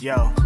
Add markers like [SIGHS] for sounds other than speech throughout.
Yo.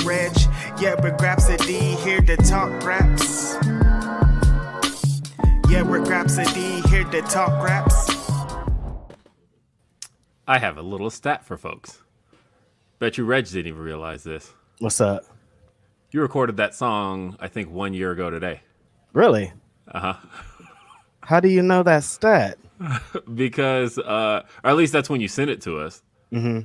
Reg. Yeah, we're Grapsody here to talk raps. Yeah, we're Grapsody here to talk raps. I have a little stat for folks. Bet you Reg didn't even realize this. What's up? You recorded that song, I think, one year ago today. Really? Uh huh. How do you know that stat? [LAUGHS] because, uh, or at least that's when you sent it to us. Mm-hmm.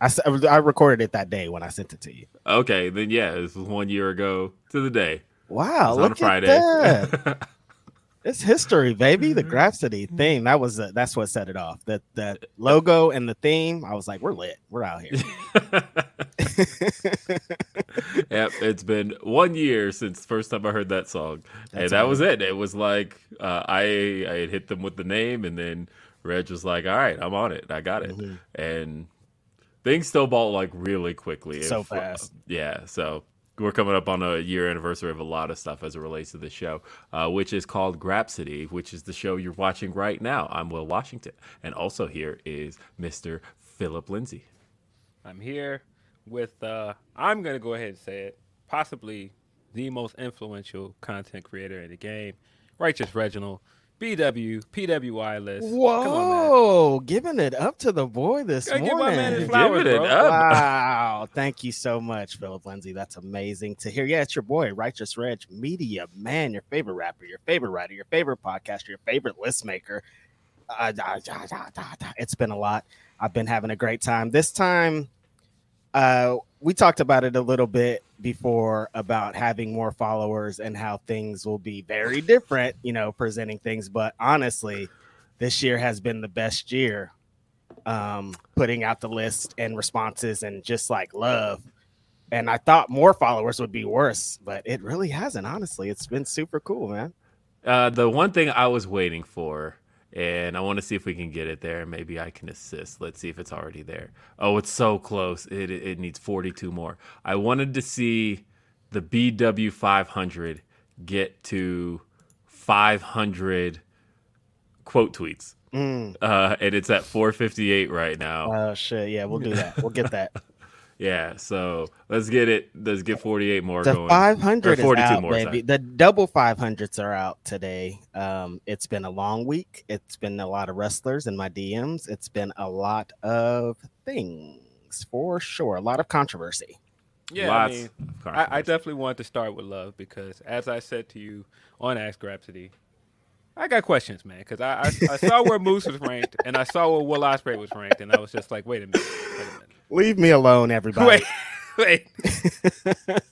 I, I recorded it that day when I sent it to you. Okay, then yeah, this was one year ago to the day. Wow, look on Friday. at that. [LAUGHS] it's history, baby. The Mm-hmm. Grapsody theme. That was uh, that's what set it off. That that logo and the theme. I was like, we're lit. We're out here. [LAUGHS] yep, it's been one year since the first time I heard that song, and That's that was it. It was like uh, I I had hit them with the name, and then Reg was like, "All right, I'm on it. I got it." Mm-hmm. And things snowballed like really quickly, So If- fast. yeah, so we're coming up on a year anniversary of a lot of stuff as it relates to the show, uh, which is called Grapsody, which is the show you're watching right now. I'm Will Washington, and also here is Mr. Philip Lindsay. I'm here with uh I'm gonna go ahead and say it, possibly the most influential content creator in the game, Righteous Reginald, BW, PWI list. Come on. Whoa, giving it up to the boy this Gotta give morning. my man flowers, Give it up. Wow. Thank you so much, Philip Lindsay. That's amazing to hear. Yeah, it's your boy, Righteous Reg, media man, your favorite rapper, your favorite writer, your favorite podcaster, your favorite list maker. Uh, da, da, da, da, da. It's been a lot. I've been having a great time. This time, uh, we talked about it a little bit before about having more followers and how things will be very different, you know, presenting things. But honestly, this year has been the best year um, putting out the list and responses and just like love. And I thought more followers would be worse, but it really hasn't. Honestly, it's been super cool, man. Uh, the one thing I was waiting for, and I want to see if we can get it there. Maybe I can assist. Let's see if it's already there. Oh, it's so close. It it needs 42 more. I wanted to see the BW 500 get to 500 quote tweets. Mm. uh, and it's at 458 right now. Oh shit! Yeah, we'll do that. We'll get that. [LAUGHS] Yeah, so let's get it. Let's get 48 more The going. 500 Or is out, more, baby. sorry. The double 500s are out today. Um, it's been a long week. It's been a lot of wrestlers in my DMs. It's been a lot of things for sure. A lot of controversy. Yeah, Lots I mean, of I, I definitely want to start with love because, as I said to you on Ask Grapsody, I got questions, man. Because I, I I saw where Moose was ranked and I saw where Will Ospreay was ranked, and I was just like, wait a minute, wait a minute, Leave me alone, everybody. wait, [LAUGHS] wait. [LAUGHS]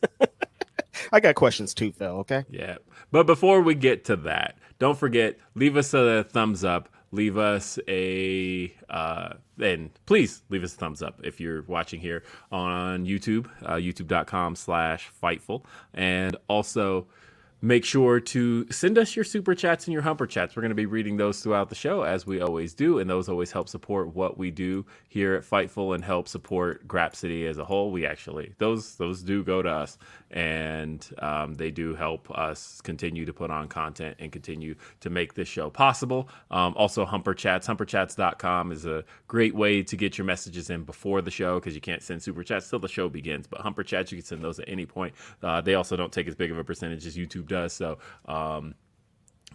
I got questions too, Phil. Okay. Yeah. But before we get to that, don't forget, leave us a thumbs up. Leave us a, uh, and please leave us a thumbs up if you're watching here on YouTube, uh, youtube.com slash fightful. And also, make sure to send us your super chats and your humper chats. We're going to be reading those throughout the show, as we always do, and those always help support what we do here at Fightful and help support Grapsody as a whole. We actually those those do go to us, and um, they do help us continue to put on content and continue to make this show possible. Um, also, Humper Chats, HumperChats.com is a great way to get your messages in before the show because you can't send super chats till the show begins. But Humper Chats, you can send those at any point. Uh, they also don't take as big of a percentage as YouTube does, so um,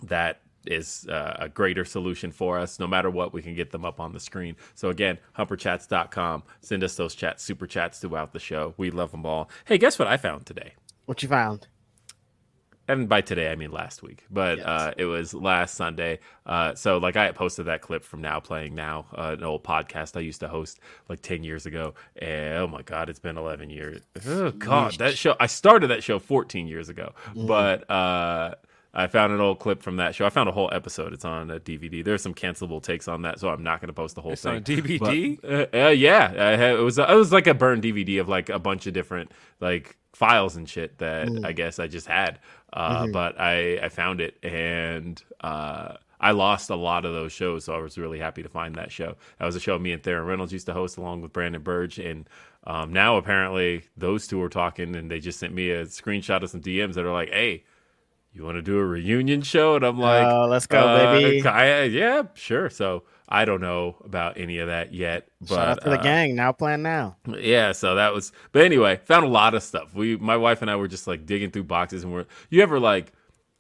that is uh, a greater solution for us. No matter what, we can get them up on the screen. So again, humperchats.com. Send us those chats, super chats throughout the show. We love them all. Hey, guess what I found today? What you found? and by today I mean last week, but Yes. uh, it was last Sunday. Uh, so like I posted that clip from Now Playing Now, uh, an old podcast I used to host like ten years ago, and oh my god, it's been eleven years. Oh god, that show I started that show fourteen years ago, but uh, I found an old clip from that show. I found a whole episode. It's on a DVD. There's some cancelable takes on that, so I'm not going to post the whole It's thing. on DVD? But, uh, uh, yeah, I had, it was it was like a burned DVD of like a bunch of different like files and shit that I guess I just had. Uh, But I I found it and uh, I lost a lot of those shows, so I was really happy to find that show. That was a show me and Theron Reynolds used to host along with Brandon Burge, and um, now apparently those two are talking, and they just sent me a screenshot of some DMs that are like, "Hey." You want to do a reunion show? And I'm like, Oh, let's go, uh, baby. [LAUGHS] I, yeah, sure. So I don't know about any of that yet. But Shout out to the uh, gang. Now Playing Now. yeah, so that was. But anyway, found a lot of stuff. We, my wife and I, were just like digging through boxes, and we're. You ever like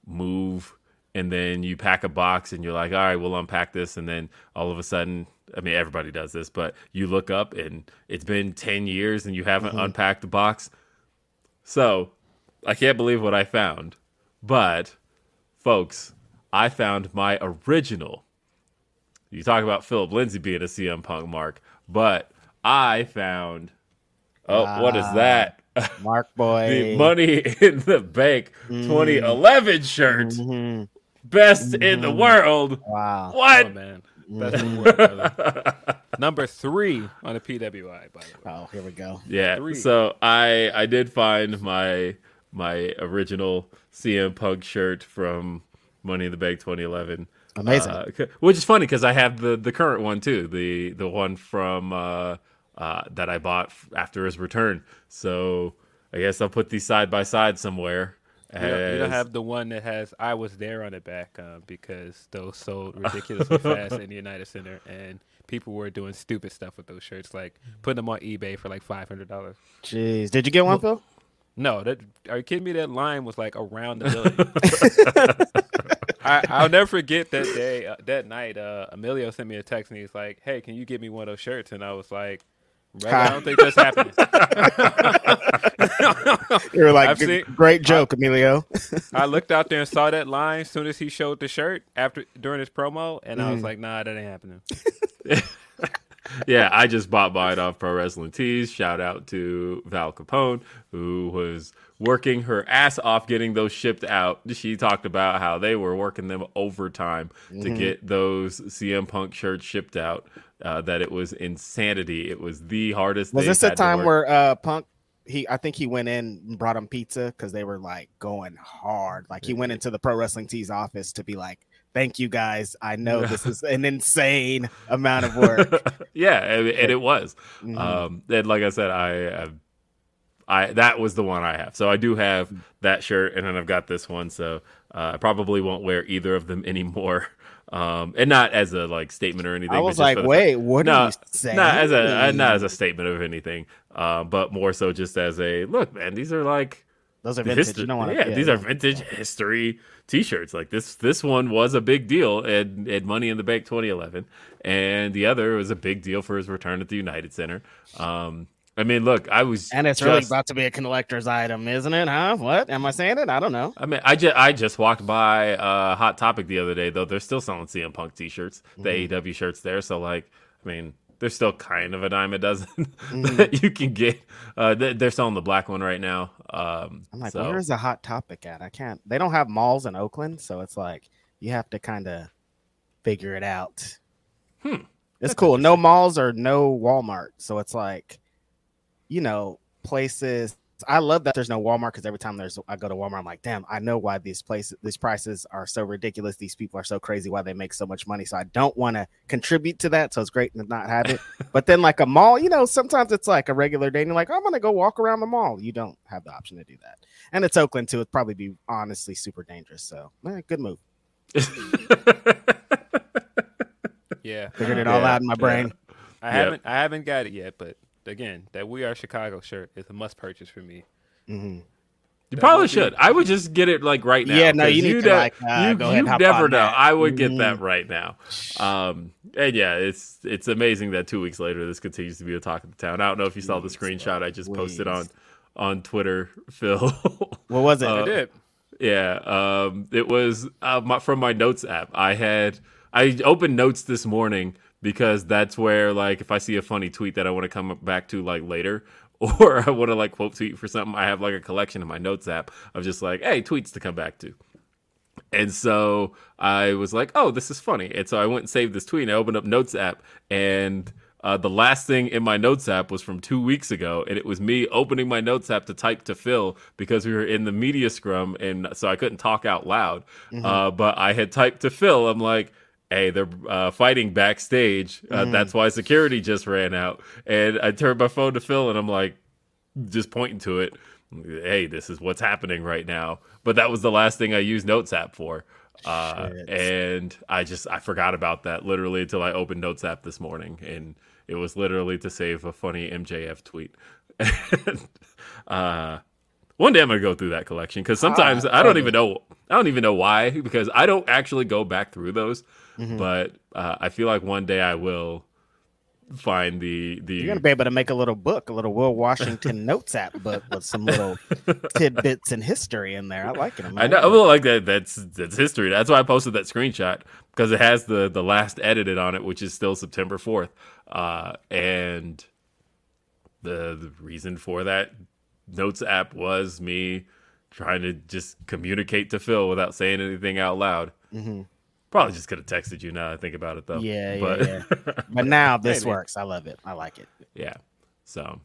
move and then you pack a box and you're like, all right, we'll unpack this, and then all of a sudden, I mean, everybody does this, but you look up and it's been ten years and you haven't unpacked the box. So I can't believe what I found, but folks, I found my original you talk about Philip Lindsay being a CM Punk mark, but I found oh, what is ah, that? Mark [LAUGHS] boy. the Money in the Bank 2011 mm-hmm. shirt, Mhm. best in the mm-hmm. world. Wow. What? Oh man, that's the word, brother. [LAUGHS] Number three on the PWI, by the way. Oh, here we go. Yeah. Three. So I I did find my my original CM Punk shirt from Money in the Bank 2011. Amazing. Uh, which is funny because I have the the current one too, the the one from uh, uh, that I bought after his return. So I guess I'll put these side by side somewhere. You don't, you don't have the one that has "I was there" on the back uh, because those sold ridiculously [LAUGHS] fast in the United Center, and people were doing stupid stuff with those shirts, like putting them on eBay for like five hundred dollars. Jeez. Did you get one, Phil? No, that are you kidding me? That line was like around the building. [LAUGHS] I, I'll never forget that day, uh, that night. Uh, Emilio sent me a text and he's like, "Hey, can you get me one of those shirts?" And I was like, "Brother, I don't think that's happening." [LAUGHS] You were like, seen- great joke, Emilio. [LAUGHS] I looked out there and saw that line as soon as he showed the shirt after during his promo, and I Mm. was like, "Nah, that ain't happening." Yeah, I just bought mine off Pro Wrestling Tees. Shout out to Val Capone, who was working her ass off getting those shipped out. She talked about how they were working them overtime to get those CM Punk shirts shipped out. Uh, that it was insanity. It was the hardest. Was this a time where uh Punk he I think he went in and brought him pizza because they were like going hard. Like he went into the pro wrestling tees office to be like, Thank you guys. I know this is an insane amount of work. [LAUGHS] yeah, and, and it was. Mhm. Um, and like I said, I, I, I that was the one I have. So I do have that shirt, and then I've got this one. So uh, I probably won't wear either of them [LAUGHS] anymore. um, and not as a like statement or anything. I was like, wait, what no, are you saying? not as a uh, not as a statement of anything, uh, but more so just as a look, man. These are like Those are vintage. history. You don't yeah, these are vintage history T-shirts. Like this, this one was a big deal at, at Money in the Bank 2011, and the other was a big deal for his return at the United Center. Um, I mean, look, I was And it's really about to be a collector's item, isn't it? Huh? What am I saying it? I don't know. I mean, I just I just walked by uh, Hot Topic the other day though. They're still selling CM Punk T-shirts, the Mm-hmm. AEW shirts there. So like, I mean, there's still kind of a dime a dozen Mm-hmm. [LAUGHS] that you can get. Uh, they- they're selling the black one right now. Um, I'm like, so- where is the hot topic at? I can't. They don't have malls in Oakland, so it's like you have to kind of figure it out. Hmm. It's That's cool. No malls or no Walmart, so it's like, you know, places. I love that there's no Walmart because every time there's I go to Walmart, I'm like, damn, I know why these places, these prices are so ridiculous. These people are so crazy. Why they make so much money? So I don't want to contribute to that. So it's great to not have it. [LAUGHS] but then like a mall, you know, sometimes it's like a regular day, and you're like, I'm gonna go walk around the mall. You don't have the option to do that. And it's Oakland too. It'd probably be honestly super dangerous. So eh, good move. [LAUGHS] Yeah, Figured it all Yeah, out in my yeah. brain. I Yep. haven't I haven't got it yet, but again, that We Are Chicago shirt is a must purchase for me. hmm You That probably would be- should. I would just get it like right now. Yeah, no, 'cause you need you'd to, like, uh, you, go you hop never know. that. I would get Mhm. that right now. Um, and yeah, it's it's amazing that two weeks later this continues to be the talk of the town. I don't know if you saw the screenshot I just posted on on Twitter, [LAUGHS] Phil. What was it? Uh, I did. Yeah, um, it was uh, my, from my notes app. I had I opened notes this morning because that's where like if I see a funny tweet that I want to come back to like later, [LAUGHS] or I want to like quote tweet for something, I have like a collection in my notes app of just like hey tweets to come back to. And so I was like, oh, this is funny. And so I went and saved this tweet and I opened up Notes app. And uh, the last thing in my Notes app was from two weeks ago. And it was me opening my Notes app to type to Phil because we were in the media scrum. And so I couldn't talk out loud. Uh, but I had typed to Phil. I'm like, hey, they're uh, fighting backstage. Uh, That's why security just ran out. And I turned my phone to Phil and I'm like, just pointing to it. Hey, this is what's happening right now. But that was the last thing I used Notes app for. Uh, and I just I forgot about that literally until I opened Notes app this morning, and it was literally to save a funny MJF tweet. and, [LAUGHS] uh, one day I'm gonna go through that collection because sometimes I don't even know I don't even know why because I don't actually go back through those, but uh, I feel like one day I will find the the You're gonna be able to make a little book, a little Will Washington [LAUGHS] notes app book with some little tidbits and history in there. I like it. I know. Well, like that. That's that's history. That's why I posted that screenshot because it has the the last edited on it, which is still September fourth. Uh, and the the reason for that notes app was me trying to just communicate to Phil without saying anything out loud. Mhm. Probably just could have texted you. Now I think about it, though. Yeah, yeah, but, yeah. [LAUGHS] But now this Maybe. works. I love it. I like it. yeah. So,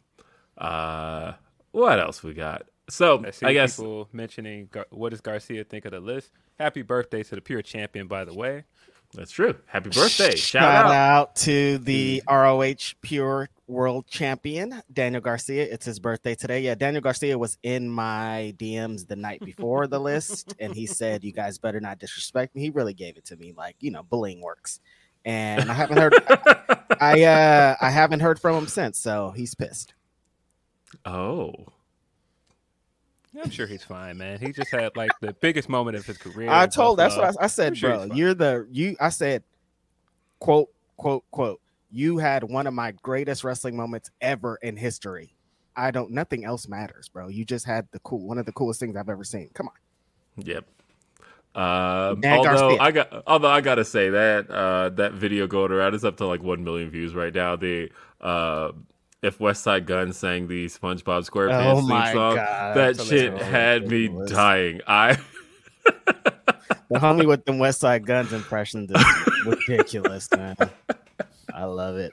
uh, what else we got? So I see I guess people mentioning Gar- what does Garcia think of the list. Happy birthday to the pure champion, by the way. That's true. Happy birthday! Shout, Shout out. out to the ROH Pure World Champion, Daniel Garcia. It's his birthday today. Yeah, Daniel Garcia was in my DMs the night before the list, and he said, You guys better not disrespect me. He really gave it to me, like, you know, bullying works. And I haven't heard I uh I haven't heard from him since, so he's pissed. Oh. I'm sure he's fine, man. He just had like the biggest moment of his career. I told that's what I, I said, I'm sure bro. fine. You're the you. I said, quote, quote, quote. You had one of my greatest wrestling moments ever in history. I don't. Nothing else matters, bro. You just had the cool, one of the coolest things I've ever seen. Come on. Yep. Um, although I got, although I gotta say that uh, that video going around is up to like one million views right now. The uh, if Westside Gunn sang the SpongeBob SquarePants Oh theme song, God, that shit hilarious. had me dying. I [LAUGHS] The homie with them West Side Guns impressions is ridiculous, man. I love it.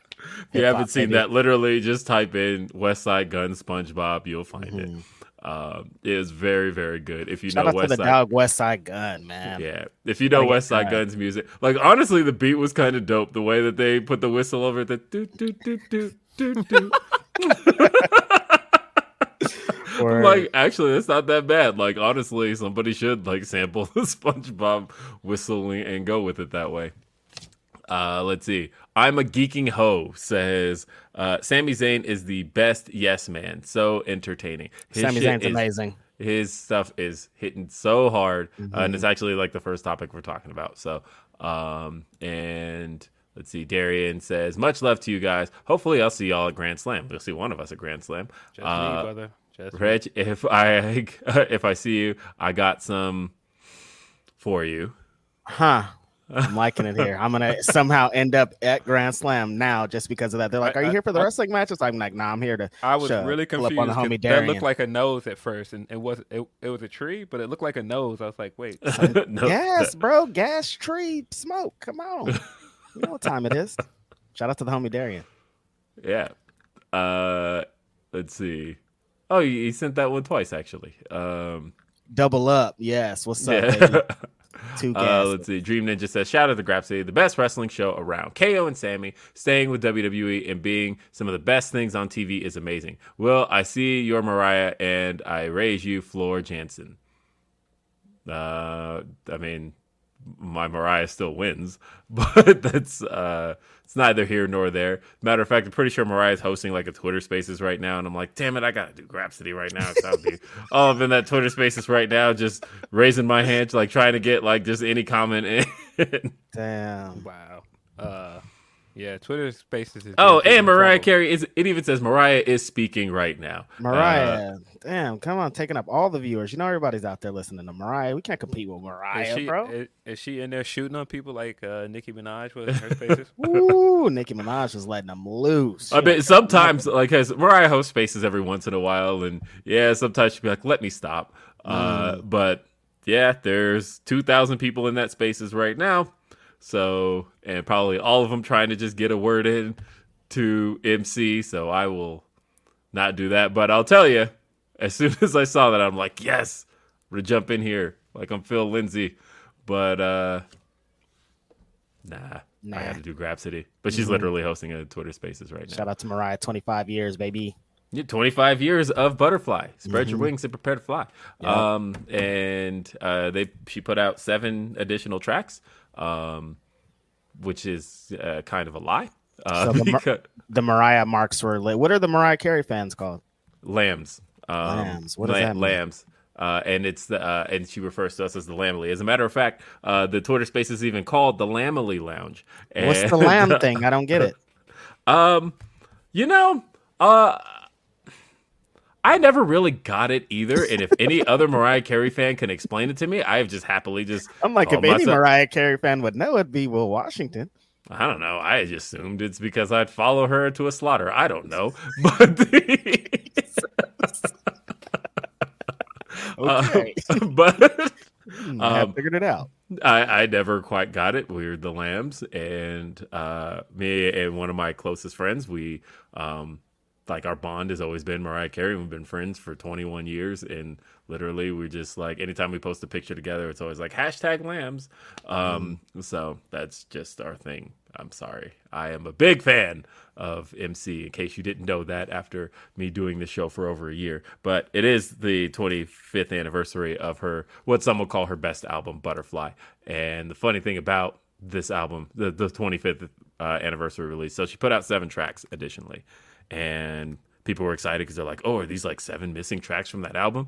if you haven't seen baby. that, literally just type in Westside Gunn SpongeBob, you'll find it. Mhm. Um, it is very very good. If you Shout know out to West the Side, dog Westside Gunn, man. Yeah, if you know Gotta West Side. Gun's music, like honestly, the beat was kind of dope. The way that they put the whistle over the do do do do do do. Word. like actually, that's not that bad. Like honestly, somebody should like sample [LAUGHS] the SpongeBob whistling and go with it that way. Uh, let's see. I'm a geeking hoe says uh, Sami Zayn is the best yes man. So entertaining. His shit Zayn's is- amazing. His stuff is hitting so hard, uh, and Mm-hmm. it's actually like the first topic we're talking about. So, um, and let's see. Darian says, "Much love to you guys. Hopefully, I'll see y'all at Grand Slam. We'll see one of us at Grand Slam. Just Uh, me, brother. Just me. Reg, if I [LAUGHS] if I see you, I got some for you. Huh. I'm liking it here. I'm gonna [LAUGHS] somehow end up at Grand Slam now just because of that. They're like, "Are you here for the I- wrestling matches?" I'm like, "Nah, I'm here to." I was show- really pull up confused. on the 'cause homie that looked like a nose at first, and it was it, it was a tree, but it looked like a nose. I was like, wait, [LAUGHS] No, gas, bro, gas, tree, smoke. Come on, you know what time it is. Shout out to the homie Darian. Yeah. Uh, let's see. Oh, he he sent that one twice actually. Um, Double up, yes. What's up, yeah. [LAUGHS] Two. Uh, let's see. Dream Ninja says, "Shout out to Grapsody, the best wrestling show around. KO and Sami staying with WWE and being some of the best things on TV is amazing. Will I see your Mariah and I raise you, Floor Jansen? Uh, I mean, my Mariah still wins, [LAUGHS] but that's uh, it's neither here nor there. Matter of fact, I'm pretty sure Mariah's hosting like a Twitter Spaces right now, and I'm like, damn it, I gotta do Grapsody right now. 'cause I'll be [LAUGHS] all up in that Twitter Spaces right now, just raising my hand, like trying to get like just any comment in. [LAUGHS] Damn. wow. Uh, yeah, Twitter Spaces. Is oh, and Mariah trouble. Carey is. It even says Mariah is speaking right now. Uh, Mariah, damn, come on, taking up all the viewers. You know everybody's out there listening to Mariah. We can't compete with Mariah, Is she, bro. is, is she in there shooting on people like uh, Nicki Minaj was in her [LAUGHS] Spaces? Ooh, Nicki Minaj was letting them loose. I mean, sometimes like has Mariah hosts spaces every once in a while, and yeah, sometimes she'd be like, "Let me stop." Uh, but yeah, there's two thousand people in that spaces right now, so and probably all of them trying to just get a word in to MC. So I will not do that, but I'll tell you, as [LAUGHS] soon as I saw that, I'm like, yes, gonna jump in here like I'm Phil Lindsay, but uh, nah, Nah. Mm-hmm. I got to do Grapsody. But she's literally hosting a Twitter Spaces right now. Shout out to Mariah, 25 years, baby. Yeah, 25 years of butterfly. Spread Mm-hmm. your wings and prepare to fly. Um, and uh, they she put out seven additional tracks, um, which is uh, kind of a lie. Uh, So the [LAUGHS] because- The Mariah marks were lit. What are the Mariah Carey fans called? lambs. Um, Lambs. What does that mean? Lambs. Uh, and it's the uh, and she refers to us as the Lambily. As a matter of fact, uh, the Twitter space is even called the Lambily Lounge. What's the And- lamb [LAUGHS] thing? I don't get it. [LAUGHS] Um, you know, uh, I never really got it either. And if any other Mariah Carey fan can explain it to me, I've just happily just. I'm like, if called any Mariah Carey fan would know, it'd be Will Washington. I don't know. I just assumed it's because I'd follow her to a slaughter. I don't know, [LAUGHS] but. [LAUGHS] Okay. [LAUGHS] Uh, but I um, figured it out. I, I never quite got it. We were the lambs, and uh, me and one of my closest friends, we um, like our bond has always been Mariah Carey. We've been friends for 21 years, and literally we just like anytime we post a picture together, it's always like hashtag lambs. Um, So that's just our thing. I'm sorry. I am a big fan of MC. In case you didn't know that, after me doing this show for over a year, but it is the 25th anniversary of her what some would call her best album, Butterfly. And the funny thing about this album, the the 25th uh, anniversary release, so she put out seven tracks additionally, and people were excited because they're like, "Oh, are these like seven missing tracks from that album?"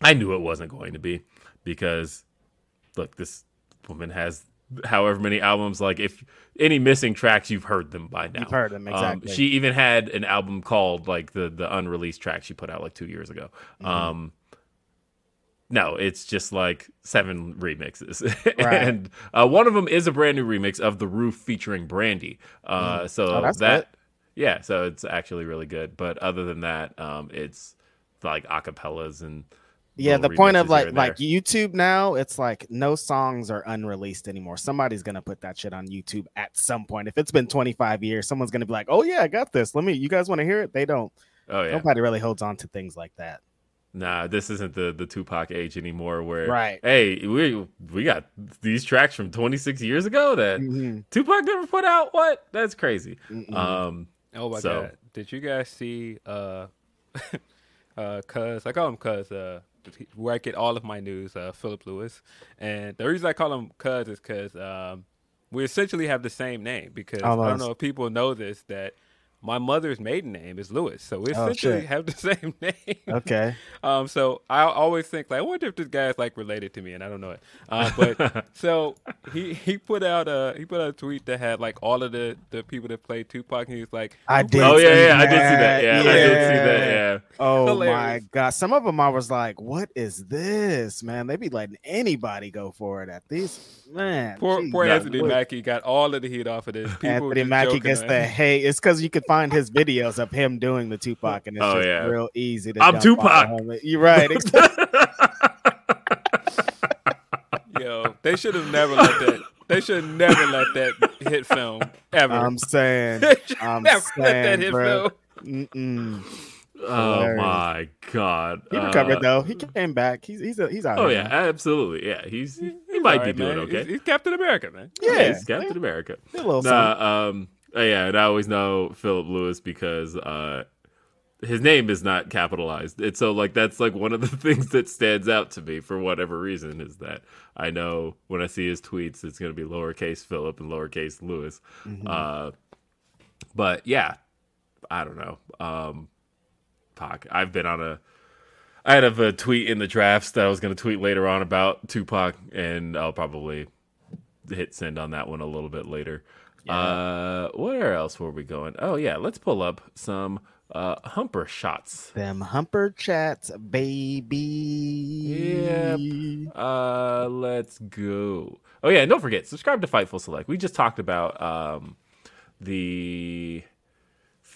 I knew it wasn't going to be because look, this woman has however many albums. Like, if any missing tracks, you've heard them by now. You've heard them, Um, exactly. she even had an album called like the the unreleased track she put out like two years ago. Mm-hmm. Um, no, it's just like seven remixes, [LAUGHS] Right. and uh, one of them is a brand new remix of "The Roof" featuring Brandy. Uh, So Oh, that's that, good. Yeah, so it's actually really good. But other than that, um, it's like acapellas and Yeah, the point of like like. YouTube now, it's like no songs are unreleased anymore. Somebody's gonna put that shit on YouTube at some point. If it's been 25 years, someone's gonna be like, "Oh yeah, I got this. Let me. You guys want to hear it?" They don't. oh yeah, Nobody really holds on to things like that. Nah, this isn't the the Tupac age anymore. Where Right. Hey, we we got these tracks from 26 years ago that Mhm. Tupac never put out. What? That's crazy. Mm-mm. Um, Oh my So- god! Did you guys see? Uh, [LAUGHS] uh, cuz I call him cuz. Uh, where I get all of my news, uh, Philip Lewis, and the reason I call him cuz is because um, we essentially have the same name because I don't know if people know this that my mother's maiden name is Lewis, so we Oh, essentially shit. have the [LAUGHS] same name. Okay. [LAUGHS] Um, so I always think like, I wonder if this guy's like related to me, and I don't know it. Uh, but [LAUGHS] so he he put out a he put out a tweet that had like all of the the people that played Tupac, and he was like, I did. Oh yeah, yeah, I did see that. Yeah, I did see that. Yeah. Oh my god! Some of them I was like, "What is this, man?" They be letting anybody go for it at these man. Poor, geez. poor Anthony Mackie got all of the heat off of this. People Anthony Mackie gets the hate. It's because you can find his videos of him doing the Tupac, and it's Oh, just yeah. real easy to. I'm Tupac. You're right. [LAUGHS] Yo, they should have never let that. They should have never let that hit film ever. I'm saying. I'm never let that saying, hit bro. film. Mm-mm. Oh Hilarious. my god. He Uh, recovered though. He came back. He's he's he's out. Oh here yeah, absolutely. Yeah, he's he, he might All be doing man. okay. He's, he's Captain America, man. Yeah, he's Captain America. A little. Nah, um, uh, yeah, and I always know Philip Lewis because uh, his name is not capitalized. It's so like that's like one of the [LAUGHS] things that stands out to me for whatever reason is that I know when I see his tweets, it's going to be lowercase Philip and lowercase Lewis. Mm-hmm. Uh, but yeah, I don't know. Um, Pac. I've been on a. I had a tweet in the drafts that I was going to tweet later on about Tupac, and I'll probably hit send on that one a little bit later. Uh, where else were we going? Oh yeah, let's pull up some uh humper shots. Them humper chats, baby. Yep. Uh, let's go. Oh yeah, and don't forget subscribe to Fightful Select. We just talked about um the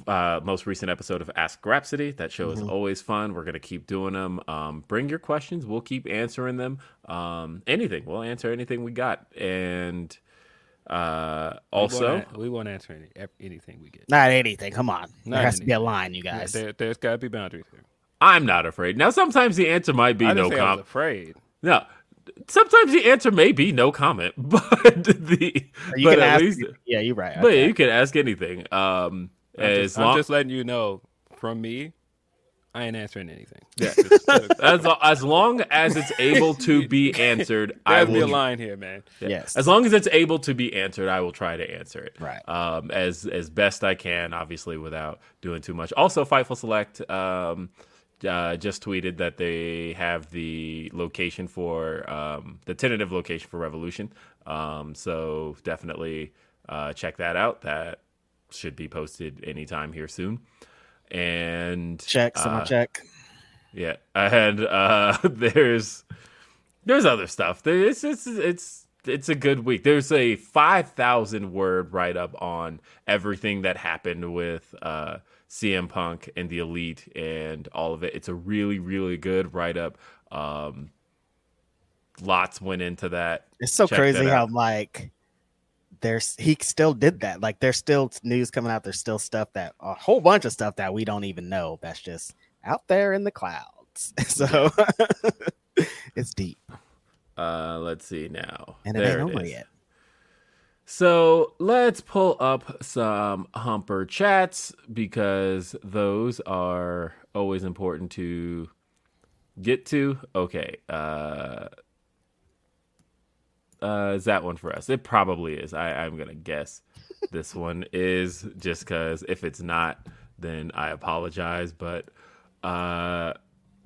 uh, most recent episode of Ask Grapsody. That show is always fun. We're gonna keep doing them. Um, bring your questions. We'll keep answering them. Um, anything. We'll answer anything we got. And uh, also, we won't answer any, anything we get. Not anything. Come on. Not there has to be a line, you guys. There, there's got to be boundaries here. I'm not afraid. Now, sometimes the answer might be I no didn't I was comment. afraid. No. Sometimes the answer may be no comment, [LAUGHS] but the you but can at ask. least yeah, you're right. but Okay. you can ask anything. Um, I'm as just, long I'm just letting you know from me, I ain't answering anything. Yeah. Just- [LAUGHS] just- as, as long as it's able to [LAUGHS] be answered, I There's be a line here, man. yeah. Yes. As long as it's able to be answered, I will try to answer it. Right. Um, as as best I can, obviously without doing too much. Also, Fightful Select um, uh, just tweeted that they have the location for um, the tentative location for Revolution. Um, so definitely uh, check that out. That should be posted anytime here soon. And check. Someone uh, check. yeah, and uh, [LAUGHS] there's there's other stuff. It's it's it's it's a good week. There's a five thousand word write up on everything that happened with uh, CM Punk and the Elite and all of it. It's a really really good write up. Um, lots went into that. It's so check crazy how like there's he still did that. Like there's still news coming out. There's still stuff that a whole bunch of stuff that we don't even know. That's just out there in the clouds. [LAUGHS] So [LAUGHS] it's deep Uh, let's see now. and it There ain't over is. yet. So let's pull up some humper chats because those are always important to get to. Okay. Uh, uh, is that one for us? It probably is. I, I'm to guess this [LAUGHS] one is just because if it's not, then I apologize. But uh,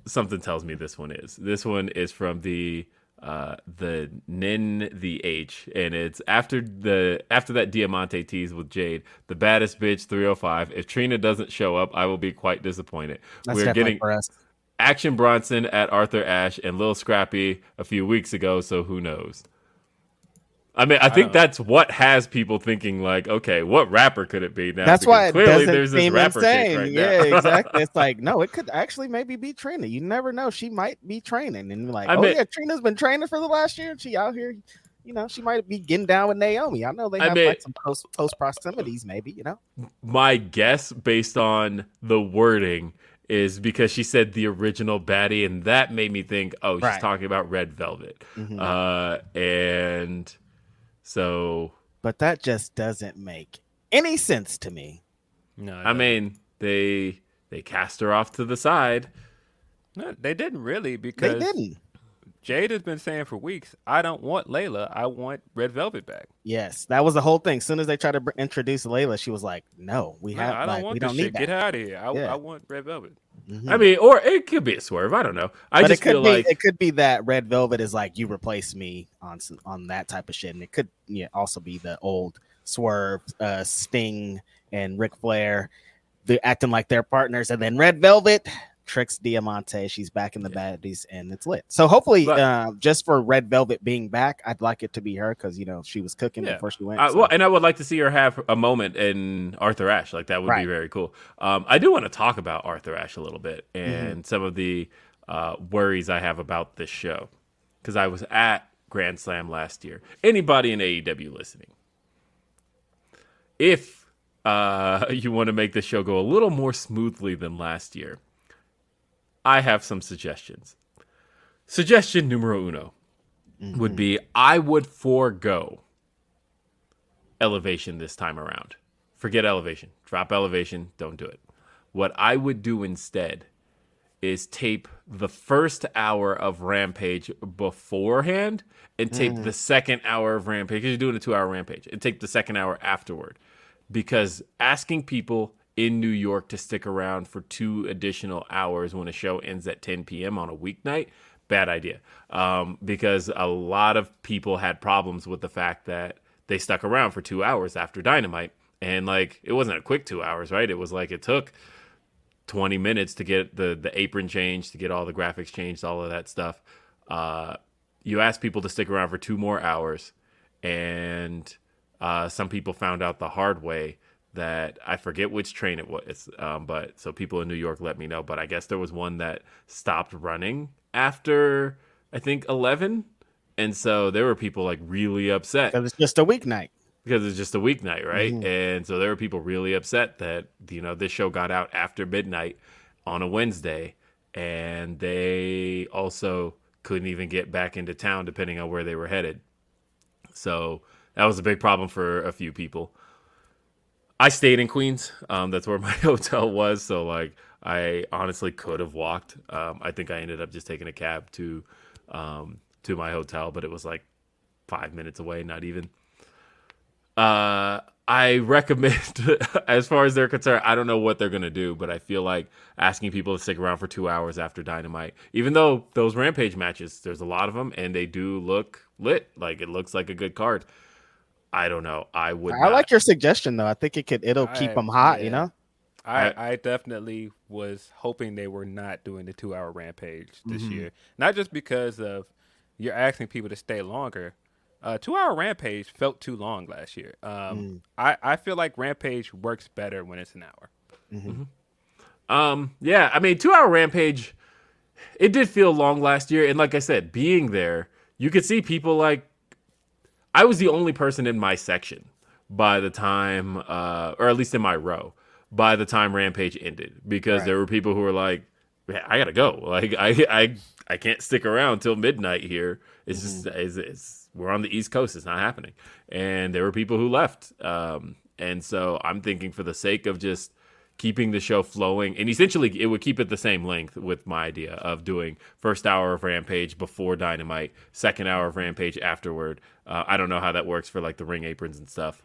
something tells me this one is. This one is from the uh the Nin the H and it's after the after that Diamante tease with Jade, the baddest bitch 305. If Trina doesn't show up, I will be quite disappointed. That's We're getting. Action Bronson at Arthur Ashe and Lil Scrappy a few weeks ago, so who knows? I mean, I think don't- that's what has people thinking like, okay, what rapper could it be now? That's Because why it clearly doesn't there's this seem rapper chick insane. right yeah, [LAUGHS] exactly. It's like no, it could actually maybe be Trina. You never know. She might be training, and like, I oh mean- yeah, Trina's been training for the last year. She out here. You know, she might be getting down with Naomi. I know they I have mean- like some close close proximities, maybe. You know, my guess based on the wording is because she said the original baddie and that made me think oh she's Right. talking about red velvet Mhm. uh and so but that just doesn't make any sense to me. No, i mean they they cast her off to the side no, they didn't really because They didn't. Jade has been saying for weeks, I don't want Layla. I want Red Velvet back. Yes, that was the whole thing. As soon as they tried to br- introduce Layla, she was like, "No, we No, have. I don't like, want we this don't shit. need that." Get her out of here. I, Yeah. I want Red Velvet. Mhm. I mean, or it could be a swerve. I don't know. I but just feel be like it could be that Red Velvet is like you replace me on on that type of shit, and it could yeah also be the old Swerve, uh, Sting, and Ric Flair, the acting like they're partners, and then Red Velvet tricks Diamante. She's back in the baddies, and it's lit. So hopefully, But- uh, just for Red Velvet being back, I'd like it to be her because you know she was cooking Yeah. before she went. I, so- well, and I would like to see her have a moment in Arthur Ashe. Like that would be very cool. Um, I do want to talk about Arthur Ashe a little bit Mm-hmm. and some of the uh, worries I have about this show because I was at Grand Slam last year. Anybody in AEW listening, if uh, [LAUGHS] you want to make the show go a little more smoothly than last year, I have some suggestions. Suggestion numero uno would be I would forego elevation this time around. Forget elevation. Drop elevation. Don't do it. What I would do instead is tape the first hour of Rampage beforehand and tape mm. the second hour of Rampage because you're doing a two hour Rampage and tape the second hour afterward. Because asking people in New York to stick around for two additional hours when a show ends at 10 p.m. on a weeknight, bad idea. Um, because a lot of people had problems with the fact that they stuck around for two hours after Dynamite. And like, it wasn't a quick two hours, right? It was like it took 20 minutes to get the the apron changed, to get all the graphics changed, all of that stuff. Uh, you ask people to stick around for two more hours, and uh, some people found out the hard way that I forget which train it was. Um, but so people in New York let me know. But I guess there was one that stopped running after I think 11, and so there were people like really upset because it's just a weeknight. because it's just a weeknight, right? And so there were people really upset that you know this show got out after midnight on a Wednesday, and they also couldn't even get back into town depending on where they were headed. So that was a big problem for a few people. I stayed in Queens. Um, that's where my [LAUGHS] hotel was. So like, I honestly could have walked. Um, I think I ended up just taking a cab to um, to my hotel, but it was like five minutes away, not even. Uh, I recommend, [LAUGHS] as far as they're concerned, I don't know what they're gonna do, but I feel like asking people to stick around for two hours after Dynamite, even though those Rampage matches, there's a lot of them, and they do look lit. Like it looks like a good card. I don't know. I would. I not- like your suggestion though. I think it could it'll keep them hot. yeah. You know. I, I definitely was hoping they were not doing the two hour rampage this year. Not just because of you're asking people to stay longer. Uh, two hour rampage felt too long last year. Um, I, I feel like rampage works better when it's an hour. Um, yeah, I mean, two hour rampage. It did feel long last year, and like I said, being there, you could see people like. I was the only person in my section by the time, uh, or at least in my row, by the time Rampage ended, because there were people who were like, "I gotta go. [LAUGHS] Like, I, I, I can't stick around till midnight here. It's just, it's, it's, we're on the East Coast. It's not happening." And there were people who left. Um, and so I'm thinking, for the sake of just keeping the show flowing and essentially it would keep it the same length with my idea of doing first hour of rampage before dynamite second hour of rampage afterward uh, i don't know how that works for like the ring aprons and stuff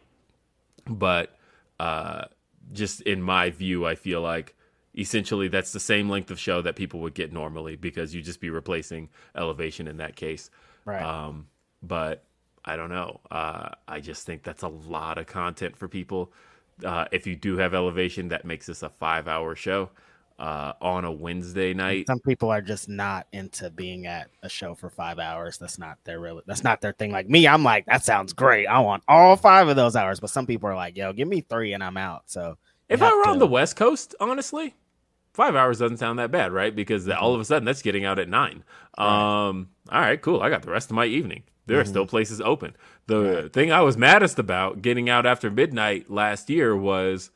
but uh, just in my view i feel like essentially that's the same length of show that people would get normally because you'd just be replacing elevation in that case Right. um, but I don't know. Uh, I just think that's a lot of content for people. Uh, if you do have elevation, that makes this a five-hour show uh, on a Wednesday night. Some people are just not into being at a show for five hours. That's not their real. That's not their thing. Like me, I'm like that sounds great. I want all five of those hours. But some people are like, yo, give me three and I'm out. So If I were on the West Coast, honestly, five hours doesn't sound that bad, right? Because all of a sudden that's getting out at nine. Um, all right, cool. I got the rest of my evening. There are mm-hmm. still places open. The thing I was maddest about getting out after midnight last year was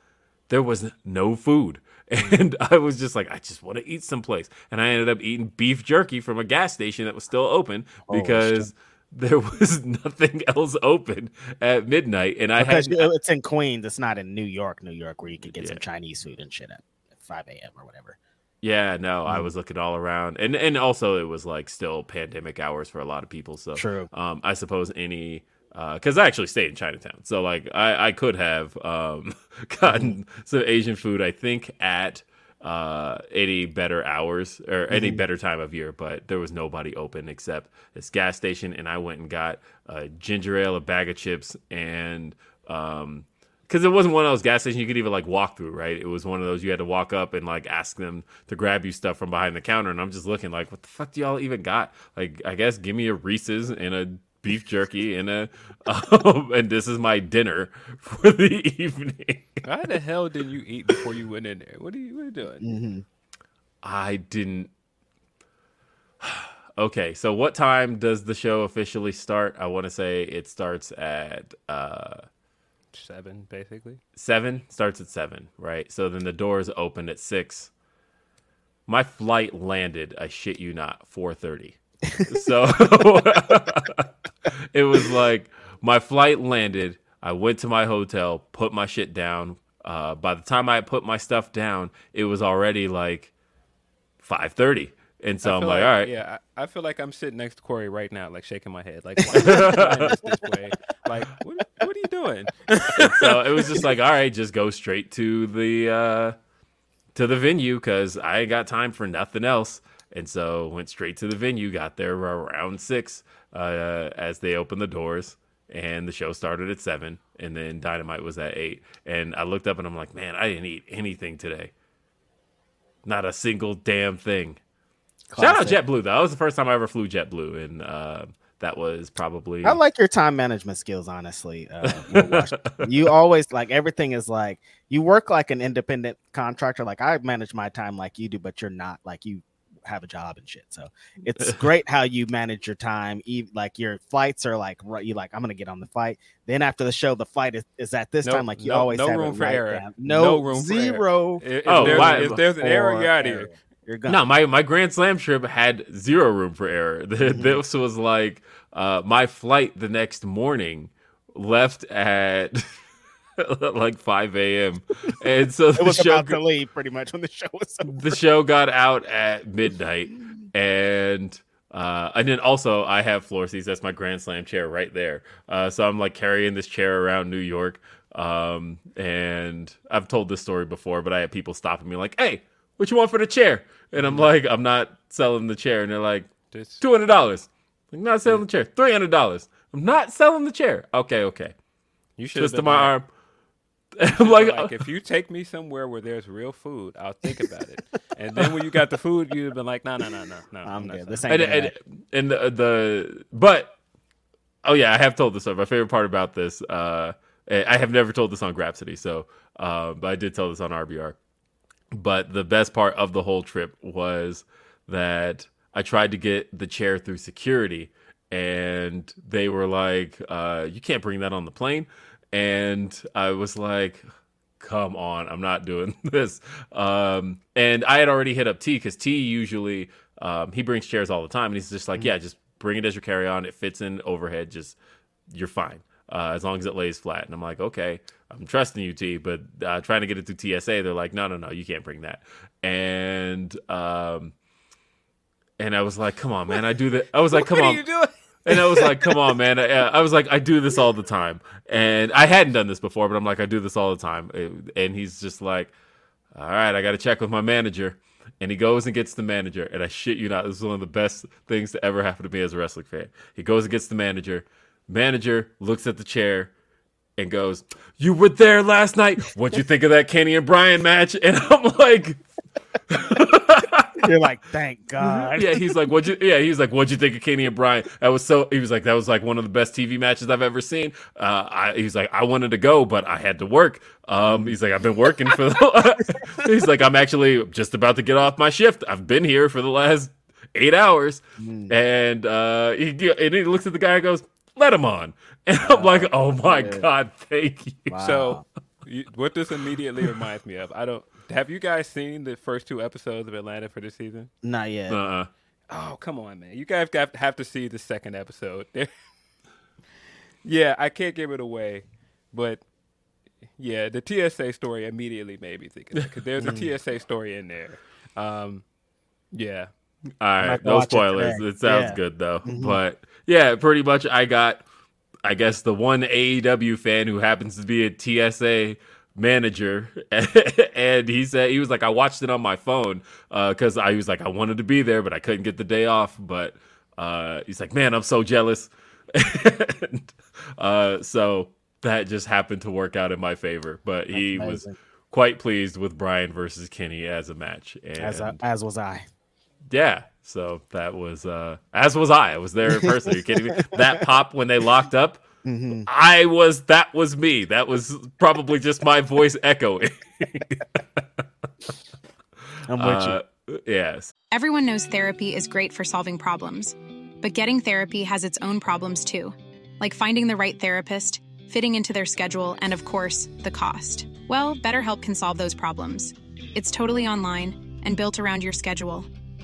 there was no food. [LAUGHS] And I was just like, I just want to eat someplace. And I ended up eating beef jerky from a gas station that was still open because [LAUGHS] there was nothing [LAUGHS] else open at midnight. And I because had it's in Queens. It's not in New York, New York, where you could get some Chinese food and shit at 5 a.m. or whatever. Yeah, no, Mm. I was looking all around, and and also it was like still pandemic hours for a lot of people. So True. Um, I suppose any because I actually stayed in Chinatown, so like I I could have um [LAUGHS] gotten some Asian food. I think at uh any better hours or any better time of year, but there was nobody open except this gas station, and I went and got a ginger ale, a bag of chips, and um because it wasn't one of those gas stations you could even like walk through, right? It was one of those you had to walk up and like ask them to grab you stuff from behind the counter. And I'm just looking like, what the fuck do y'all even got? Like, I guess give me a Reese's and a beef jerky and a, [LAUGHS] um, and this is my dinner for the evening. How the hell did you eat before you went in there? What are you, what are you doing? Mm-hmm. I didn't. [SIGHS] Okay, so what time does the show officially start? I want to say it starts at uh Seven, basically. seven starts at seven, right? So then the doors opened at six. My flight landed, I shit you not, four thirty. [LAUGHS] so [LAUGHS] it was like my flight landed. I went to my hotel, put my shit down. Uh, by the time I put my stuff down, it was already like five thirty, and so I'm feel like, all right, Yeah, I, I feel like I'm sitting next to Corey right now, like shaking my head, like, why this this way? Like, what, what are you doing? [LAUGHS] so it was just like, all right, just go straight to the uh, to the venue because I ain't got time for nothing else. And so went straight to the venue. Got there around six uh, as they opened the doors, and the show started at seven. And then Dynamite was at eight. And I looked up and I'm like, man, I didn't eat anything today. Not a single damn thing. Shout out Classic. JetBlue though. That was the first time I ever flew JetBlue, and uh, that was probably I like your time management skills, honestly. Uh, [LAUGHS] you always like everything is like you work like an independent contractor. Like I manage my time like you do, but you're not like you have a job and shit. So it's [LAUGHS] great how you manage your time. Even like your flights are like right. You like I'm gonna get on the flight. Then after the show, the flight is, is at this No- time. Like you no- always no have room for right error. No, No room for error. zero. If, if Oh, there's, why- if there's an error, for you're out of here. You're gone. No, my my Grand Slam trip had zero room for error. [LAUGHS] This was like uh, my flight the next morning left at [LAUGHS] like 5 a.m. And so [LAUGHS] the it was show about to leave pretty much when the show was over. the show got out at midnight and uh, and then also I have floor seats. That's my Grand Slam chair right there. Uh, so I'm like carrying this chair around New York. Um, and I've told this story before, but I had people stopping me like, "Hey, what you want for the chair?" And I'm like, "I'm not selling the chair." And they're like, two hundred dollars. I'm not selling the chair. Three hundred dollars. I'm not selling the chair. Okay, okay. you should Twist have of my arm. [LAUGHS] I'm like, like, if you take me somewhere where there's real food, I'll think about it. and then when you got the food, you'd have been like, no, no, no, no, no. I'm not good. This selling ain't and, gonna and, and the, the but oh yeah, I have told this. story. My favorite part about this, uh, I have never told this on Grapsody, so uh, but I did tell this on RBR. But the best part of the whole trip was that I tried to get the chair through security, and they were like, uh, "You can't bring that on the plane." And I was like, come on, I'm not doing [LAUGHS] this. Um, and I had already hit up T because T usually um, he brings chairs all the time, and he's just like, yeah, just bring it as your carry on. It fits in overhead. Just you're fine uh, as long as it lays flat. And I'm like, okay, I'm trusting you, T. But uh, trying to get it through TSA, they're like, no, no, no, you can't bring that. And um, and I was like, come on, man, I do that. I was like, [LAUGHS] come what on. are you doing? And I was like, come on, man. [LAUGHS] I, I was like, I do this all the time. And I hadn't done this before, but I'm like, I do this all the time. And he's just like, all right, I got to check with my manager. And he goes and gets the manager. And I shit you not, this is one of the best things to ever happen to me as a wrestling fan. He goes and gets the manager. Manager looks at the chair and goes, You were there last night. What'd you think of that Kenny and Bryan match? And I'm like, You're like, thank [LAUGHS] God. yeah, he's like, what'd you? Yeah, he's like, what'd you think of Kenny and Bryan? That was so. He was like, that was like one of the best TV matches I've ever seen. Uh, I, he's like, I wanted to go, but I had to work. Um, he's like, I've been working for. The, [LAUGHS] he's like, I'm actually just about to get off my shift. I've been here for the last eight hours, and uh, he and he looks at the guy and goes, let him on. [LAUGHS] And I'm like, oh my god, thank you. So, you, what this immediately reminds me of, I don't. Have you guys seen the first two episodes of Atlanta for this season? Not yet. Uh-uh. Oh, come on, man! You guys got have to see the second episode. [LAUGHS] yeah, I can't give it away, but yeah, the TSA story immediately made me think of it because there's a TSA story in there Um, yeah, All right, no watch it spoilers. It, sounds Yeah. good though. Mhm. But yeah, pretty much I got I guess the one AEW fan who happens to be a TSA manager [LAUGHS] and he said he was like I watched it on my phone uh cuz I was like I wanted to be there but I couldn't get the day off but uh he's like man I'm so jealous. [LAUGHS] and, uh so that just happened to work out in my favor but he was quite pleased with Bryan versus Kenny as a match and As, I, as was I. yeah. So that was uh as was I. I was there in person. Are you kidding me? [LAUGHS] That pop when they locked up, Mm-hmm. I was that was me. That was probably just my voice echoing. I'm with Uh, yes. Everyone knows therapy is great for solving problems, but getting therapy has its own problems too, like finding the right therapist, fitting into their schedule, and of course, the cost. Well, BetterHelp can solve those problems. It's totally online and built around your schedule.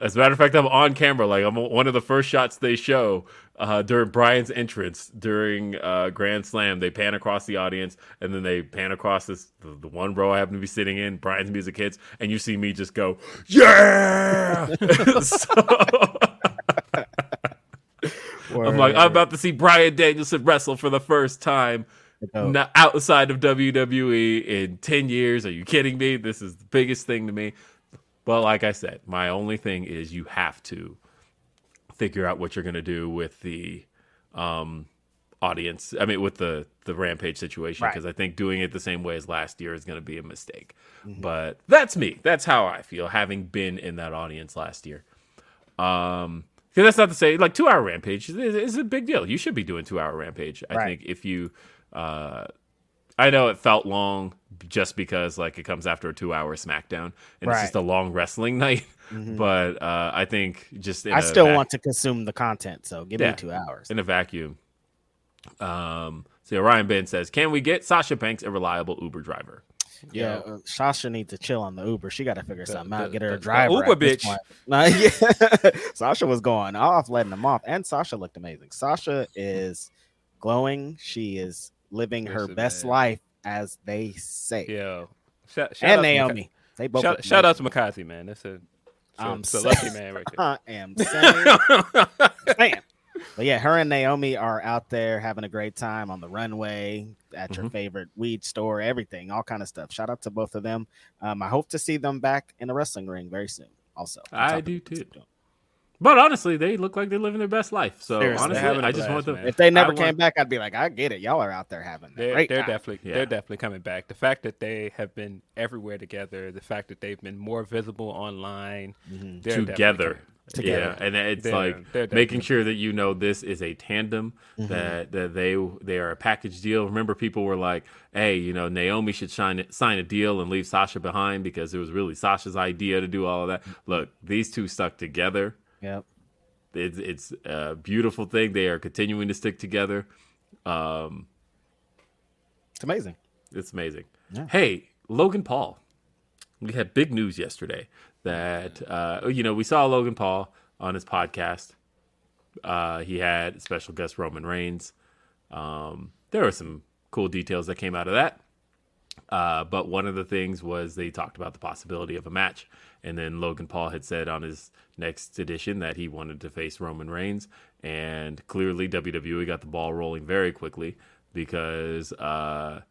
as a matter of fact, I'm on camera. Like I'm one of the first shots they show uh, during Bryan's entrance during uh, Grand Slam. They pan across the audience, and then they pan across this the, the one row I happen to be sitting in. Bryan's music hits, and you see me just go, "Yeah!" [LAUGHS] so, I'm like, I'm about to see Bryan Danielson wrestle for the first time. Not outside of WWE in 10 years. Are you kidding me? This is the biggest thing to me. But like I said, my only thing is you have to figure out what you're going to do with the um, audience. I mean, with the the Rampage situation, Right. because I think doing it the same way as last year is going to be a mistake. Mm-hmm. But that's me. That's how I feel, having been in that audience last year. Um, because that's not to say like two hour Rampage is, is a big deal. You should be doing two hour Rampage. I Right. think if you, uh, I know it felt long just because like it comes after a two hour SmackDown and it's just a long wrestling [LAUGHS] night. But uh, I think just in I a still vac- want to consume the content, so give Yeah. me two hours. in a vacuum. Um, so Ryan Ben says, "Can we get Sasha Banks a reliable Uber driver?" Yeah, uh, Sasha needs to chill on the Uber. She got to figure something out. the- Get her the- a the driver. Uber bitch. point. [LAUGHS] Nah, yeah. [LAUGHS] Sasha was going off, letting them off, and Sasha looked amazing. Sasha is glowing. She is living her best man. life, as they say. Yeah. shout, shout and Naomi. They both. shout, shout out to Mikaze, man. That's a, that's a, I'm it's a lucky man right there. [LAUGHS] I am saying. [LAUGHS] saying. But yeah, her and Naomi are out there having a great time on the runway at your Mhm. favorite weed store, everything, all kind of stuff. Shout out to both of them. Um, I hope to see them back in the wrestling ring very soon. Also, I do too. doing. But honestly, they look like they're living their best life. So Seriously. honestly, They're having a I just blast, want them. If they never I came want- back, I'd be like, I get it. Y'all are out there having a They're, great they're time. definitely Yeah. they're definitely coming back. The fact that they have been everywhere together, the fact that they've been more visible online, Mm-hmm. together. Together. Yeah, and it's They're- like they're making sure that you know this is a tandem Mm-hmm. that that they they are a package deal. Remember, people were like, "Hey, you know, Naomi should sign sign a deal and leave Sasha behind because it was really Sasha's idea to do all of that." Look, these two stuck together. Yep. It's it's a beautiful thing. They are continuing to stick together. Um, It's amazing. it's amazing. Yeah. Hey, Logan Paul. We had big news yesterday that uh, you know we saw Logan Paul on his podcast. Uh, he had special guest Roman Reigns. Um, there were some cool details that came out of that. Uh, but one of the things was they talked about the possibility of a match, and then Logan Paul had said on his next edition that he wanted to face Roman Reigns, and clearly WWE got the ball rolling very quickly because uh,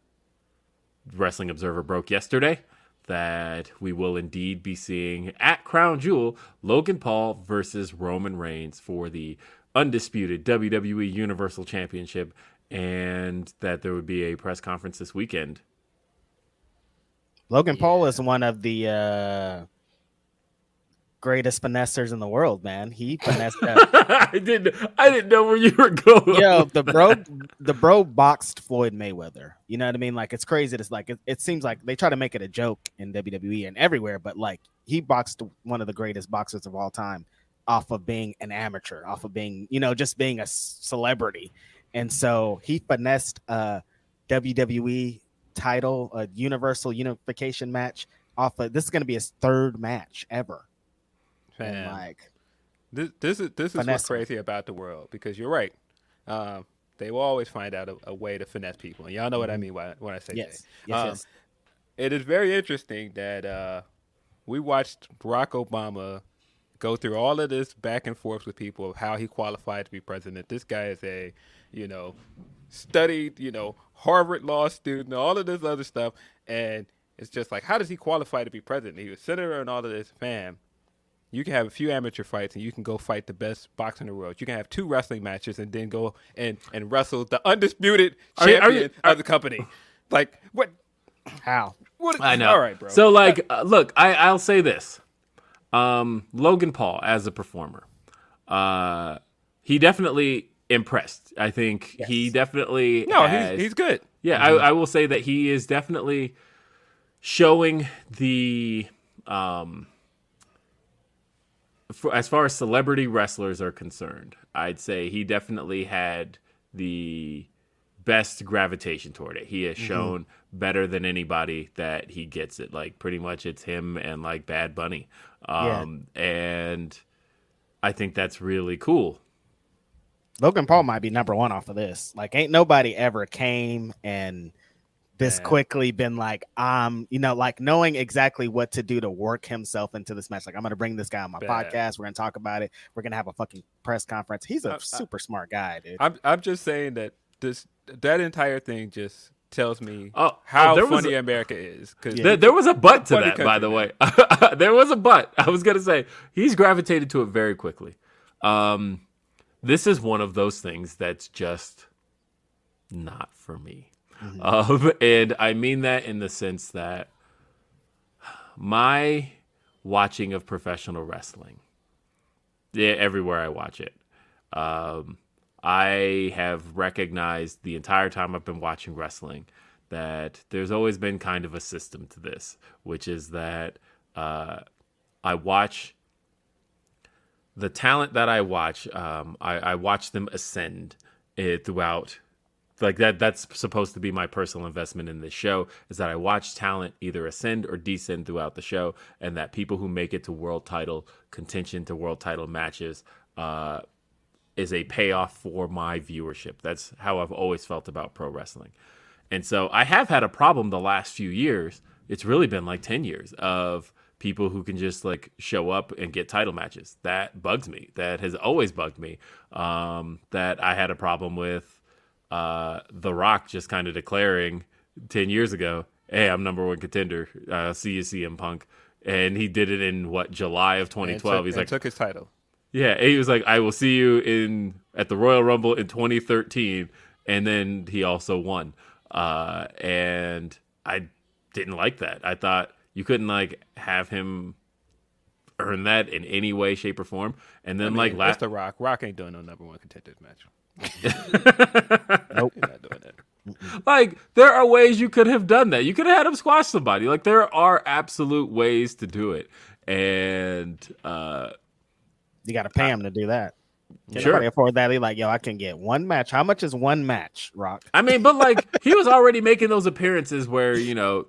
Wrestling Observer broke yesterday that we will indeed be seeing at Crown Jewel Logan Paul versus Roman Reigns for the undisputed WWE Universal Championship, and that there would be a press conference this weekend. Logan Paul is one of the uh, greatest finessers in the world, man. He [LAUGHS] finessed I didn't I didn't know where you were going. Yo, the bro the bro boxed Floyd Mayweather. You know what I mean? Like it's crazy. It's like it, it seems like they try to make it a joke in WWE and everywhere, but like he boxed one of the greatest boxers of all time off of being an amateur, off of being, you know, just being a celebrity. And so he finessed a WWE title, a universal unification match off of this is going to be his third match ever. Like This this is this is what's crazy about the world because you're right. Um, they will always find out a, a way to finesse people, and y'all know what I mean by, when I say Mm-hmm. yes, that. yes, Um, yes. It is very interesting that uh, we watched Barack Obama go through all of this back and forth with people of how he qualified to be president. This guy is a, you know, studied, you know, Harvard law student, all of this other stuff, and it's just like, how does he qualify to be president? He was senator and all of this, fam. You can have a few amateur fights and you can go fight the best boxer in the world. You can have two wrestling matches and then go and, and wrestle the undisputed Are you- are champion you- are- of the company. Like what? How? What? I know. All right, bro. So like, uh, look, I I'll say this: um, Logan Paul as a performer, uh, he definitely impressed. I think he definitely. definitely no, has- he's he's good. Yeah, I, I will say that he is definitely showing the um for, as far as celebrity wrestlers are concerned, I'd say he definitely had the best gravitation toward it. He has shown better than anybody that he gets it. Like pretty much it's him and like Bad Bunny. Um and I think that's really cool. Logan Paul might be number one off of this. Like, ain't nobody ever came and this Man. quickly been like, um, you know, like knowing exactly what to do to work himself into this match. Like, I'm gonna bring this guy on my Bad. podcast. We're gonna talk about it. We're gonna have a fucking press conference. He's a I- I- super smart guy, dude. I'm I'm just saying that this that entire thing just tells me Oh, how oh, funny a- America is. Because There, there was a butt to Funny that, by country, the way. [LAUGHS] there was a butt. I was gonna say he's gravitated to it very quickly. Um, this is one of those things that's just not for me, um, and I mean that in the sense that my watching of professional wrestling, yeah, everywhere I watch it, um, I have recognized the entire time I've been watching wrestling that there's always been kind of a system to this, which is that uh, I watch the talent that I watch. Um, I, I watch them ascend uh, throughout. Like that. That's supposed to be my personal investment in this show. Is that I watch talent either ascend or descend throughout the show, and that people who make it to world title contention to world title matches. Uh, is a payoff for my viewership. That's how I've always felt about pro wrestling. And so I have had a problem the last few years. It's really been like 10 years of people who can just like show up and get title matches. That bugs me. That has always bugged me. Um, that I had a problem with uh, The Rock just kind of declaring 10 years ago, hey, I'm number one contender. Uh, see you, CM Punk. And he did it in what, July of 2012. and He's took, like, took his title. yeah, he was like, "I will see you in at the Royal Rumble in 2013," and then he also won. Uh, and I didn't like that. I thought you couldn't like have him earn that in any way, shape, or form. And then I mean, like last, the Rock. Rock ain't doing no number one contenders match. Nope. He's not doing that. like there are ways you could have done that. You could have had him squash somebody. Like there are absolute ways to do it. And uh, You got to pay him to do that. Can Sure. nobody afford that? He like, yo, I can get one match. How much is one match, Rock? I mean, but like he was already making those appearances where you know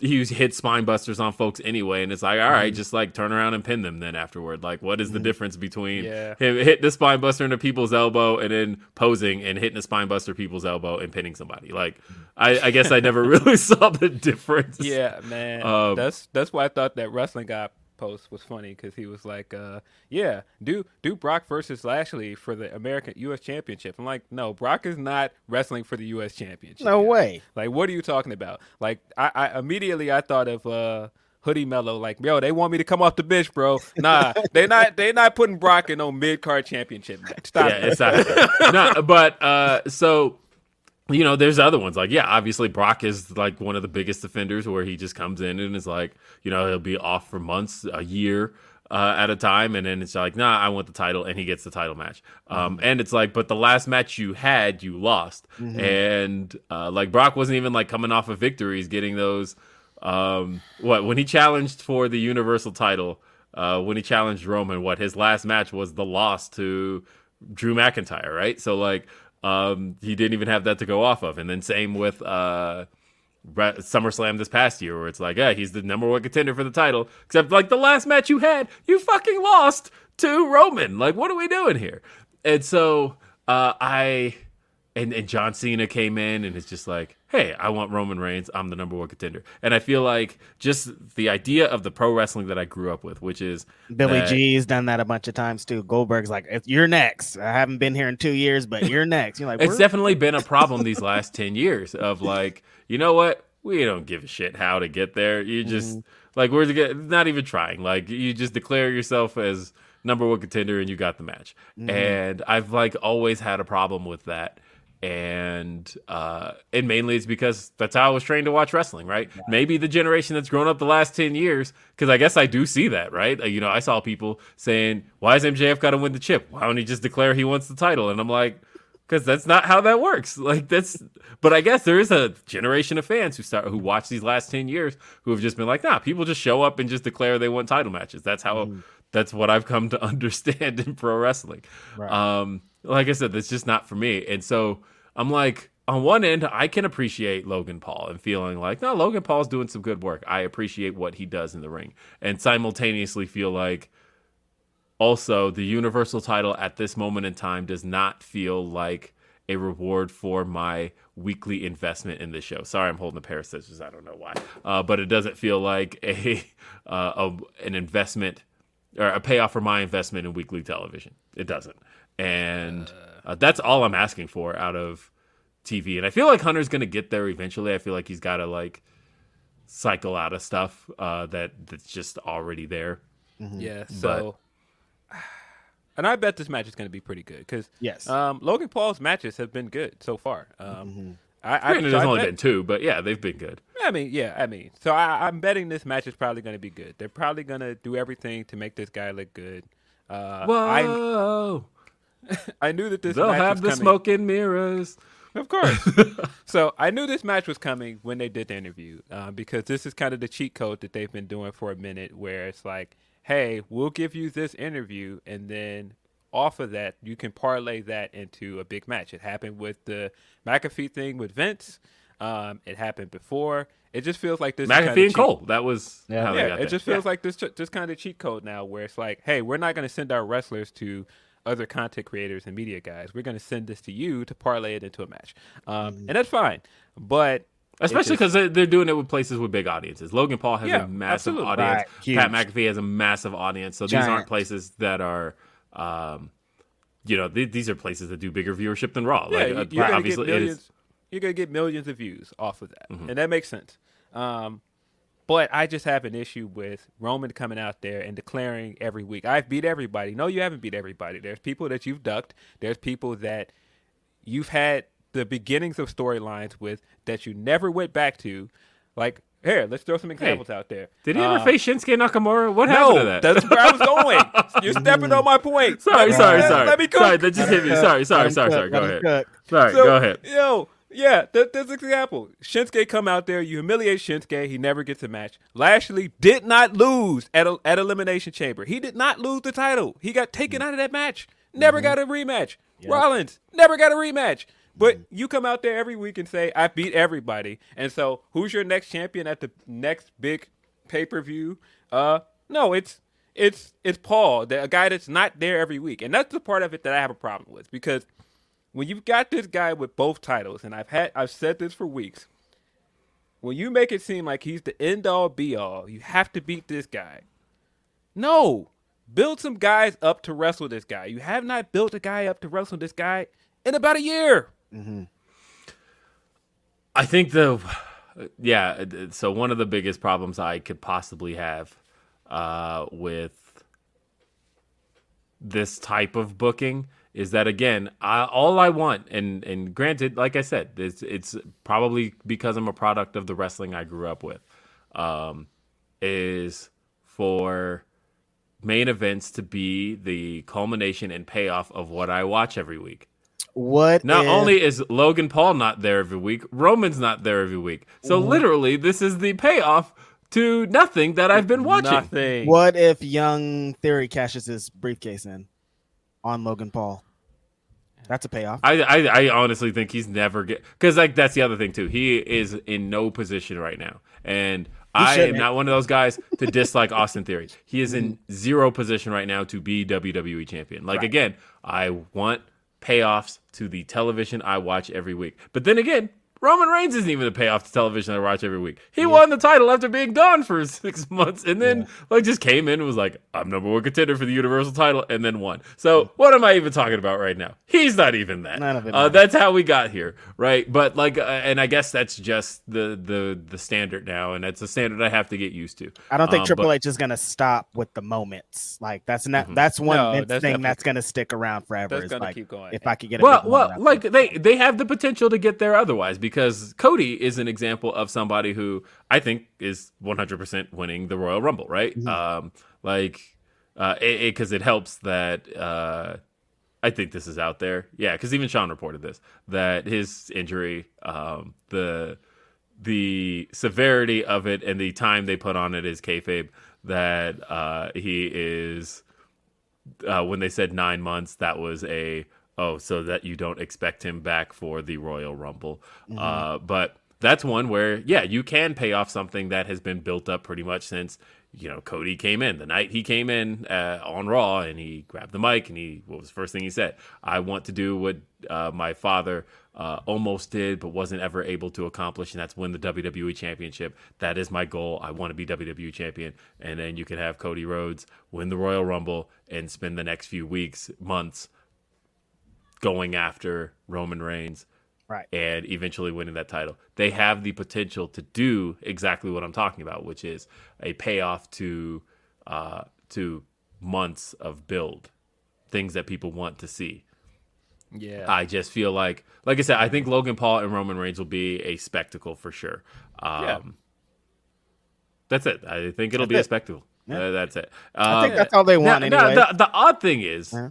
he was hit spine busters on folks anyway, and it's like, all right, just like turn around and pin them then afterward. Like, what is the difference between Yeah. him hitting the spine buster into people's elbow and then posing and hitting a spine buster people's elbow and pinning somebody? Like, I, I guess I never [LAUGHS] really [LAUGHS] saw the difference. Yeah, man. Um, that's that's why I thought that wrestling guy post was funny because he was like, uh, "Yeah, do do Brock versus Lashley for the American U.S. Championship." I'm like, "No, Brock is not wrestling for the U.S. Championship." No way. Like, what are you talking about? Like, I, I immediately I thought of uh, Hoodie Melo. Like, yo, they want me to come off the bench, bro. Nah, [LAUGHS] they not they not putting Brock in no mid card championship match. Stop yeah, it. exactly. no, but uh, so you know, there's other ones like yeah, obviously Brock is like one of the biggest offenders where he just comes in and is like, you know, he'll be off for months, a year. uh, at a time, and then it's like, nah, I want the title, and he gets the title match. Um, and it's like, but the last match you had, you lost, and uh, like Brock wasn't even like coming off of victories, getting those. Um, what when he challenged for the Universal title, uh, when he challenged Roman, what his last match was the loss to Drew McIntyre, right? So like, um, he didn't even have that to go off of, and then same with uh. SummerSlam this past year, where it's like, yeah, he's the number one contender for the title. Except like the last match you had, you fucking lost to Roman. Like, what are we doing here? And so uh, I and and John Cena came in and it's just like, hey, I want Roman Reigns. I'm the number one contender. And I feel like just the idea of the pro wrestling that I grew up with, which is Billy that- G's done that a bunch of times too. Goldberg's like, if you're next. I haven't been here in two years, but you're next. You're like, it's definitely been a problem these last 10 years of like you know what we don't give a shit how to get there you mm-hmm. just like we're not even trying like you just declare yourself as number one contender and you got the match mm-hmm. and i've like always had a problem with that and uh and mainly it's because that's how i was trained to watch wrestling right maybe the generation that's grown up the last 10 years because i guess i do see that right you know i saw people saying why is mjf got to win the chip why don't he just declare he wants the title and i'm like because that's not how that works. [LAUGHS] Like that's, but I guess there is a generation of fans who start who watch these last ten years who have just been like, nah, people just show up and just declare they want title matches. That's how. That's what I've come to [LAUGHS] understand in pro wrestling. Um, like I said, that's just not for me. And so I'm like, on one end, I can appreciate Logan Paul and feeling like, no, Logan Paul's doing some good work. I appreciate what he does in the ring, and simultaneously feel like also the universal title at this moment in time does not feel like a reward for my weekly investment in this show. Sorry, I'm holding a pair of scissors. I don't know why, uh, but it doesn't feel like [LAUGHS] a, uh, a an investment or a payoff for my investment in weekly television. It doesn't, and uh, that's all I'm asking for out of TV. And I feel like Hunter's going to get there eventually. I feel like he's got to like cycle out of stuff uh, that that's just already there. Yeah. So, [SIGHS] and I bet this match is going to be pretty good because Yes. um, Logan Paul's matches have been good so far. Um, I, I, Granted, so there's I only bet- been two, but yeah, they've been good. I mean, yeah, I mean, so I, I'm betting this match is probably going to be good. They're probably going to do everything to make this guy look good. Uh, I Whoa! I knew that this They'll match have the was coming. smoke and mirrors. Of course. [LAUGHS] so I knew this match was coming when they did the interview uh, because this is kind of the cheat code that they've been doing for a minute, where it's like, hey, we'll give you this interview, and then off of that, you can parlay that into a big match. It happened with the McAfee thing with Vince. Um, it happened before. It just feels like this. is kinda McAfee and cheat- Cole. That was how yeah, got it there. just feels like this this kind of cheat code now, where it's like, hey, we're not going to send our wrestlers to other content creators and media guys. We're going to send this to you to parlay it into a match, um, and that's fine. But Especially because they're doing it with places with big audiences. Logan Paul has Yeah, a massive absolutely. audience. Right. Pat McAfee has a massive audience. So these aren't places that are, um, you know, th- these are places that do bigger viewership than Raw. yeah, like, you- uh, you're going to get obviously, it millions. is. Mm-hmm. You're going to get millions of views off of that, and that makes sense. Um, but I just have an issue with Roman coming out there and declaring every week, "I've beat everybody." No, you haven't beat everybody. There's people that you've ducked. There's people that you've had the beginnings of storylines with that you never went back to. Like, here, let's throw some examples out there. Did he ever Uh, face Shinsuke Nakamura? What happened to that? that's where I was going. [LAUGHS] You're stepping on my point. sorry, sorry, sorry. Let me cook. Sorry, that just hit me. Sorry, sorry, sorry, sorry. Go ahead. Sorry, go ahead. Yo, yeah, that, that's an example. Shinsuke come out there, you humiliate Shinsuke, he never gets a match. Lashley did not lose at a, at Elimination Chamber. He did not lose the title. He got taken mm. out of that match. Never mm-hmm. got a rematch. Rollins never got a rematch. But mm. you come out there every week and say, I beat everybody. And so who's your next champion at the next big pay per view? Uh no, it's it's it's Paul, the a guy that's not there every week. And that's the part of it that I have a problem with because when you've got this guy with both titles, and I've had I've said this for weeks, when you make it seem like he's the end all be all, you have to beat this guy. No. Build some guys up to wrestle this guy. You have not built a guy up to wrestle this guy in about a year. I think the yeah. So one of the biggest problems I could possibly have uh, with this type of booking is that again, I, all I want, and and granted, like I said, it's it's probably because I'm a product of the wrestling I grew up with, um, is for main events to be the culmination and payoff of what I watch every week. What Not if- only is Logan Paul not there every week, Roman's not there every week. So literally, this is the payoff to nothing that I've been watching. Nothing. what if Young Theory cashes his briefcase in on Logan Paul? That's a payoff. I, I I honestly think he's never get because like that's the other thing too. He is in no position right now, and I am not one of those guys to [LAUGHS] dislike Austin Theory. He is in mm-hmm. zero position right now to be WWE champion. Like again, I want payoffs to the television I watch every week. But then again, Roman Reigns isn't even a payoff to television I watch every week. He won the title after being gone for [LAUGHS] six months, and then like just came in and was like, "I'm number one contender for the Universal title," and then won. So what am I even talking about right now? He's not even that. None of it Uh, that's how we got here, right? But like, uh, and I guess that's just the the the standard now, and it's a standard I have to get used to. I don't think Um, Triple but- H is gonna stop with the moments. Like that's not Mhm. that's one No, that's thing definitely- that's gonna stick around forever. That's is gonna keep going. If I could get a well, well, like they they have the potential to get there otherwise because Cody is an example of somebody who I think is 100% winning the Royal Rumble, right? Mm-hmm. Um, like, uh, because it, helps that uh, I think this is out there, yeah. Because even Sean reported this that his injury, um, the the severity of it and the time they put on it is kayfabe. That uh, he is uh, when they said nine months, that was a oh, so that you don't expect him back for the Royal Rumble. Uh, but that's one where yeah, you can pay off something that has been built up pretty much since you know Cody came in the night he came in uh, on Raw and he grabbed the mic and he what was the first thing he said? I want to do what uh, my father. Uh, almost did, but wasn't ever able to accomplish, and that's win the WWE Championship. That is my goal. I want to be WWE Champion, and then you can have Cody Rhodes win the Royal Rumble and spend the next few weeks, months going after Roman Reigns right. and eventually winning that title. They have the potential to do exactly what I'm talking about, which is a payoff to uh, to months of build, things that people want to see. Yeah. I just feel like, like I said, I think Logan Paul and Roman Reigns will be a spectacle for sure. Um, Yeah. That's it. I think it'll be a That's it. spectacle. Uh, that's it. I think Um, that's all they want now, now, anyway. the, the odd thing is, Yeah.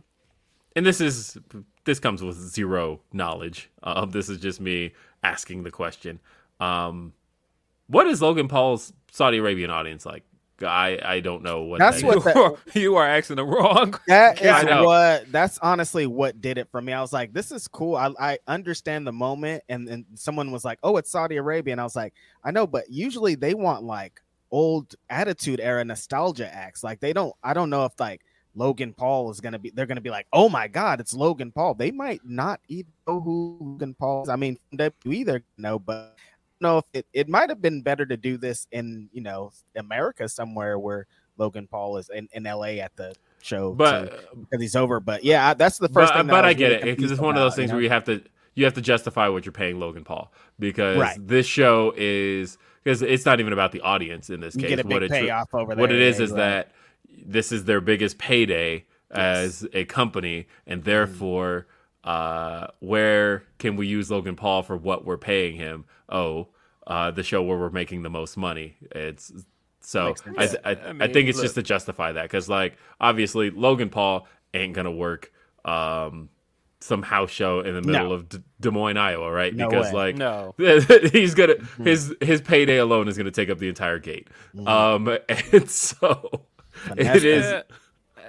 and this is this comes with zero knowledge. Um, this is just me asking the question. Um, what is Logan Paul's Saudi Arabian audience like? I I don't know what. That's that what is. that- [LAUGHS] you, are, asking the wrong. [LAUGHS] That is what that's honestly what did it for me. I was like, this is cool. I, I understand the moment. And then someone was like, Oh, it's Saudi Arabia. And I was like, I know, but usually they want like old attitude era nostalgia acts. Like they don't I don't know if like Logan Paul is gonna be they're gonna be like, Oh my god, it's Logan Paul. They might not even know who Logan Paul is. I mean WWE they're know, but know if it, it might have been better to do this in you know America somewhere where Logan Paul is in, in LA at the show But to- because he's over. But yeah, I- that's the first but, thing. but I, I get really it because it's one of those things you where you have to you have to justify what you're paying Logan Paul because Right. this show is because it's not even about the audience in this You case. get a what it payoff over what it is is right. that this is their biggest payday as a company, Mm. and therefore, uh, where can we use Logan Paul for what we're paying him? Oh, uh, the show where we're making the most money. It's so Makes. I, th- I, I I think it's look. just to justify that because like obviously Logan Paul ain't gonna work um some house show in the middle No. of D- Des Moines, Iowa, right? No because way. like No. [LAUGHS] he's gonna his his payday alone is gonna take up the entire gate. Um, [LAUGHS] and so it is. Yeah.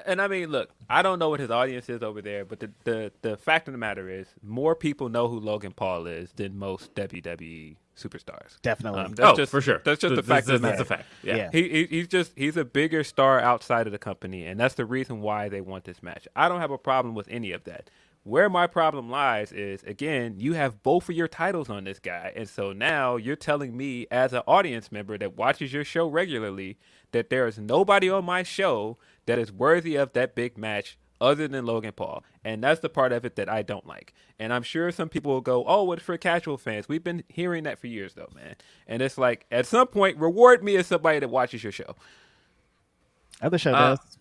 And I mean, look, I don't know what his audience is over there, but the, the, the fact of the matter is, more people know who Logan Paul is than most WWE superstars. Definitely. Um, that's oh, just, for sure. That's just the Th- fact That's, of the that's a fact. Yeah. Yeah. He, he he's just he's a bigger star outside of the company, and that's the reason why they want this match. I don't have a problem with any of that. Where my problem lies is again, you have both of your titles on this guy, and so now you're telling me as an audience member that watches your show regularly that there is nobody on my show that is worthy of that big match other than Logan Paul. And that's the part of it that I don't like. And I'm sure some people will go, oh, it's for casual fans. We've been hearing that for years, though, man. And it's like, at some point, reward me as somebody that watches your show. Other show Uh, does.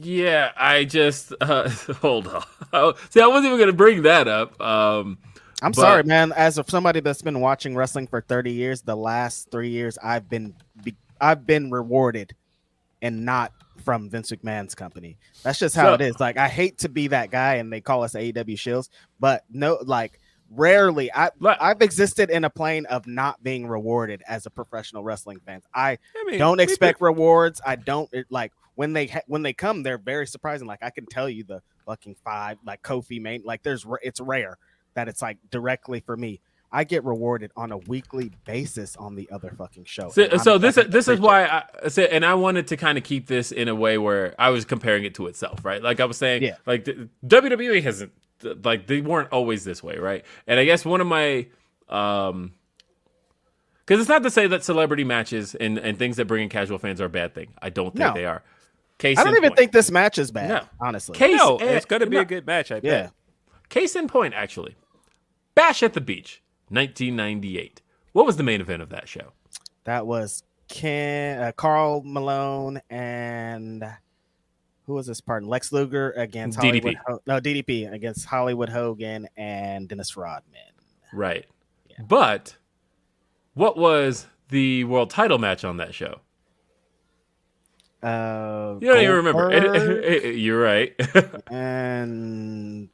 Yeah, I just uh, [LAUGHS] hold on. [LAUGHS] Oh, See, I wasn't even gonna bring that up. Um, I'm but- sorry, man. As of somebody that's been watching wrestling for 30 years, the last three years I've been be, I've been rewarded and not from Vince McMahon's company. That's just how So- it is. Like I hate to be that guy and they call us AEW shills, but no like rarely I I've existed in a plane of not being rewarded as a professional wrestling fan. I I mean, don't expect rewards. I don't it, like when they ha- when they come they're very surprising. Like I can tell you the fucking five like Kofi main like there's it's rare that it's like directly for me. I get rewarded on a weekly basis on the other fucking show. So, so this this is appreciative. why I said, and I wanted to kind of keep this in a way where I was comparing it to itself, right? Like I was saying, Yeah. like the, WWE hasn't like they weren't always this way, right? And I guess one of my um because it's not to say that celebrity matches and, and things that bring in casual fans are a bad thing. I don't think No. they are. Case I don't even point. think this match is bad, No. honestly. Case No, it's gonna be no. a good match. I bet. yeah. Case in point, actually, Bash at the Beach, 1998. What was the main event of that show? That was Ken, uh, Karl Malone, and who was this partner? Lex Luger against DDP. Hollywood. Ho- no, DDP against Hollywood Hogan and Dennis Rodman. Right. But what was the world title match on that show? Uh, You don't even remember. [LAUGHS] Goldberg You're right. [LAUGHS] and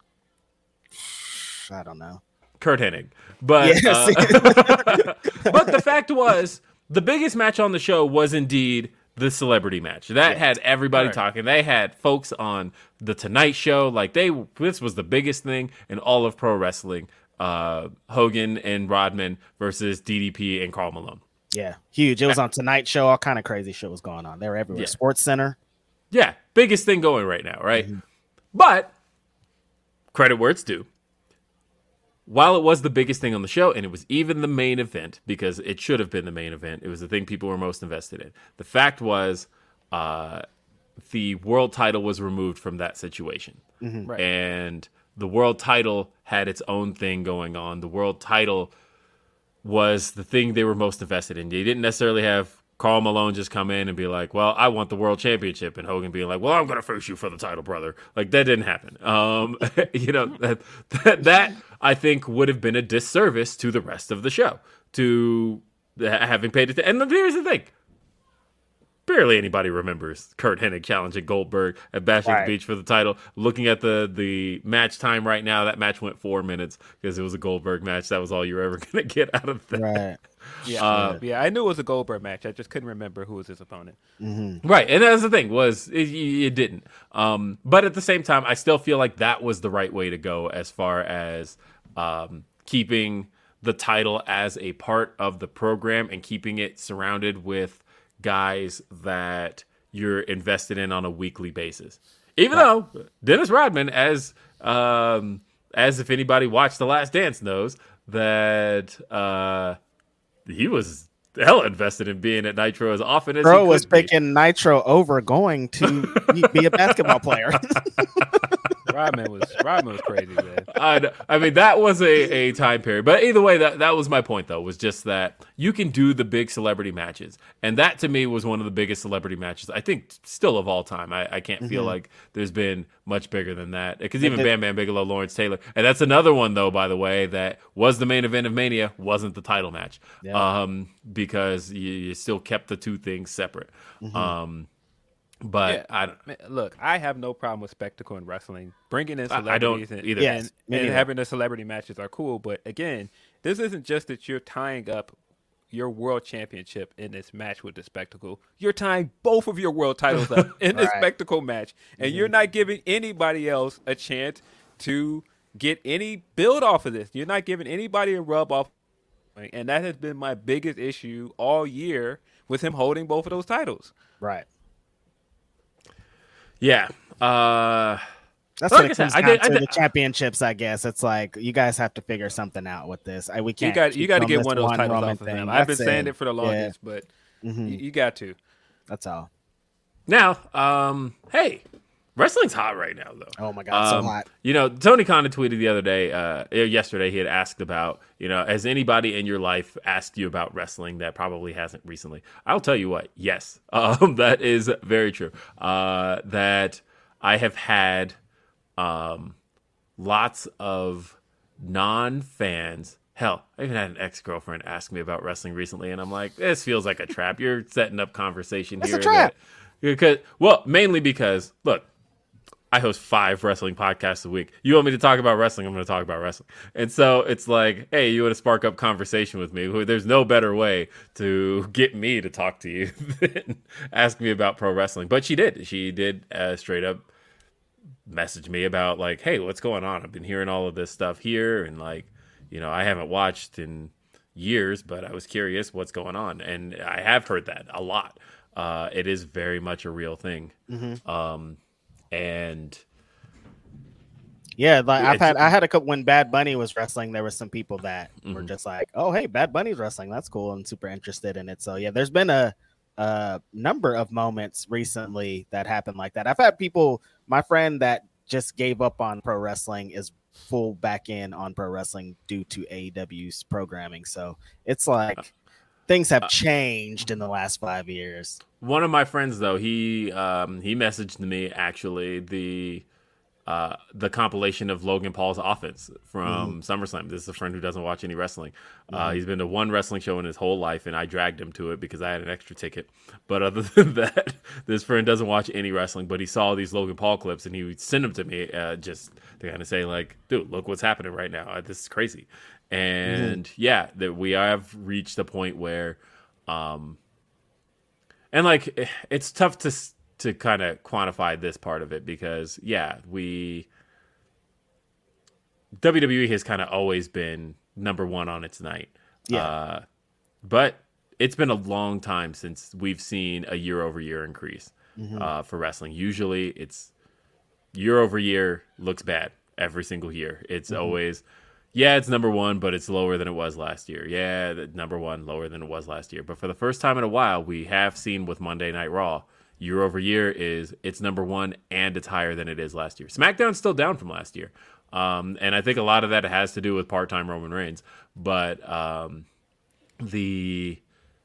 I don't know. Curt Hennig. But Yeah, uh, [LAUGHS] but the fact was the biggest match on the show was indeed the celebrity match. That had everybody Right. talking. They had folks on the Tonight Show. Like they this was the biggest thing in all of pro wrestling. Uh, Hogan and Rodman versus DDP and Karl Malone. Yeah, huge. It was on Tonight Show. All kind of crazy shit was going on. They were everywhere. Yeah. Sports Center. Yeah, biggest thing going right now, right? But credit where it's due. While it was the biggest thing on the show, and it was even the main event because it should have been the main event, it was the thing people were most invested in. The fact was, uh, the world title was removed from that situation, Right. and the world title had its own thing going on. The world title was the thing they were most invested in. They didn't necessarily have Karl Malone just come in and be like, "Well, I want the world championship," and Hogan being like, "Well, I'm going to face you for the title, brother." Like that didn't happen. Um, [LAUGHS] you know that, that that I think would have been a disservice to the rest of the show to having paid it. And here's the thing. Barely anybody remembers Curt Hennig challenging Goldberg at Bash at Right. the Beach for the title. Looking at the the match time right now, that match went four minutes because it was a Goldberg match. That was all you were ever [LAUGHS] going to get out of that. Right. Yeah, Uh, yeah. I knew it was a Goldberg match. I just couldn't remember who was his opponent. Right, and that's the thing was it, it didn't. Um, but at the same time, I still feel like that was the right way to go as far as um, keeping the title as a part of the program and keeping it surrounded with guys that you're invested in on a weekly basis. Even though Dennis Rodman, as um, as if anybody watched The Last Dance knows, that uh, he was hell invested in being at Nitro as often as Bro he was be. picking Nitro over going to be a basketball player. [LAUGHS] Rodman was Rodman was crazy, man. [LAUGHS] I, I mean, that was a, a time period. But either way, that, that was my point, though, was just that you can do the big celebrity matches. And that, to me, was one of the biggest celebrity matches, I think, still of all time. I, I can't feel like there's been much bigger than that. Because even Bam Bam Bigelow, Lawrence Taylor. And that's another one, though, by the way, that was the main event of Mania, wasn't the title match. Yeah. Um, because you, you still kept the two things separate. Um, but Yeah. I don't. Look, I have no problem with spectacle in wrestling. Bringing in I- I don't celebrities and, either. Yes, and, me and having the celebrity matches are cool. But again, this isn't just that you're tying up your world championship in this match with the spectacle. You're tying both of your world titles up [LAUGHS] in this Right. spectacle match, and you're mm-hmm. not giving anybody else a chance to get any build off of this. You're not giving anybody a rub off, and that has been my biggest issue all year with him holding both of those titles. right. Yeah. Uh, That's Like what I it comes I down did- I did- the championships. I guess it's like you guys have to figure something out with this. I, we can't. You got you got to get one of those titles off of him. I've been saying it for the Yeah, longest, but Mhm. you, you got to. That's all. Now, um, hey, wrestling's hot right now, though. Oh my God, so Um, hot. You know, Tony Khan tweeted the other day, uh, yesterday, he had asked about, you know, has anybody in your life asked you about wrestling that probably hasn't recently? I'll tell you what, yes, [LAUGHS] um, that is very true. Uh, that I have had um, lots of non fans. Hell, I even had an ex girlfriend ask me about wrestling recently, and I'm like, this feels like a trap. You're setting up conversation It's a here. trap. Because well, mainly because look, I host five wrestling podcasts a week. You want me to talk about wrestling? I'm going to talk about wrestling. And so it's like, hey, you want to spark up conversation with me? There's no better way to get me to talk to you [LAUGHS] than ask me about pro wrestling. But she did. She did uh, straight up message me about like, hey, what's going on? I've been hearing all of this stuff here, and like, you know, I haven't watched in years, but I was curious what's going on, and I have heard that a lot. Uh, it is very much a real thing. Um, and Yeah, like I've had I had a couple when Bad Bunny was wrestling, there were some people that were Mhm. just like, "Oh, hey, Bad Bunny's wrestling. That's cool," and super interested in it. So yeah, there's been a a number of moments recently that happened like that. I've had people, my friend that just gave up on pro wrestling is full back in on pro wrestling due to AEW's programming. So it's like things have changed in the last five years. One of my friends, though, he um, he messaged me actually the uh, the compilation of Logan Paul's offense from SummerSlam. This is a friend who doesn't watch any wrestling. Uh, he's been to one wrestling show in his whole life, and I dragged him to it because I had an extra ticket. But other [LAUGHS] than that, this friend doesn't watch any wrestling. But he saw these Logan Paul clips, and he would send them to me uh, just to kind of say, like, "Dude, look what's happening right now. Uh, This is crazy." And yeah, that we have reached a point where. Um, and like eh, it's tough to to kind of quantify this part of it because yeah we WWE has kind of always been number one on its night. Yeah. uh, but it's been a long time since we've seen a year over year increase uh, for wrestling. Usually it's year over year looks bad every single year. It's always yeah, it's number one, but it's lower than it was last year. Yeah, number one lower than it was last year. But for the first time in a while, we have seen with Monday Night Raw, year over year is it's number one and it's higher than it is last year. SmackDown's still down from last year, um, and I think a lot of that has to do with part-time Roman Reigns. But um, the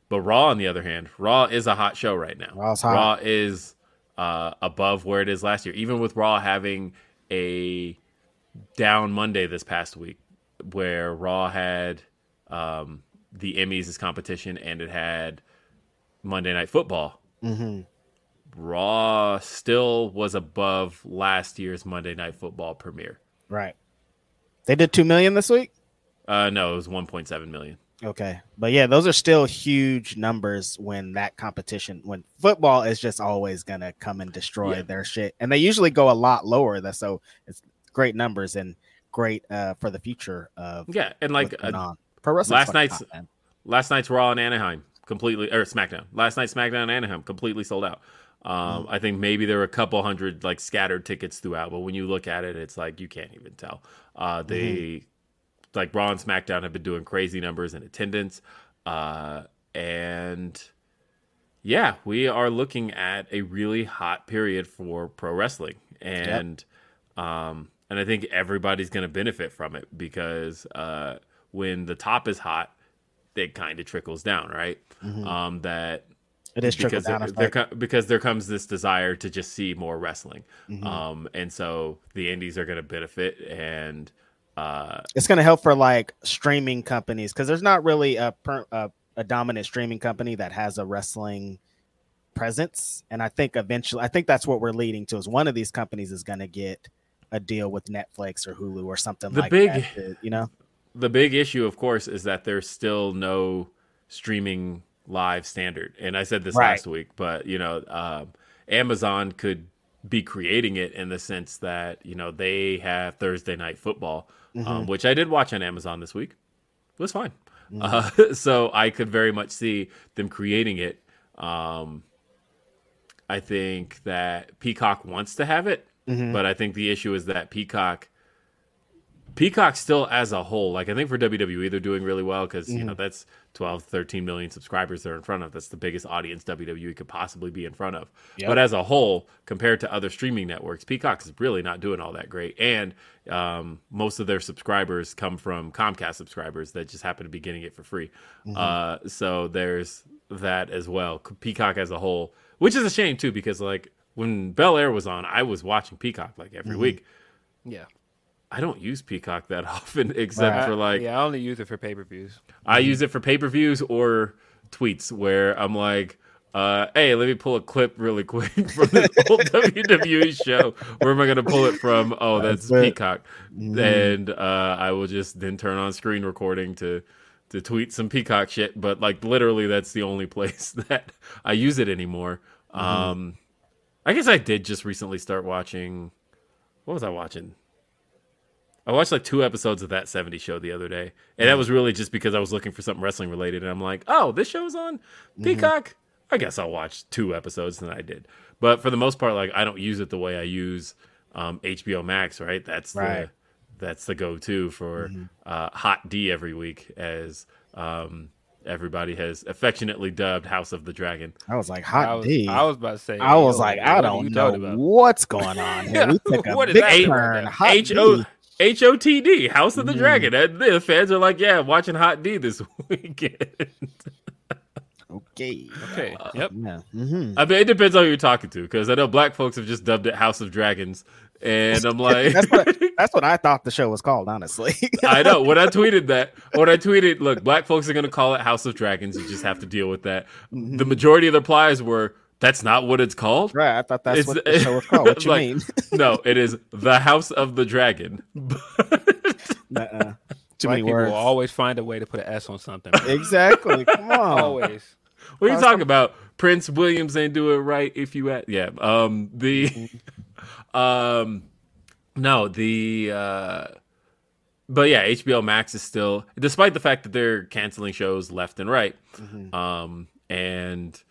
but Raw, on the other hand, Raw is a hot show right now. Raw's hot. Raw is uh, above where it is last year, even with Raw having a down Monday this past week, where Raw had um, the Emmys as competition and it had Monday Night Football. Mm-hmm. Raw still was above last year's Monday Night Football premiere. Right. They did two million this week. Uh, no, it was 1.7 million. Okay. But yeah, those are still huge numbers when that competition when football is just always gonna come and destroy Yeah. their shit. And they usually go a lot lower. That so it's great numbers and great uh for the future of Yeah, and like uh. Pro wrestling last night's- last night's Raw in Anaheim completely or SmackDown. Last night SmackDown in Anaheim completely sold out. Um, I think maybe there were a couple hundred like scattered tickets throughout, but when you look at it, it's like you can't even tell. Uh, they like Raw and SmackDown have been doing crazy numbers in attendance, uh, and yeah, we are looking at a really hot period for pro wrestling, and um, and I think everybody's going to benefit from it because uh, when the top is hot, it kind of trickles down, right? Um, that It is because down there, there because there comes this desire to just see more wrestling, Mm-hmm. um, and so the indies are going to benefit, and uh, It's gonna help for like streaming companies because there's not really a, per, a a dominant streaming company that has a wrestling presence. And I think eventually I think that's what we're leading to is one of these companies is gonna get a deal with Netflix or Hulu or something The like big- that. to- you know? the big issue, of course, is that there's still no streaming live standard. And I said this Right. last week, but you know, um, Amazon could be creating it in the sense that you know they have Thursday night football, um, which I did watch on Amazon this week. It was fine. Uh, [LAUGHS] so I could very much see them creating it. Um, I think that Peacock wants to have it, but I think the issue is that Peacock Peacock still as a whole, like I think for WWE, they're doing really well because you know that's 12, 13 million subscribers they're in front of. That's the biggest audience WWE could possibly be in front of. But as a whole, compared to other streaming networks, Peacock is really not doing all that great. And um, most of their subscribers come from Comcast subscribers that just happen to be getting it for free. Uh, so there's that as well. Peacock as a whole, which is a shame too, because like when Bel Air was on, I was watching Peacock like every week. Yeah. I don't use Peacock that [LAUGHS] often, except I- for like yeah, I only use it for pay per views. I use it for pay per views or tweets where I'm like, Uh, hey, let me pull a clip really [LAUGHS] quick from the old WWE show. Where am I going to pull it from? Oh, that's. Peacock. And uh, I will just then turn on screen recording to to tweet some Peacock shit. But like literally, that's the only [LAUGHS] place that I use it anymore. Um, I guess I did just recently start watching. What was I watching? I watched like two episodes of that 70 show the other day. And that was really just because I was looking for something wrestling related. And I'm like, oh, this show's on Peacock. I guess I'll watch two episodes. And I did. But for the most part, like I don't use it the way I use um, HBO Max, right? That's Right. the that's the go to for uh, Hot D every week, as um, everybody has affectionately dubbed House of the Dragon. I was like, I hot was, D. I was about to say. I was yo, like, I don't know what's going on here. [LAUGHS] We took a What is big that? turn. Hot H O D. H O T D House of the Dragon. And the fans are like, yeah, watching Hot D this [LAUGHS] weekend. Okay. Okay. Yep. Yeah. hmm I mean, it depends on who you're talking to, because I know black folks have just dubbed it House of Dragons, and I'm like, [LAUGHS] That's what [LAUGHS] that's what I thought the show was called, honestly. [LAUGHS] I know when I tweeted that, when I tweeted, look, black folks are going to call it House of Dragons. You just have to deal with that. The majority of the replies were, "That's not what it's called." right. I thought that's It's- what the show was called. What you like, mean? no, it is the House of the Dragon. Uh-uh. Too White many people words. will always find a way to put an S on something. Exactly. Come on. always. What are you talking about? Prince Williams ain't do it right. If you at yeah, um, the, um, no, the, uh, but yeah, HBO Max is still, despite the fact that they're canceling shows left and right, um, and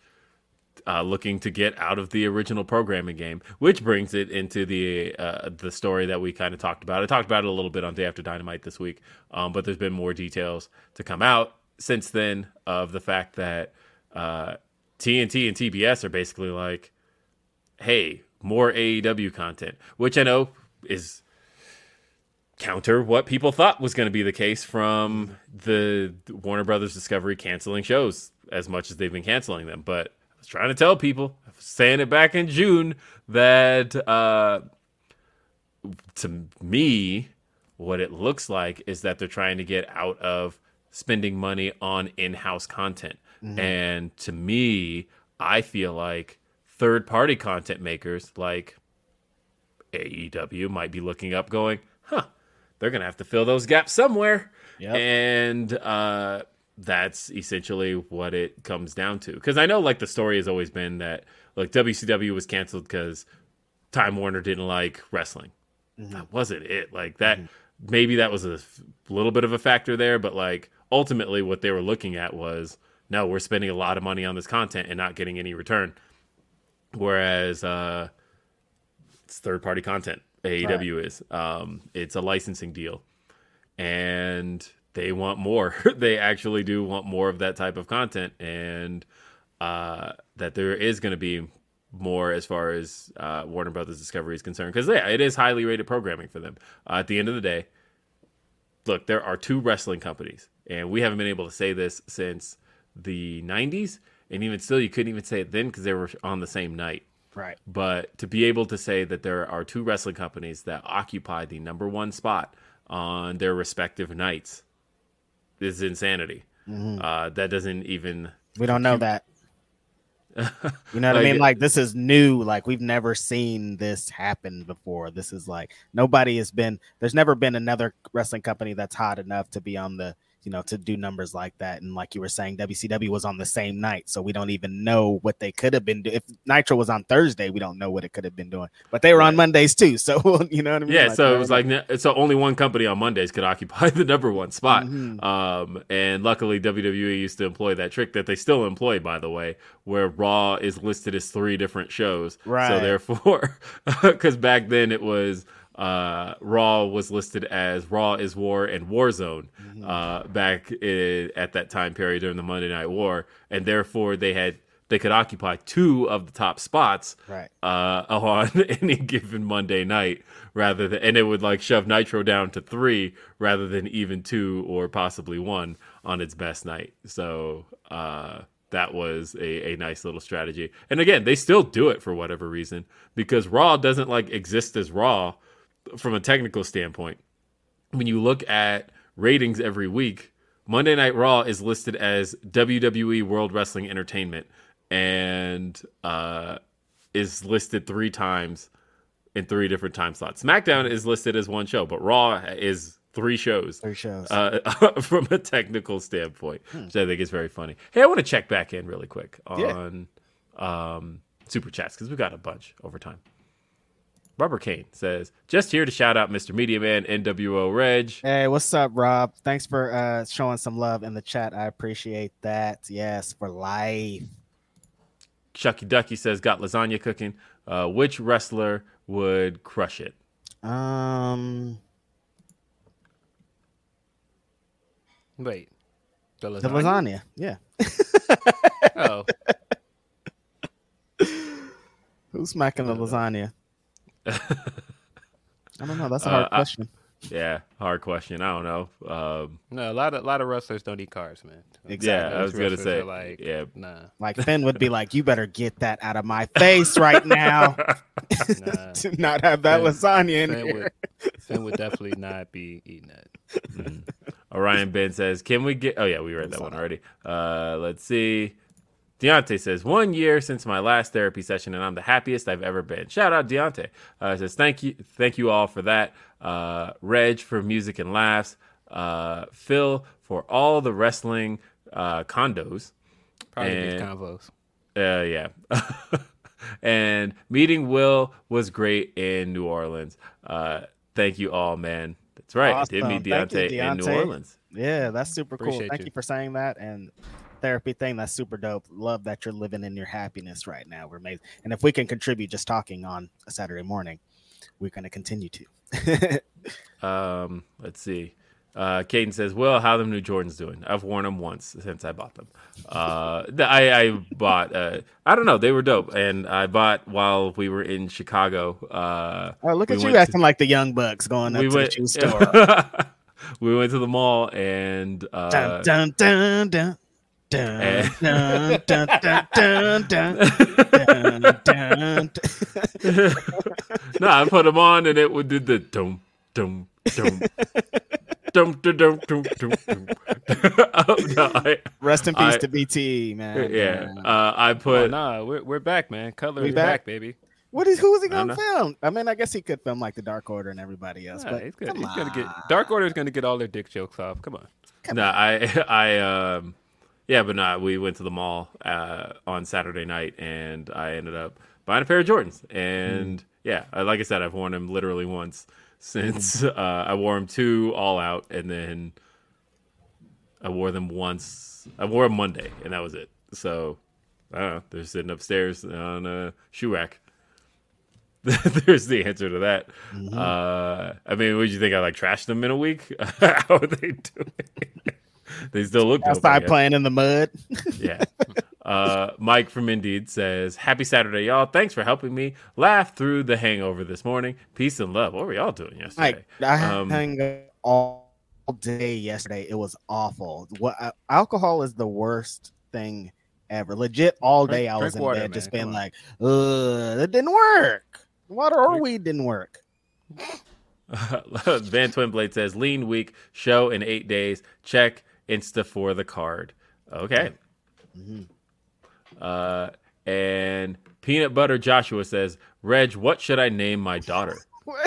uh, looking to get out of the original programming game, which brings it into the uh, the story that we kind of talked about. I talked about it a little bit on Day After Dynamite this week, um, but there's been more details to come out since then of the fact that uh, TNT and TBS are basically like, "Hey, more AEW content," which I know is counter what people thought was going to be the case from the Warner Brothers Discovery canceling shows as much as they've been canceling them. But I was trying to tell people, I was saying it back in June, that uh, to me, what it looks like is that they're trying to get out of spending money on in house content. And to me, I feel like third party content makers like AEW might be looking up, going, huh, they're going to have to fill those gaps somewhere. Yep. And uh, that's essentially what it comes down to. Because I know, like, the story has always been that, like, WCW was canceled because Time Warner didn't like wrestling. That wasn't it. Like, that, maybe that was a little bit of a factor there, but, like, ultimately, what they were looking at was, no, we're spending a lot of money on this content and not getting any return. Whereas, uh, it's third party content. AEW is. Um, it's a licensing deal, and they want more. [LAUGHS] they actually do want more of that type of content, and uh, that there is going to be more as far as uh, Warner Brothers Discovery is concerned, because yeah, it is highly rated programming for them. Uh, at the end of the day, look, there are two wrestling companies, and we haven't been able to say this since the '90s, and even still, you couldn't even say it then because they were on the same night Right. but to be able to say that there are two wrestling companies that occupy the number one spot on their respective nights is insanity. Uh, that doesn't even We don't know that. [LAUGHS] You know what I mean? Like this is new. Like we've never seen this happen before. This is like nobody has been. There's never been another wrestling company that's hot enough to be on the. You know, to do numbers like that, and like you were saying, WCW was on the same night, so we don't even know what they could have been doing. If Nitro was on Thursday, we don't know what it could have been doing, but they were on Mondays too. So [LAUGHS] you know what I mean? Yeah, so it was like so only one company on Mondays could [LAUGHS] occupy the number one spot. Mhm. Um, and luckily WWE used to employ that trick that they still employ, by the way, where Raw is listed as three different shows. Right. So therefore, [LAUGHS] because back then it was uh, Raw was listed as Raw is War and Warzone uh, back i at that time period during the Monday Night War, and therefore they had they could occupy two of the top spots Right. uh, [LAUGHS] on any given Monday night, rather than and it would like shove Nitro down to three rather than even two or possibly one on its best night. So uh, that was a, a nice little strategy. And again, they still do it for whatever reason because Raw doesn't like exist as Raw from a technical standpoint. When you look at ratings every week, Monday Night Raw is listed as WWE World Wrestling Entertainment. and uh, is listed three times in three different time slots. SmackDown is listed as one show, but Raw is three shows. Three shows. Uh, [LAUGHS] from a technical standpoint, which I think is very funny. Hey, I want to check back in really quick on um, super chats because we got a bunch over time. Robert Kane says, "Just here to shout out Mr. Media Man, NWO Reg. Hey, what's up, Rob? Thanks for uh, showing some love in the chat. I appreciate that. Yes, for life. Chucky Ducky says, got lasagna cooking. Uh, which wrestler would crush it? Um, Wait. The lasagna? the lasagna. Yeah. Oh, [LAUGHS] Who's smacking the lasagna? I don't know. That's a hard Uh, I- question. Yeah, hard question. I don't know. Um, no, a lot of a lot of wrestlers don't eat carbs, man. Exactly. yeah, I Most was gonna say, like, yeah, nah, Like Finn would be like, "You better get that out of my face right now." [LAUGHS] [LAUGHS] nah. to not have that Finn- lasagna in Finn here. would, Finn would [LAUGHS] definitely not be eating that. Orion Ben says, "Can we get?" Oh yeah, we read that one already. Uh, let's see. Deontay says, "One year since my last therapy session, and I'm the happiest I've ever been." Shout out Deontay. Uh, says, "Thank you, thank you all for that." Uh, Reg for music and laughs. Uh, Phil for all the wrestling uh, condos. Probably these And- convos. Uh, yeah. [LAUGHS] and meeting Will was great in New Orleans. Uh, thank you all, man. That's right. I did meet Awesome. Thank you, Deontay, in New Orleans. Yeah, that's super cool. Thank you. you for saying that. And therapy thing, that's super dope. Love that you're living in your happiness right now. We're amazing. And if we can contribute just talking on a Saturday morning, we're going to continue to. [LAUGHS] Um, let's see. Uh, Caden says, "Well, how the new Jordans doing? I've worn them once since I bought them. Uh, I, I bought. Uh, I don't know. They were dope, and I bought while we were in Chicago. Uh, oh, look we at you went to- acting like the young bucks going up we to went. the shoe [LAUGHS] store. we went to the mall, and uh, dun, dun, dun, Eh. no, I put them on, and it would do the dum dum dum. Dum, dum, dum, dum, dum. Oh, Rest in peace to BT, man. yeah, uh, I Oh, put nah, we're we're back, man. Color We is back? baby. What is who is he gonna film? I mean, I guess he could film like the Dark Order and everybody else, Nah, but he's gonna, come get. Dark Order is gonna get all their dick jokes off. Come on. no, I, I, um, yeah, but no, we went to the mall uh, on Saturday night, and I ended up buying a pair of Jordans, and yeah, like I said, I've worn them literally once since uh, I wore them two all out, and then I wore them once. I wore them Monday, and that was it. So I don't know. They're sitting upstairs on a shoe rack. [LAUGHS] There's the answer to that. Uh, I mean, would you think I like trashed them in a week? [LAUGHS] How are they doing? [LAUGHS] they still look dope, I outside guess. playing in the mud. [LAUGHS] Yeah. Uh, Mike from Indeed says, "Happy Saturday, y'all! Thanks for helping me laugh through the hangover this morning. Peace and love. What were y'all doing yesterday? Like I Um, hung all day yesterday. It was awful. What uh, alcohol is the worst thing ever. Legit, all Drink- day I was in water, bed just being Come like, "Ugh, it didn't work. Water or Drink- weed didn't work." [LAUGHS] Van Twin Blade says, "Lean week show in eight days. Check Insta for the card. Okay. Uh, and Peanut Butter Joshua says, Reg, what should I name my daughter? [LAUGHS]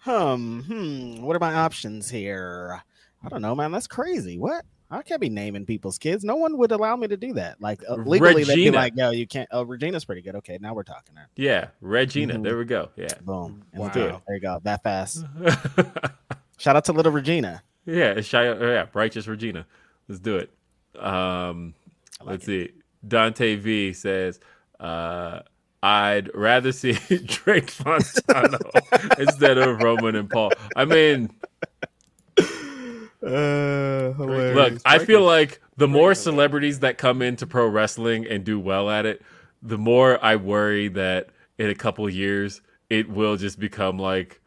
Hmm. Hmm. What are my options here? I don't know, man. That's crazy. What? I can't be naming people's kids. No one would allow me to do that. Like uh, legally, they'd be like, "No, you can't." Oh, Regina's pretty good. Okay, now we're talking. Her. Yeah, Regina. Mhm. There we go. Yeah. Boom. And Wow. there you go. That fast. [LAUGHS] Shout out to little Regina. Yeah, it's shy, uh, yeah, righteous Regina. Let's do it. Um, let's see. Dante V says, uh, "I'd rather see [LAUGHS] Drake Fantano [LAUGHS] instead of Roman and Paul." I mean, Uh, look, I feel like the more celebrities that come into pro wrestling and do well at it, the more I worry that in a couple years it will just become like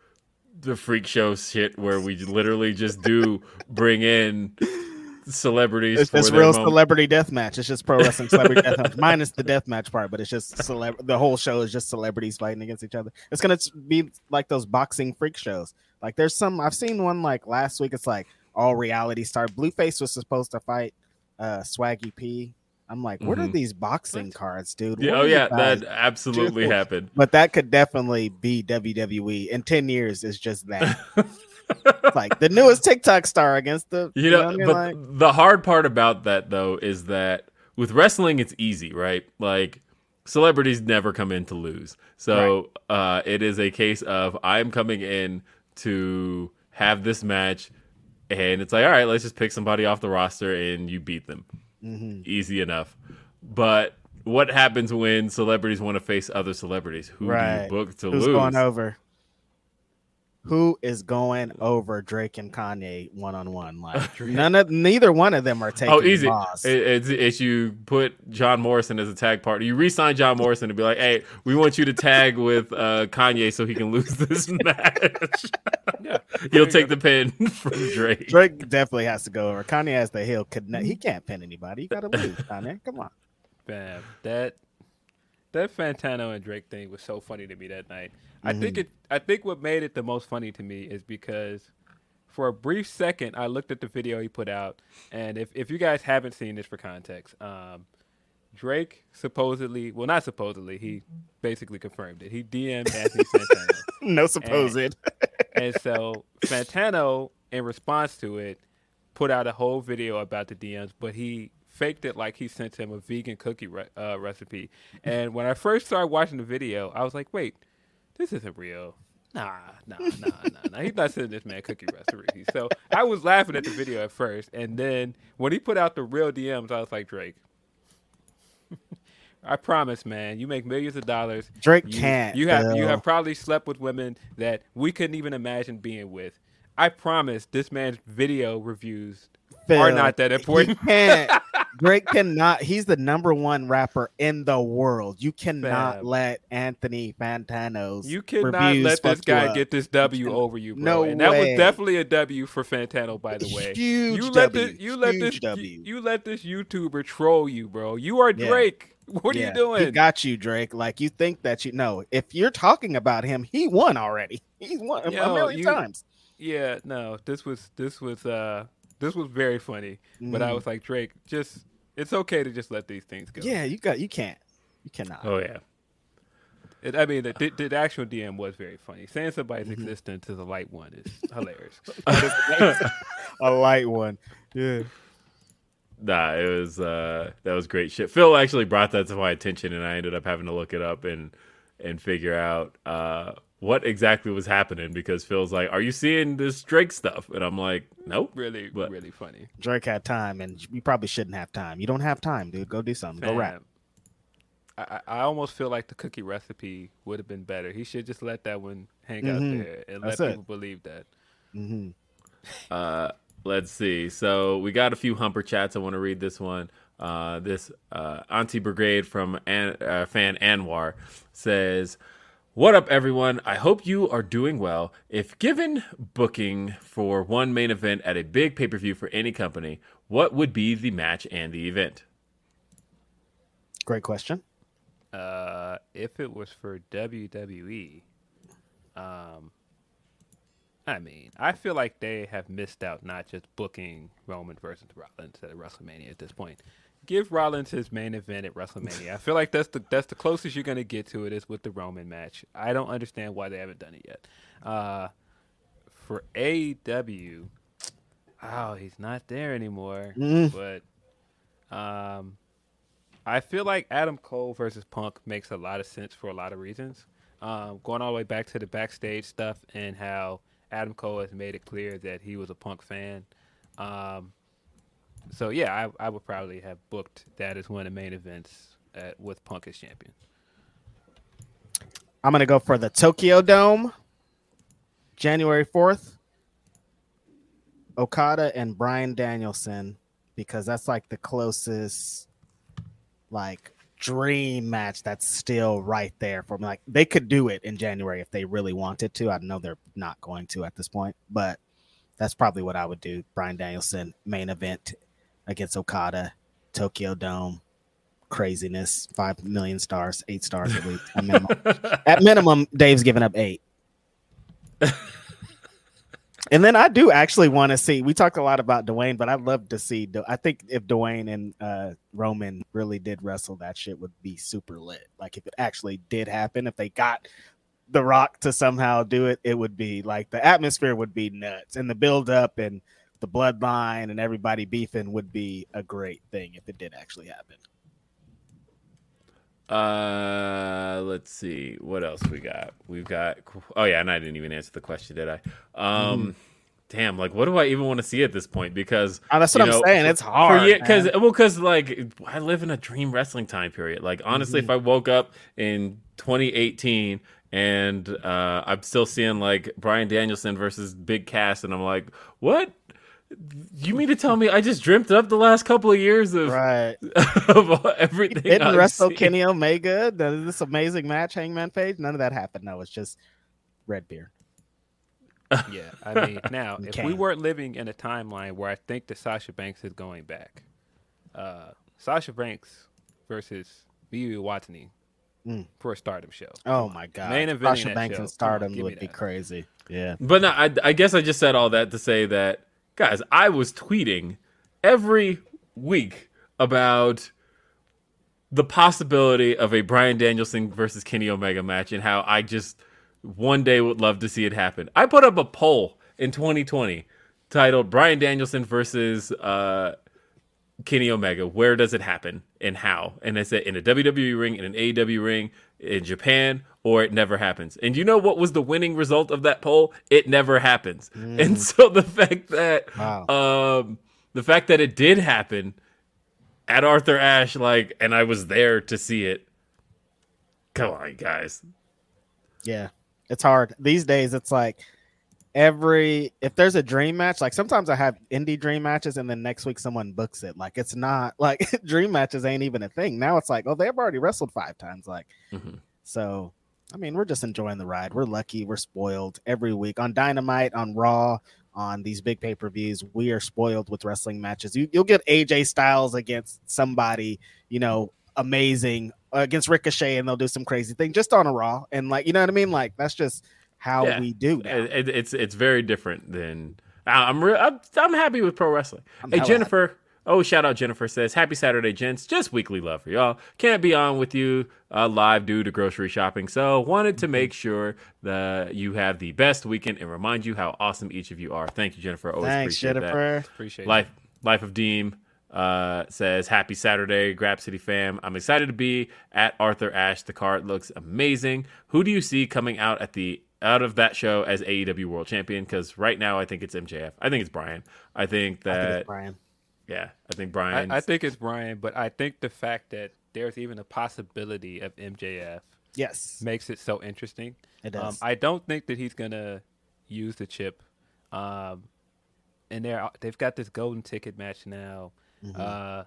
the freak show shit where we literally just do bring in celebrities It's just real moment. celebrity death match. It's just pro wrestling celebrity death match, minus the death match part. But it's just celeb. The whole show is just celebrities fighting against each other. It's gonna be like those boxing freak shows. Like there's some I've seen one like last week. It's like all reality star. Blueface was supposed to fight uh Swaggy P I'm like, what are Mhm. these boxing cards, dude? Yeah, What oh yeah, that absolutely doing? happened. But that could definitely be WWE in 10 years. It's just that. [LAUGHS] Like the newest TikTok star against the You know, what I mean? but Like, the hard part about that though is that with wrestling it's easy, right? Like celebrities never come in to lose. So uh it is a case of I'm coming in to have this match and it's like, all right, let's just pick somebody off the roster and you beat them. Mhm. Easy enough. But what happens when celebrities want to face other celebrities? Who do you book to who's lose? going over? Who is going over Drake and Kanye one on one? Like none of neither one of them are taking. Oh, easy. loss. It- it's, it's you put John Morrison as a tag partner. You re-sign John Morrison to be like, hey, we want you to tag with uh, Kanye so he can lose this [LAUGHS] match. Yeah. [LAUGHS] He'll take the pin [LAUGHS] from Drake. Drake definitely has to go over. Kanye has the hill. Could not, he can't pin anybody. You got to lose, Kanye. Come on. Bam. That that Fantano and Drake thing was so funny to me that night. I think Mm-hmm. it I think what made it the most funny to me is because for a brief second I looked at the video he put out and if, if you guys haven't seen this for context, um Drake supposedly well not supposedly, he basically confirmed it. He DM'd Anthony Fantano. [LAUGHS] No supposed. and so Fantano, in response to it, put out a whole video about the DMs, but he faked it like he sent him a vegan cookie re- uh, recipe. And when I first started watching the video, I was like, wait, this isn't real. Nah, nah, nah, nah, nah. He's not sending this man cookie recipe. So I was laughing at the video at first, and then when he put out the real DMs, I was like, Drake. [LAUGHS] I promise, man. You make millions of dollars. Drake You- can't, You have you have probably slept with women that we couldn't even imagine being with. I promise, this man's video reviews are not that important. He can't. [LAUGHS] Drake cannot. He's the number one rapper in the world. You cannot Fam. let Anthony Fantano's You cannot let this guy get this W over you, bro. No and that way. was definitely a W for Fantano, by the way. Huge you let W, this you let this W. you, you let this YouTuber troll you, bro. You are Yeah. Drake. [LAUGHS] What are Yeah, you doing? He got you, Drake. Like you think that you know. If you're talking about him, he won already. [LAUGHS] He's won a- a million you- times. Yeah, no, this was this was uh this was very funny. But I Mhm. was like, Drake, just it's okay to just let these things go. Yeah, you got. You can't. You cannot. Oh yeah. It, I mean, the, the, the actual DM was very funny. Saying somebody's Mm-hmm. existence is a light one is [LAUGHS] hilarious. [LAUGHS] a light one. Yeah. Nah, it was uh that was great shit. Phil actually brought that to my attention and I ended up having to look it up and and figure out uh what exactly was happening because Phil's like, Are you seeing this Drake stuff? And I'm like, Nope. really, But- really funny. Drake had time, and you probably shouldn't have time. You don't have time, dude. Go do something. Go rap. I, I I almost feel like the cookie recipe would have been better. He should just let that one hang Mhm. out there and That's let it. people believe that. hmm Uh, let's see. So we got a few humper chats. I want to read this one. Uh, this uh, Auntie Brigade from An- uh, fan Anwar says, "What up, everyone? I hope you are doing well. If given booking for one main event at a big pay per view for any company, what would be the match and the event?" Great question. Uh, if it was for WWE, um, I mean, I feel like they have missed out not just booking Roman versus Rollins at WrestleMania at this point. Give Rollins his main event at [LAUGHS] WrestleMania. I feel like that's the that's the closest you're gonna get to it is with the Roman match. I don't understand why they haven't done it yet. Uh, for AEW, oh, he's not there anymore. Mm. But um, I feel like Adam Cole versus Punk makes a lot of sense for a lot of reasons. Um, going all the way back to the backstage stuff and how Adam Cole has made it clear that he was a Punk fan. Um, so yeah, I, I would probably have booked that as one of the main events at, with Punk as champion. I'm gonna go for the Tokyo Dome, January fourth. Okada and Bryan Danielson, because that's like the closest, like dream match that's still right there for me. Like they could do it in January if they really wanted to. I know they're not going to at this point, but that's probably what I would do. Bryan Danielson main event against Okada, Tokyo Dome. Craziness, five million stars, eight stars at least. At minimum, [LAUGHS] at minimum Dave's giving up eight. And then I do actually want to see. We talked a lot about Dwayne, but I'd love to see. I think if Dwayne and uh, Roman really did wrestle, that shit would be super lit. Like if it actually did happen, if they got The Rock to somehow do it, it would be like the atmosphere would be nuts, and the build up and the bloodline and everybody beefing would be a great thing if it did actually happen. Uh, let's see what else we got. We've got. Oh yeah, and I didn't even answer the question, did I? Um, mm. damn. Like, what do I even want to see at this point? Because oh, that's what I'm saying. It's hard. Because well, because like I live in a dream wrestling time period. Like honestly, mm-hmm. if I woke up in 2018 and uh, I'm still seeing like Bryan Danielson versus Big Cass, and I'm like, what? You mean to tell me I just dreamt up the last couple of years of right [LAUGHS] of everything? He didn't wrestle Kenny Omega, this amazing match, Hangman Page. None of that happened. No, it's just red beer. [LAUGHS] yeah, I mean, now if can. we weren't living in a timeline where I think that Sasha Banks is going back, uh, Sasha Banks versus Mayu Iwatani mm. for a Stardom show. Oh my god, main event Sasha Banks show. and Stardom on, would be crazy. Yeah, but no, I, I guess I just said all that to say that guys, I was tweeting every week about the possibility of a Bryan Danielson versus Kenny Omega match and how I just one day would love to see it happen. I put up a poll in 2020 titled Bryan Danielson versus uh, Kenny Omega. Where does it happen and how? And I said in a WWE ring, in an AEW ring, in Japan, or it never happens. And you know what was the winning result of that poll? It never happens. Mm. And so the fact that wow. um, the fact that it did happen at Arthur Ashe, like, and I was there to see it. Come on, guys. Yeah, it's hard these days. It's like every if there's a dream match, like sometimes I have indie dream matches, and then next week someone books it. Like it's not [LAUGHS] like [LAUGHS] dream matches ain't even a thing now. It's like oh they've already wrestled five times. Like mm-hmm. so I mean, we're just enjoying the ride. We're lucky. We're spoiled every week on Dynamite, on Raw, on these big pay per views. We are spoiled with wrestling matches. You, you'll get AJ Styles against somebody, you know, amazing uh, against Ricochet, and they'll do some crazy thing just on a Raw. And like, you know what I mean? Like, that's just how yeah. we do. It, it's it's very different than I'm. Re- I'm, I'm happy with pro wrestling. I'm hey, Jennifer. Happy. Oh, shout out Jennifer says, Happy Saturday, gents. Just weekly love for y'all. Can't be on with you uh, live due to grocery shopping. So, wanted to make sure that you have the best weekend and remind you how awesome each of you are. Thank you, Jennifer. Always Thanks, appreciate Jennifer. That. Appreciate Life, it. Life of Deem uh, says, Happy Saturday, Grapsody fam. I'm excited to be at Arthur Ashe. The card looks amazing. Who do you see coming out at the out of that show as AEW World Champion? Because right now I think it's MJF. I think it's Bryan. I think that I think Bryan. Yeah, I think Bryan. I, I, think it's Bryan, but I think the fact that there's even a possibility of MJF, yes, makes it so interesting. It does. Um, I don't think that he's gonna use the chip. Um, and they're they've got this golden ticket match now. Mm-hmm. Uh,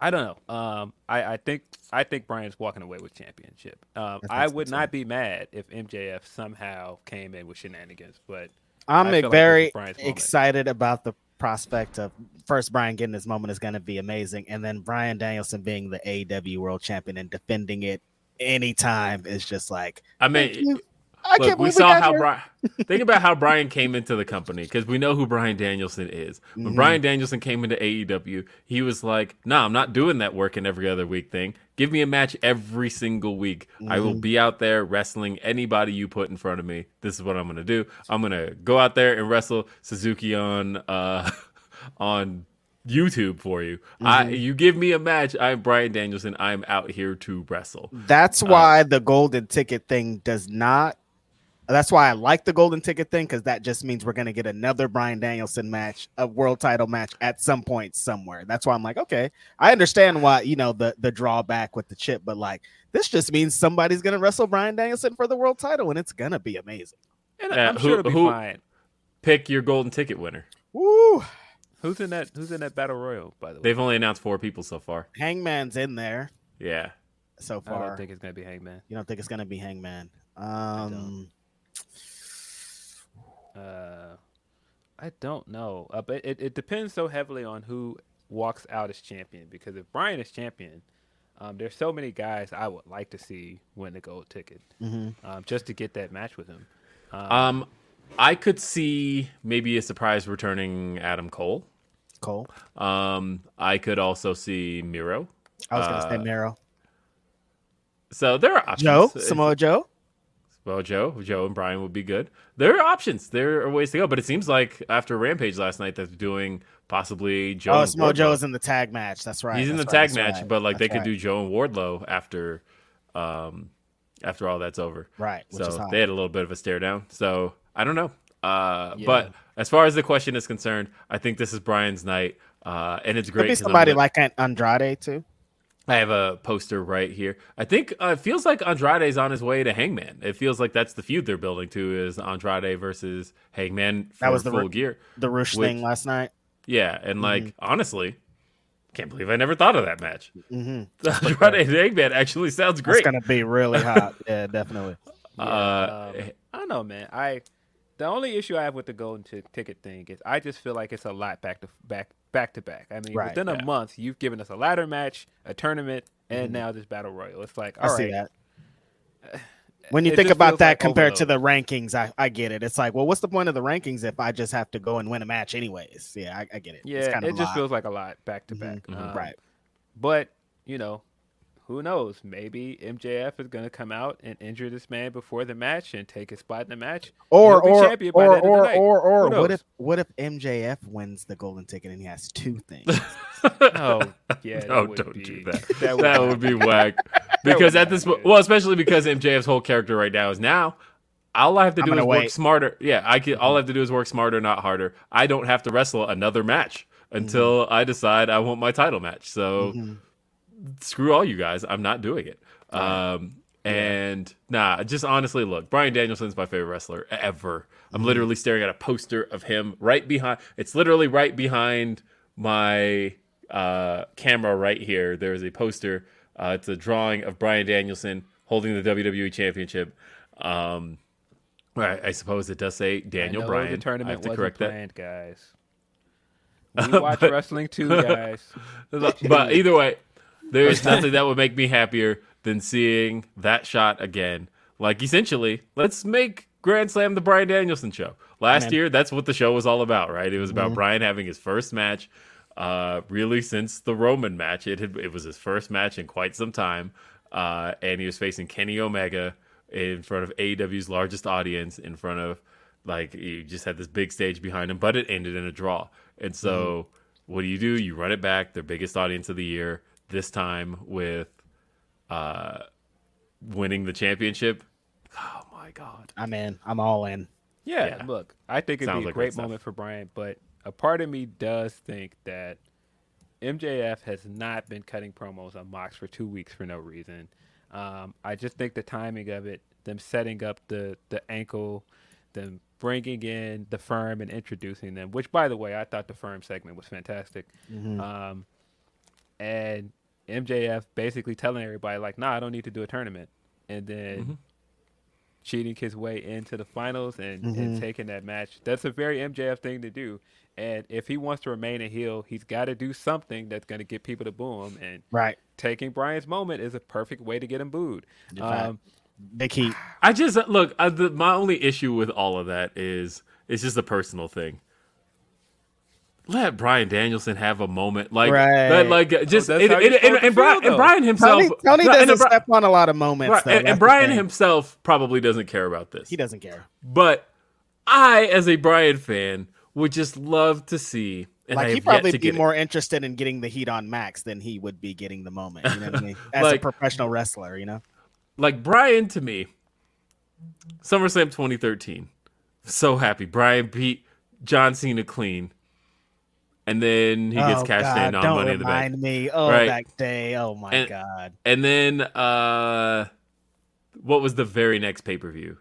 I don't know. Um, I, I think I think Bryan's walking away with championship. Um, I would not be mad if MJF somehow came in with shenanigans, but I'm very like excited about the prospect of first Bryan getting this moment is going to be amazing, and then Bryan Danielson being the AEW World Champion and defending it anytime is just like. I mean, I Look, we saw how Bryan. [LAUGHS] think about how Bryan came into the company because we know who Bryan Danielson is. When mm-hmm. Bryan Danielson came into AEW, he was like, "Nah, I'm not doing that working every other week thing. Give me a match every single week. Mm-hmm. I will mm-hmm. be out there wrestling anybody you put in front of me. This is what I'm gonna do. I'm gonna go out there and wrestle Suzuki on uh [LAUGHS] on YouTube for you. Mm-hmm. I you give me a match, I'm Bryan Danielson. I'm out here to wrestle. That's uh, why uh, the golden ticket thing does not that's why I like the golden ticket thing because that just means we're gonna get another Bryan Danielson match, a world title match at some point somewhere. That's why I'm like, okay, I understand why you know the the drawback with the chip, but like this just means somebody's gonna wrestle Bryan Danielson for the world title, and it's gonna be amazing. And uh, I'm who, sure it'll be who, fine. Pick your golden ticket winner. Woo! Who's in that? Who's in that battle royal? By the way, they've only announced four people so far. Hangman's in there. Yeah. So far, I don't think it's gonna be Hangman. You don't think it's gonna be Hangman? Um. Uh, I don't know. Uh, but it, it depends so heavily on who walks out as champion. Because if Bryan is champion, um, there's so many guys I would like to see win the gold ticket, mm-hmm. um, just to get that match with him. Um, um I could see maybe a surprise returning Adam Cole. Cole. Um, I could also see Miro. I was gonna say Uh, Miro. So there are options. Joe, If- Samoa Joe. Well, Joe, Joe and Bryan would be good. There are options. There are ways to go, but it seems like after Rampage last night, they're doing possibly Joe. oh, Samoa Joe's in the tag match. That's right. He's in the right, tag match, right, but like they that's could do Joe and Wardlow after, um, after all that's over. Right, So they had a little bit of a stare down. So I don't know. Uh, Yeah. but as far as the question is concerned, I think this is Bryan's night, uh, and it's great. be 'cause I'm somebody li- like an Andrade too. I have a poster right here. I think uh, it feels like Andrade's on his way to Hangman. It feels like that's the feud they're building to is Andrade versus Hangman for That was the full Ru- gear. The Roosh Which- thing last night. Yeah, and like Mm-hmm. honestly, can't believe I never thought of that match. Mhm. [LAUGHS] Andrade and Hangman actually sounds great. It's gonna be really hot. [LAUGHS] Yeah, definitely. Uh, Um, I don't know, man. I the only issue I have with the golden t- ticket thing is I just feel like it's a lot back to back back to back. I mean, Right, within yeah. a month, you've given us a ladder match, a tournament, and now this battle royal. It's like, Mm-hmm. I all see right, that. [SIGHS] When you think about that like compared to the rankings, I, I get it. It's like, well, what's the point of the rankings if I just have to go and win a match anyways? Yeah, I, I get it. it's yeah, it just feels like a lot back to back. Mhm. Um, right. But you know, who knows? Maybe MJF is going to come out and injure this man before the match and take his spot in the match. Or He'll or champion by the or end of the or night. or, Who or what if what if MJF wins the golden ticket and he has two things? [LAUGHS] Oh, yeah. [LAUGHS] that no, don't be- do that. that [LAUGHS] That would would, be whack. Because at this, po- well, especially because MJF's whole character right now is now. All I have to do is gonna work wait. smarter. Yeah, I can. All I mm-hmm. have to do is work smarter, not harder. I don't have to wrestle another match mm-hmm. until I decide I want my title match. So mm-hmm. Screw all you guys. I'm not doing it. Um, and nah, just honestly, look, Bryan Danielson's my favorite wrestler ever. I'm literally staring at a poster of him right behind. It's literally right behind my uh, camera right here. There is a poster. Uh, it's a drawing of Bryan Danielson holding the WWE Championship. Um, I, I suppose it does say Daniel I know Bryan. The tournament I have to correct that. guys. [LAUGHS] We watch wrestling too, guys. [LAUGHS] but either way, there's nothing that would make me happier than seeing that shot again. Like essentially, let's make Grand Slam the Bryan Danielson show. Last Amen. year, that's what the show was all about, right? It was about Bryan having his first match, uh, really since the Roman match. It had, it was his first match in quite some time, uh, and he was facing Kenny Omega in front of AEW's largest audience, in front of like he just had this big stage behind him, but it ended in a draw. And so, what do you do? You run it back, their biggest audience of the year, this time with uh, winning the championship. Oh my god! I'm in. I'm all in. Yeah, Yeah. look, I think it'd Sounds be a like great great moment for Bryan, but a part of me does think that MJF has not been cutting promos on Mox for two weeks for no reason. Um, I just think the timing of it, them setting up the the ankle, them bringing in the firm and introducing them, which by the way, I thought the firm segment was fantastic. Um, and MJF basically telling everybody like, "Nah, I don't need to do a tournament," and then cheating his way into the finals and, and taking that match. That's a very MJF thing to do. And if he wants to remain a heel, he's got to do something that's going to get people to boo him. And Right. taking Bryan's moment is a perfect way to get him booed. fact. Um, Big heat. I just look. Uh, the, my only issue with all of that is it's just a personal thing. Let Bryan Danielson have a moment like Right. that, like uh, just that's and, and, and, and Bryan, feel, and Bryan himself. Tony, Tony no, and doesn't Bri- step on a lot of moments. right, though. and, and Bryan himself probably doesn't care about this. he doesn't care. But I, as a Bryan fan, would just love to see. And I Like have he'd probably yet be get it. more interested in getting the heat on Max than he would be getting the moment. You know what I mean? [LAUGHS] As Like- a professional wrestler, you know. like Bryan to me. SummerSlam 2013. So happy. Bryan beat John Cena clean. And then he gets oh, cashed God, in on don't Money in the Bank. me. Oh, Right. that day. Oh my And- God. And then uh what was the very next pay-per-view?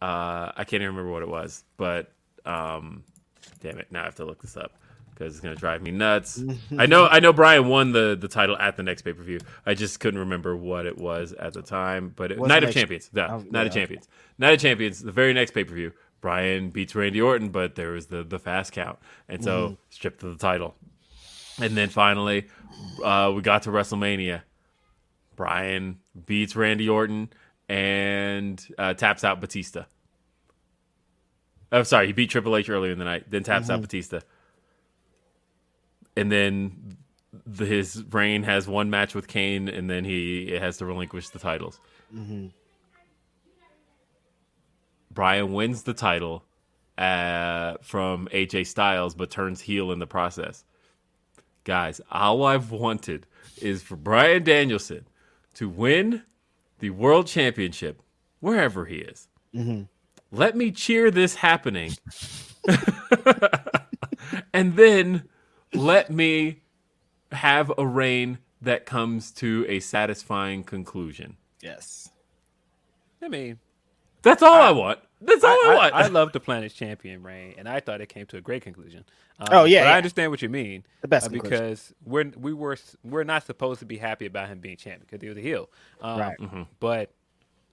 Uh I can't even remember what it was, but um damn it, now I have to look this up because it's gonna drive me nuts. I know I know Bryan won the the title at the next pay-per-view. I just couldn't remember what it was at the time, but it, Night of Champions. Yeah, Oh, Night of yeah. Champions. Night of Champions, the very next pay-per-view. Bryan beats Randy Orton, but there was the the fast count. And so Mm-hmm. stripped of the title. And then finally, uh, we got to WrestleMania. Bryan beats Randy Orton and uh, taps out Batista. Oh, sorry, he beat Triple H earlier in the night, then taps out Batista, and then the, his reign has one match with Kane, and then he has to relinquish the titles. Bryan wins the title uh, from AJ Styles, but turns heel in the process. Guys, all I've wanted is for Bryan Danielson to win the world championship wherever he is. Let me cheer this happening. [LAUGHS] and then let me have a reign that comes to a satisfying conclusion. Yes. I mean, That's all I, want. That's all I, I, want. I, I love the Planet's Champion reign, and I thought it came to a great conclusion. Um, Oh, yeah, but yeah. I understand what you mean. The best uh, because we're we were we're not supposed to be happy about him being champion because he was a heel. Um, Right. But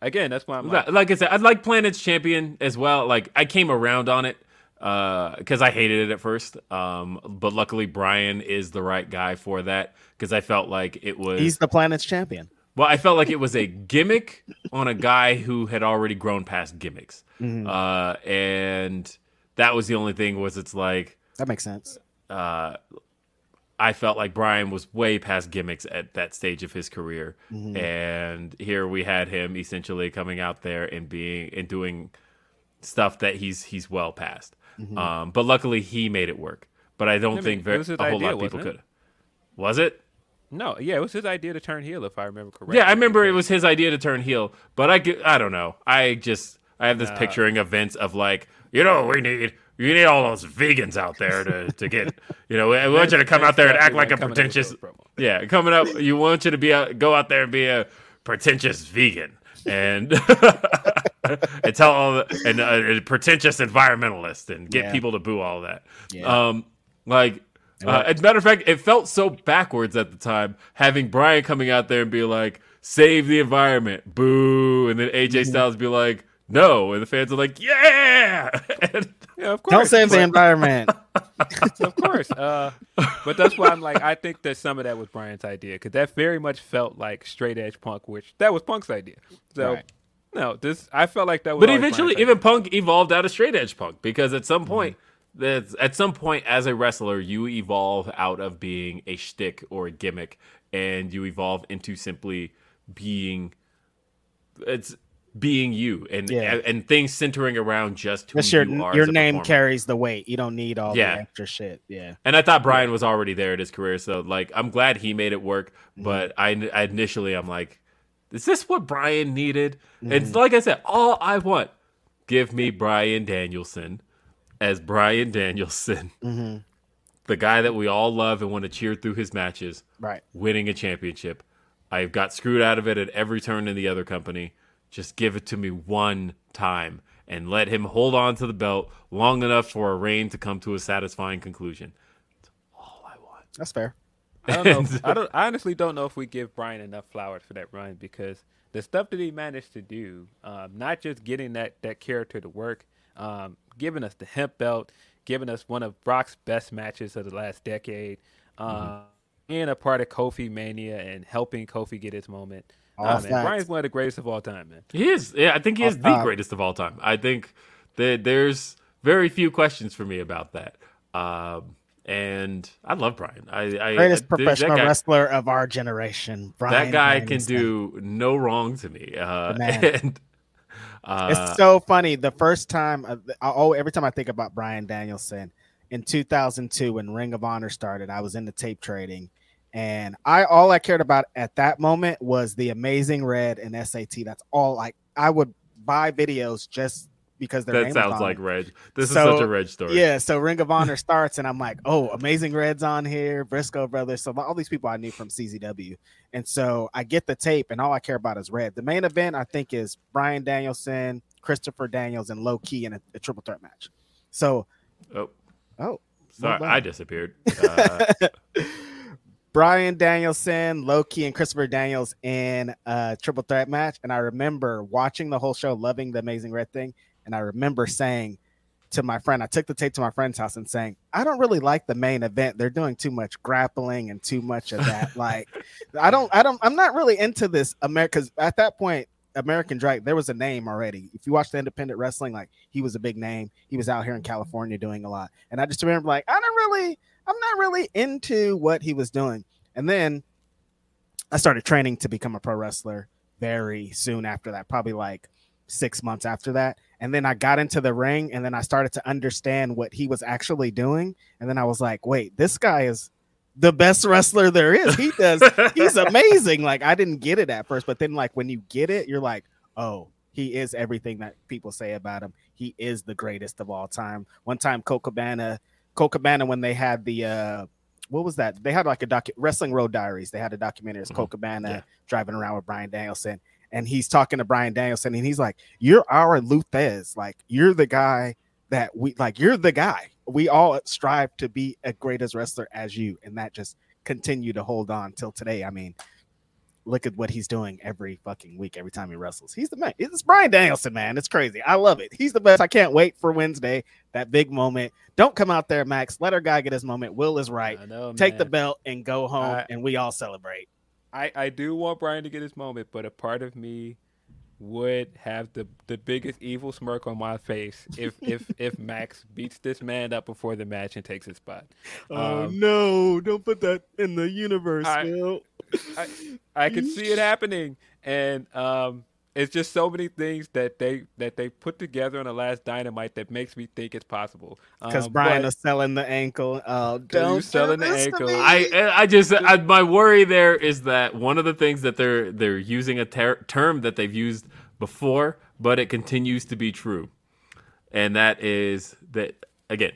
again, that's why I'm like, like, like I said, I'd like Planet's Champion as well. Like I came around on it because I hated it at first, um, but luckily Bryan is the right guy for that because I felt like it was. He's the planet's champion. Well, I felt like it was a gimmick on a guy who had already grown past gimmicks, uh, and that was the only thing. Was it's like That makes sense. uh, I felt like Bryan was way past gimmicks at that stage of his career, and here we had him essentially coming out there and being and doing stuff that he's he's well past. Um, but luckily, he made it work. But I don't I mean, think very, a whole idea, lot of people could. Was it? No, yeah, it was his idea to turn heel, if I remember correctly. Yeah, I remember it was his idea to turn heel, but I, get- I don't know. I just I have this picturing of Vince of like, you know, we need you need all those vegans out there to, to get, [LAUGHS] you know, we want you to come out there and act like a Coming up with pretentious, yeah, coming up. You want you to be a, go out there and be a pretentious vegan and [LAUGHS] and tell all the, and uh, a pretentious environmentalist and get Yeah. people to boo all that. Yeah. Um, like. Uh, as a matter of fact, it felt so backwards at the time having Bryan coming out there and be like, "Save the environment, boo," and then AJ Mm-hmm. Styles be like, "No," and the fans are like, "Yeah!" [LAUGHS] And- Yeah, of course. Don't save the environment. [LAUGHS] [LAUGHS] of course. Uh, but that's why I'm like, I think that some of that was Bryan's idea because that very much felt like straight edge punk, which that was Punk's idea. So Right. no, this I felt like that was. but eventually, even. Punk evolved out of straight edge Punk because at some point, that's at some point as a wrestler, you evolve out of being a shtick or a gimmick, and you evolve into simply being. It's being you and Yeah. and things centering around just who your you are. your name performer. carries the weight. You don't need all Yeah. the extra shit. Yeah. And I thought Bryan was already there in his career, so like I'm glad he made it work. Mm-hmm. But I, I initially I'm like, is this what Bryan needed? And mm-hmm. like I said, all I want, give me Bryan Danielson as Bryan Danielson, [LAUGHS] the guy that we all love and want to cheer through his matches, Right. winning a championship. I've got screwed out of it at every turn in the other company. Just give it to me one time and let him hold on to the belt long enough for a reign to come to a satisfying conclusion. That's fair. I don't know. [LAUGHS] I don't. I honestly don't know if we give Bryan enough flowers for that run because the stuff that he managed to do, um, not just getting that that character to work, um, giving us the hemp belt, giving us one of Brock's best matches of the last decade, uh, being a part of Kofi Mania and helping Kofi get his moment. All Nah, man. Bryan's one of the greatest of all time, man. He is. Yeah, I think he is the Uh, greatest of all time. I think that there's very few questions for me about that. Um, and I love Bryan. I, I Greatest that professional guy- wrestler of our generation. Bryan That guy can do no wrong to me. Uh, man. [LAUGHS] and uh, it's so funny. The first time, uh, I- oh, every time I think about Bryan Danielson in 2002 when Ring of Honor started, I was into tape trading, and I all I cared about at that moment was the Amazing Red and SAT. That's all I I would buy videos just because their that name sounds like. Reg. This So, is such a Reg story. Yeah, so Ring of Honor starts, and I'm like, oh, Amazing Red's on here, Briscoe Brothers. So all these people I knew from CZW. And so I get the tape, and all I care about is Red. The main event, I think, is Bryan Danielson, Christopher Daniels, and Low Ki in a, a triple threat match. So, Oh, oh, sorry, I disappeared. [LAUGHS] Uh, Bryan Danielson, Low Ki, and Christopher Daniels in a triple threat match. And I remember watching the whole show, loving the Amazing Red thing. And I remember saying to my friend, I took the tape to my friend's house and saying, I don't really like the main event. They're doing too much grappling and too much of that. [LAUGHS] like, I don't, I don't, I'm not really into this America. Because at that point, American Dragon, there was a name already. If you watch the independent wrestling, like he was a big name. He was out here in California doing a lot. And I just remember like, I don't really, I'm not really into what he was doing. And then I started training to become a pro wrestler very soon after that, probably like six months after that. And then I got into the ring and then I started to understand what he was actually doing. And then I was like, wait, this guy is the best wrestler there is. He does, [LAUGHS] he's amazing. Like I didn't get it at first, but then like when you get it, you're like, oh, he is everything that people say about him. He is the greatest of all time. One time, Colt Cabana, Colt Cabana, when they had the uh what was that? They had like a docu Wrestling Road Diaries. They had a documentary. It's Colt Cabana Yeah. driving around with Bryan Danielson, and he's talking to Bryan Danielson, and he's like, "You're our Lou Thesz. Like you're the guy that we like. You're the guy. We all strive to be a greatest wrestler as you, and that just continue to hold on till today. I mean." Look at what he's doing every fucking week, every time he wrestles. He's the man. It's Bryan Danielson, man. It's crazy. I love it. He's the best. I can't wait for Wednesday, that big moment. Don't come out there, Max. Let our guy get his moment. Will is right. I know, Take the belt and go home, and we all celebrate. I, I do want Bryan to get his moment, but a part of me would have the, the biggest evil smirk on my face if [LAUGHS] if if Max beats this man up before the match and takes his spot. Um, no! Don't put that in the universe, I-. I, I can [LAUGHS] see it happening, and um, it's just so many things that they that they put together on the last Dynamite that makes me think it's possible. Because Um, Bryan but- is selling the ankle. You don't selling do the this to ankle. me. I I just I, my worry there is that one of the things that they're they're using a ter- term that they've used before, but it continues to be true, and that is that again,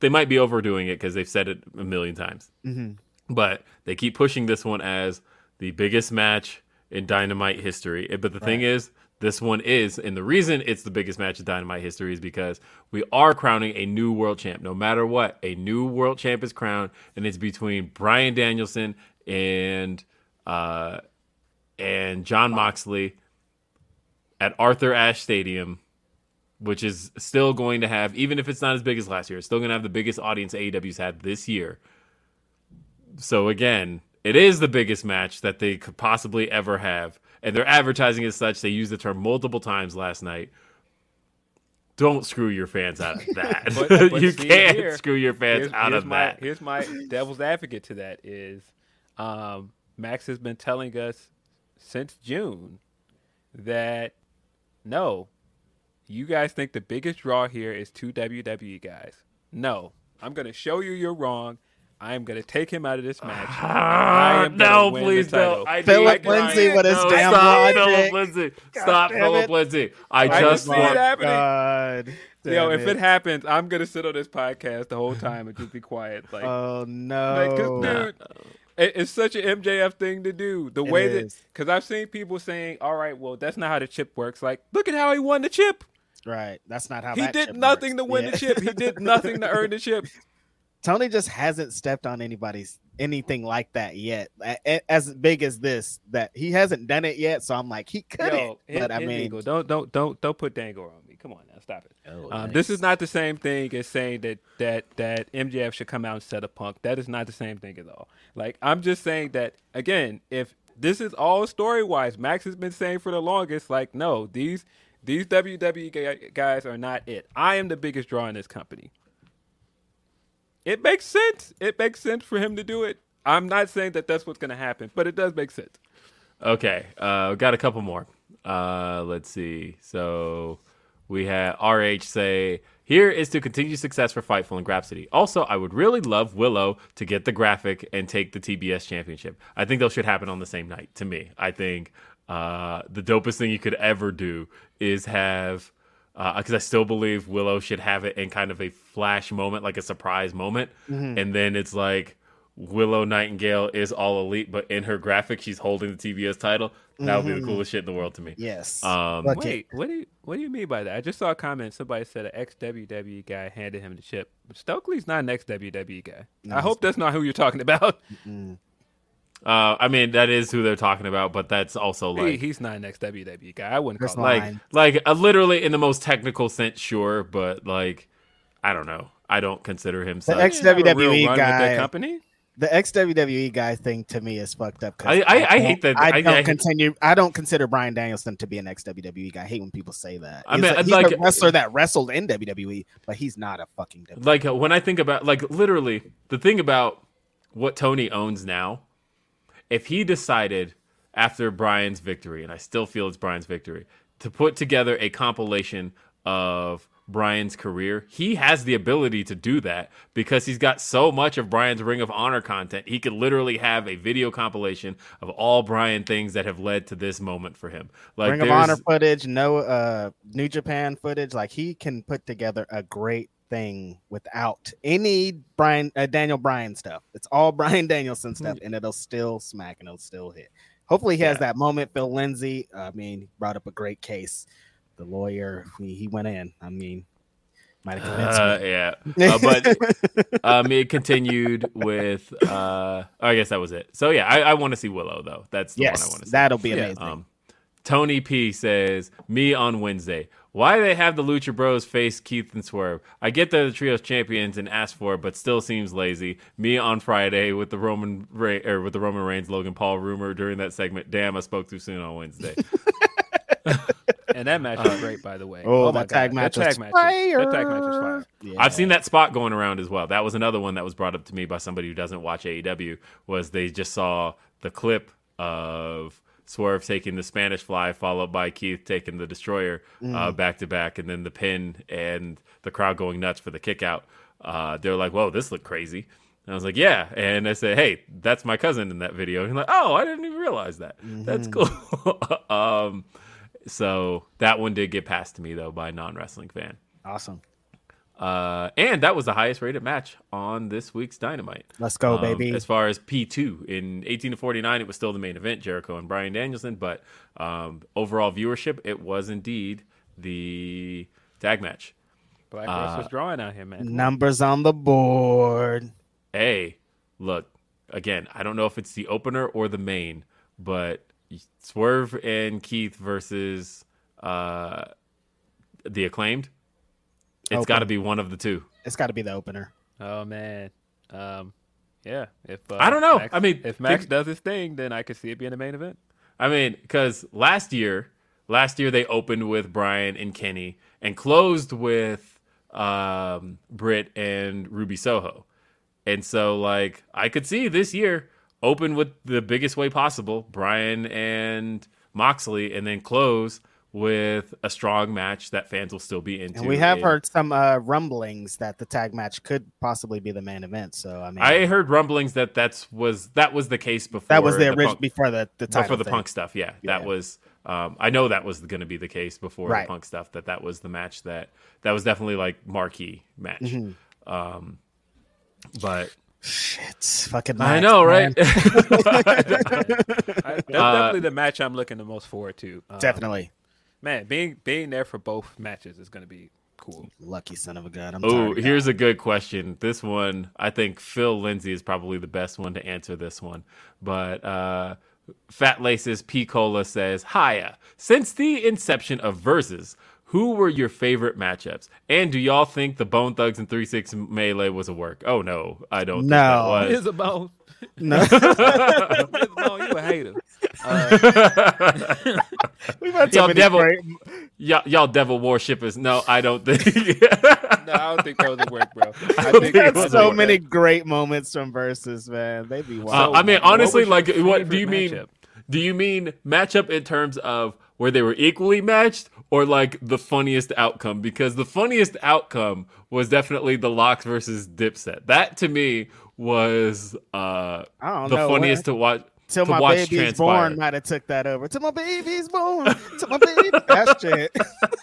they might be overdoing it because they've said it a million times, but they keep pushing this one as the biggest match in Dynamite history. Eh, But the thing is. This one is, and the reason it's the biggest match in Dynamite history is because we are crowning a new world champ. No matter what, a new world champ is crowned, and it's between Bryan Danielson and uh, and Jon Moxley at Arthur Ashe Stadium, which is still going to have, even if it's not as big as last year, it's still going to have the biggest audience AEW's had this year. So again, it is the biggest match that they could possibly ever have, and they're advertising as such. They used the term multiple times last night. Don't screw your fans out of [LAUGHS] that. But- [LAUGHS] but you see can't here, screw your fans out of my, that. Here's my devil's advocate to that is um, Max has been telling us since June that no, you guys think the biggest draw here is two WWE guys. No, I'm going to show you you're wrong. I am going to take him out of this match. and [LAUGHS] I am no, win the please title. don't. I Philip need- Lindsay with his no, damn stop, logic. Philip Lindsay. Stop, damn Philip it. Lindsay. I I can just see it want. happening. God. Yo, if it happens, I'm gonna sit on this podcast the whole time and just be quiet. Like, Oh no. Like, 'cause, dude, it- it's such an MJF thing to do. The It way that because I've seen people saying, "All right, well, that's not how the chip works." Like, look at how he won the chip. Right. That's not how He that did chip nothing works. to win Yeah. the chip. He did nothing to earn the chip. [LAUGHS] Tony just hasn't stepped on anybody's anything like that yet. A- a- As big as this, that he hasn't done it yet. So I'm like, he couldn't. Yo, hit, but I hit mean, Eagle. don't don't don't don't put Dango on me. Come on now, stop it. Oh, um, this is not the same thing as saying that that that MJF should come out and set a punk. That is not the same thing at all. Like I'm just saying that again, if this is all story wise, Max has been saying for the longest, like no, these these WWE guys are not it. I am the biggest draw in this company. It makes sense. It makes sense for him to do it. I'm not saying that that's what's going to happen, but it does make sense. Okay, uh, got a couple more. Uh, let's see. So we had RH say, "Here is to continue success for Fightful and Grapsody. Also, I would really love Willow to get the graphic and take the TBS championship. I think those should happen on the same night. To me, I think uh, the dopest thing you could ever do is have." Uh, because I still believe Willow should have it in kind of a flash moment, like a surprise moment, and then it's like Willow Nightingale is all elite, but in her graphic, she's holding the TBS title. That would be the coolest shit in the world to me. yes. Um, But- Wait, what do you what do you mean by that? I just saw a comment. Somebody said an ex WWE guy handed him the chip. Stokely's not an ex WWE guy. I hope that's not who you're talking about. Uh, I mean, that is who they're talking about, but that's also He- like, he's not an ex WWE guy. I wouldn't call him. like, Fine. like uh, literally in the most technical sense, sure, but like, I don't know. I don't consider him The such. ex- He didn't have a real WWE run with that guy- company. the ex WWE guy thing to me is fucked up. I- I- I hate that- I I- don't I- continue. I don't consider Bryan Danielson to be an ex WWE guy. I hate when people say that. I He's mean, a, he's like- a wrestler that wrestled in WWE, but he's not a fucking WWE. like uh, when I think about like literally the thing about what Tony owns now, if he decided after Bryan's victory, and I still feel it's Bryan's victory, to put together a compilation of Bryan's career, he has the ability to do that because he's got so much of Bryan's Ring of Honor content. He could literally have a video compilation of all Bryan things that have led to this moment for him. Like Ring of Honor footage, no uh, New Japan footage. Like he can put together a great thing without any Bryan uh, Daniel Bryan stuff. It's all [LAUGHS] Bryan Danielson stuff, and it'll still smack and it'll still hit. Hopefully, he has Yeah. that moment. Phil Lindsay, I mean, brought up a great case. The lawyer, he, he went in. I mean, might have convinced Uh, me. yeah, uh, but [LAUGHS] um, it continued with. Uh, I guess that was it. So yeah, I, I want to see Willow though. That's the one I yes, want to see. that'll be amazing. Um, Tony P says, "Me on Wednesday. Why do they have the Lucha Bros face Keith and Swerve? I get they're the trios champions and ask for it, but still seems lazy. Me on Friday with the Roman Re- or with the Roman Reigns Logan Paul rumor during that segment. Damn, I spoke too soon on Wednesday. [LAUGHS] And that match was great, by the way. Oh, oh my that tag God. match That tag match. was- That tag match was fire. fire. Yeah. I've seen that spot going around as well. That was another one that was brought up to me by somebody who doesn't watch AEW. Was they just saw the clip of Swerve taking the Spanish Fly, followed by Keith taking the Destroyer uh, back to back, and then the pin and the crowd going nuts for the kick out. Uh, they're like, "Whoa, this looked crazy." And I was like, "Yeah," and I said, "Hey, that's my cousin in that video." And he's like, "Oh, I didn't even realize that. That's cool." [LAUGHS] um, so that one did get passed to me though by a non wrestling fan. awesome. Uh, and that was the highest rated match on this week's Dynamite. Let's go, Um, baby. As far as P2, in 18 to 49, it was still the main event, Jericho and Bryan Danielson. But um, overall viewership, it was indeed the tag match. Black Uh, Wrestler's drawing out here, man. Numbers on the board. Hey, look, again, I don't know if it's the opener or the main, but Swerve and Keith versus uh, the acclaimed. It's Open. got to be one of the two. It's got to be the opener. Oh man. Um, yeah. If uh, I don't know. Max- I mean, if Max think- does his thing, then I could see it being the main event. I mean, because last year, last year they opened with Bryan and Kenny and closed with um, Britt and Ruby Soho, and so like I could see this year open with the biggest way possible, Bryan and Moxley, and then close with a strong match that fans will still be into. And we have in- heard some uh, rumblings that the tag match could possibly be the main event. So I mean, I heard rumblings that that's was that was the case before that was the, original Punk- before the the before title the thing. punk stuff yeah, that was um, i know that was going to be the case before Right. the punk stuff that that was the match that that was definitely like marquee match Mm-hmm. um, but Shit, fucking. i Max, know man. right [LAUGHS] [LAUGHS] I, that's Uh, definitely the match I'm looking the most forward to. Um, Definitely. Man. Being being there for both matches is going to be cool. Lucky son of a gun. Oh here's a good question this one i think phil lindsay is probably the best one to answer this one but uh Fat Laces P. Cola says, Hiya. Since the inception of Verzuz, who were your favorite matchups? And do y'all think the Bone Thugs and 3 6 Melee was a work? Oh, no, I don't No. think that Isabel, no. [LAUGHS] Isabel, you a hater. Uh, [LAUGHS] We've had Y'all devil- great. y'all, y'all devil worshippers. No, I don't think. no, I don't think that was a work, bro. [LAUGHS] I don't think think had so a- many great moments from Verzuz man. They be Uh, wild. I mean, honestly, was like, what do you mean? matchup? Do you mean matchup in terms of where they were equally matched, or like the funniest outcome? Because the funniest outcome was definitely the LOX versus Dipset. That to me was uh, I don't the know, funniest to watch. Till to my watch baby's transpire. born might have took that over. Till my baby's born. Till my baby. That shit.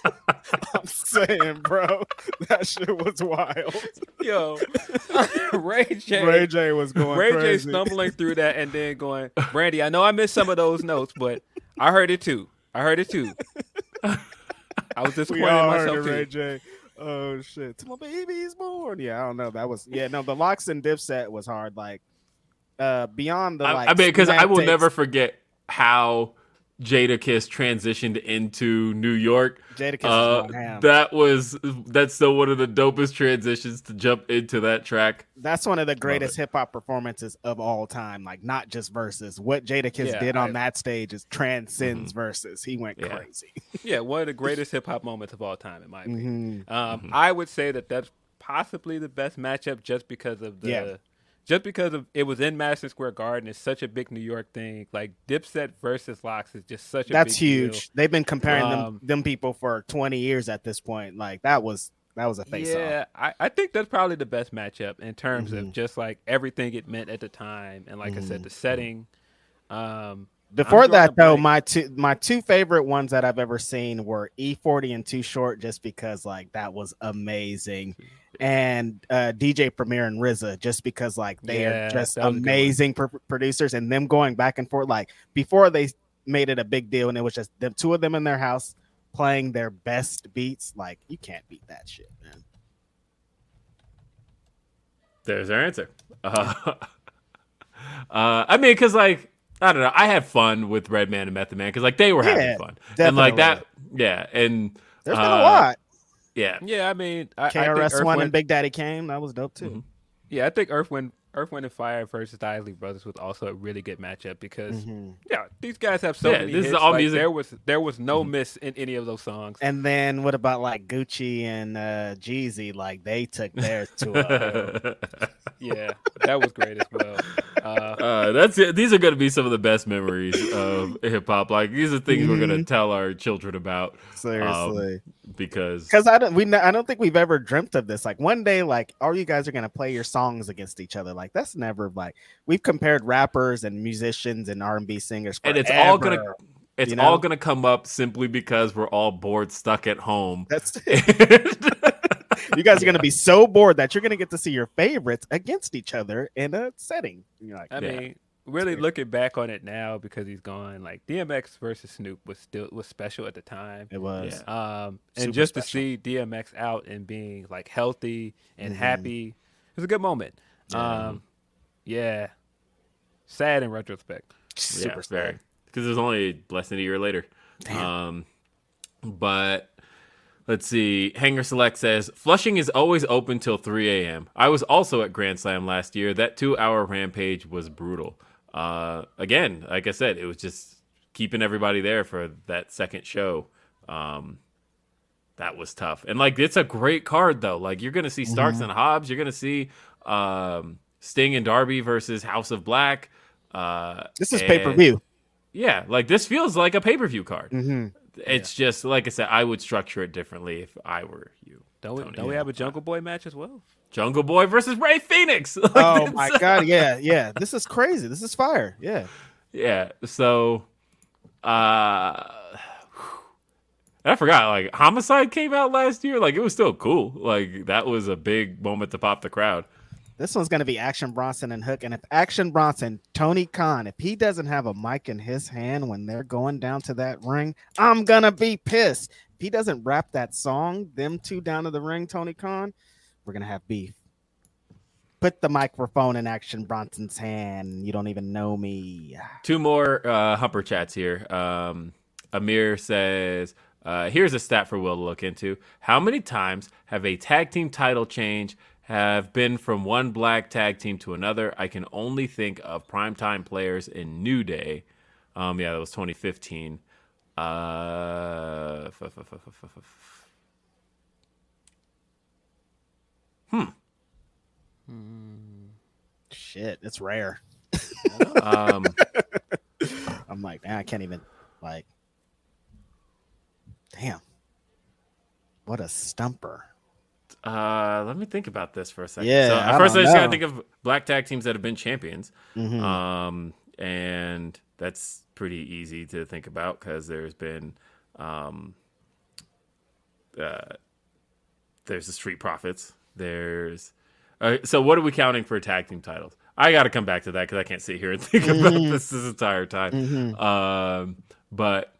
[LAUGHS] I'm saying, bro, that shit was wild. Yo, [LAUGHS] Ray J. Ray J was going Ray J stumbling through that and then going, Brandy, I know I missed some of those notes, but I heard it too. I heard it too. [LAUGHS] I was We disappointed in all heard it, myself Ray too. J. Oh shit! Till my baby's born. Yeah, I don't know. That was yeah. No, the LOX and Dipset was hard. Like uh beyond the I, like. I mean, because I will semantics- never forget how Jadakiss transitioned into New York. Jadakiss uh, is going ham. that was that's still one of the dopest transitions to jump into that track. That's one of the greatest hip hop performances of all time. Like not just Verzuz. What Jadakiss Yeah, did on I- that stage is transcends Verzuz. He went Yeah. crazy. [LAUGHS] yeah, one of the greatest hip hop moments of all time, in my opinion. Mhm. Um, I would say that that's possibly the best matchup just because of the. Yeah. Just because of it was in Madison Square Garden, it's such a big New York thing. Like Dipset versus LOX is just such a That's big deal. huge. They've been comparing them Um, them people for 20 years at this point. Like that was that was a face off. Yeah, I, I think that's probably the best matchup in terms Mhm. of just like everything it meant at the time, and like I said, the setting. Um, Before that though, my two my two favorite ones that I've ever seen were E40 and Too Short, just because like that was amazing, and uh, DJ Premier and RZA, just because like they Yeah, are just that was a good one. amazing pr- producers, and them going back and forth like before they made it a big deal, and it was just them two of them in their house playing their best beats. Like you can't beat that shit, man. There's our answer. Uh, [LAUGHS] uh, I mean, because like I don't know, I had fun with Redman and Method Man because like they were having Yeah, fun, and like that, yeah, and There's been uh, a lot. Yeah, yeah, I mean, I, I think KRS One and Big Daddy Kane, that was dope too. Mhm. Yeah, I think Earth Wind, Earth Wind and Fire versus the Isley Brothers was also a really good matchup because Mhm. yeah, these guys have so Yeah, many this is all like, music- There was there was no miss in any of those songs. And then what about like Gucci and uh Jeezy? Like they took theirs to a [LAUGHS] yeah, that was great as well. [LAUGHS] Uh, Uh, that's it. These are going to be some of the best memories of [LAUGHS] hip hop. Like these are things we're going to tell our children about. um, seriously. Because Because I don't we I don't think we've ever dreamt of this. Like one day, like all you guys are gonna play your songs against each other. Like that's never like we've compared rappers and musicians and R and B singers. and it's all gonna it's you know? all gonna come up simply because we're all bored, stuck at home. That's [LAUGHS] you guys are gonna be so bored that you're gonna get to see your favorites against each other in a setting. You're like, I Yeah. mean, really looking back on it now because he's gone. Like DMX versus Snoop was still was special at the time. it was. Um, and Super just to see DMX out and being like healthy and Mhm. happy, it was a good moment. Yeah. Um, yeah, sad in retrospect. Super yeah, sad. because it was only less than a year later. Damn. Um, but let's see. Hanger Select says Flushing is always open till 3 a.m. I was also at Grand Slam last year. That two-hour rampage was brutal. Uh, again, like I said, it was just keeping everybody there for that second show. Um, that was tough. And like it's a great card though. Like you're gonna see Starks Mm-hmm. and Hobbs. You're gonna see um, Sting and Darby versus House of Black. Uh, This is pay per view. Yeah, like this feels like a pay per view card. hmm It's just like I said, I would structure it differently if I were you. Don't we, don't we have a Jungle Boy match as well? Jungle Boy versus Rey Fénix. [LAUGHS] Like, Oh my god, yeah, yeah. This is crazy. This is fire. Yeah. Yeah. So, uh, [SIGHS] I forgot. Like Homicide came out last year. Like it was still cool. Like that was a big moment to pop the crowd. This one's gonna be Action Bronson and Hook. And if Action Bronson, Tony Khan, if he doesn't have a mic in his hand when they're going down to that ring, I'm gonna be pissed. If he doesn't rap that song, them two down to the ring, Tony Khan, we're gonna have beef. Put the microphone in Action Bronson's hand. You don't even know me. Two more uh, Humper chats here. Um, Amir says, uh, "Here's a stat for Will to look into. How many times have a tag team title change have been from one black tag team to another? I can only think of primetime players in New Day. Um, yeah, that was 2015. Uh, f- f- Shit, it's rare. um, [LAUGHS] I'm like, man, I can't even like. Damn. What a stumper. Uh, let me think about this for a second. Yeah, so I at first I just gotta think of black tag teams that have been champions. Mhm. Um, and that's pretty easy to think about because there's been, um, uh, there's the Street Profits. There's, uh, so what are we counting for tag team titles? I got to come back to that because I can't sit here and [LAUGHS] think about this this entire time. Um, but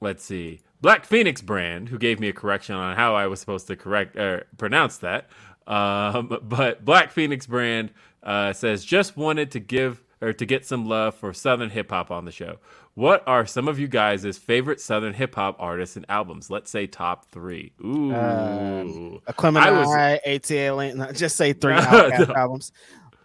let's see. Black Phoenix brand, who gave me a correction on how I was supposed to correct or pronounce that. Um, [LAUGHS] but Black Phoenix brand uh, says just wanted to give or to get some love for Southern hip hop on the show. What are some of you guys' favorite Southern hip hop artists and albums? Let's say top three. Ooh, Um, I Aquemini, was- ATL, no, just say three [LAUGHS] No, no. albums.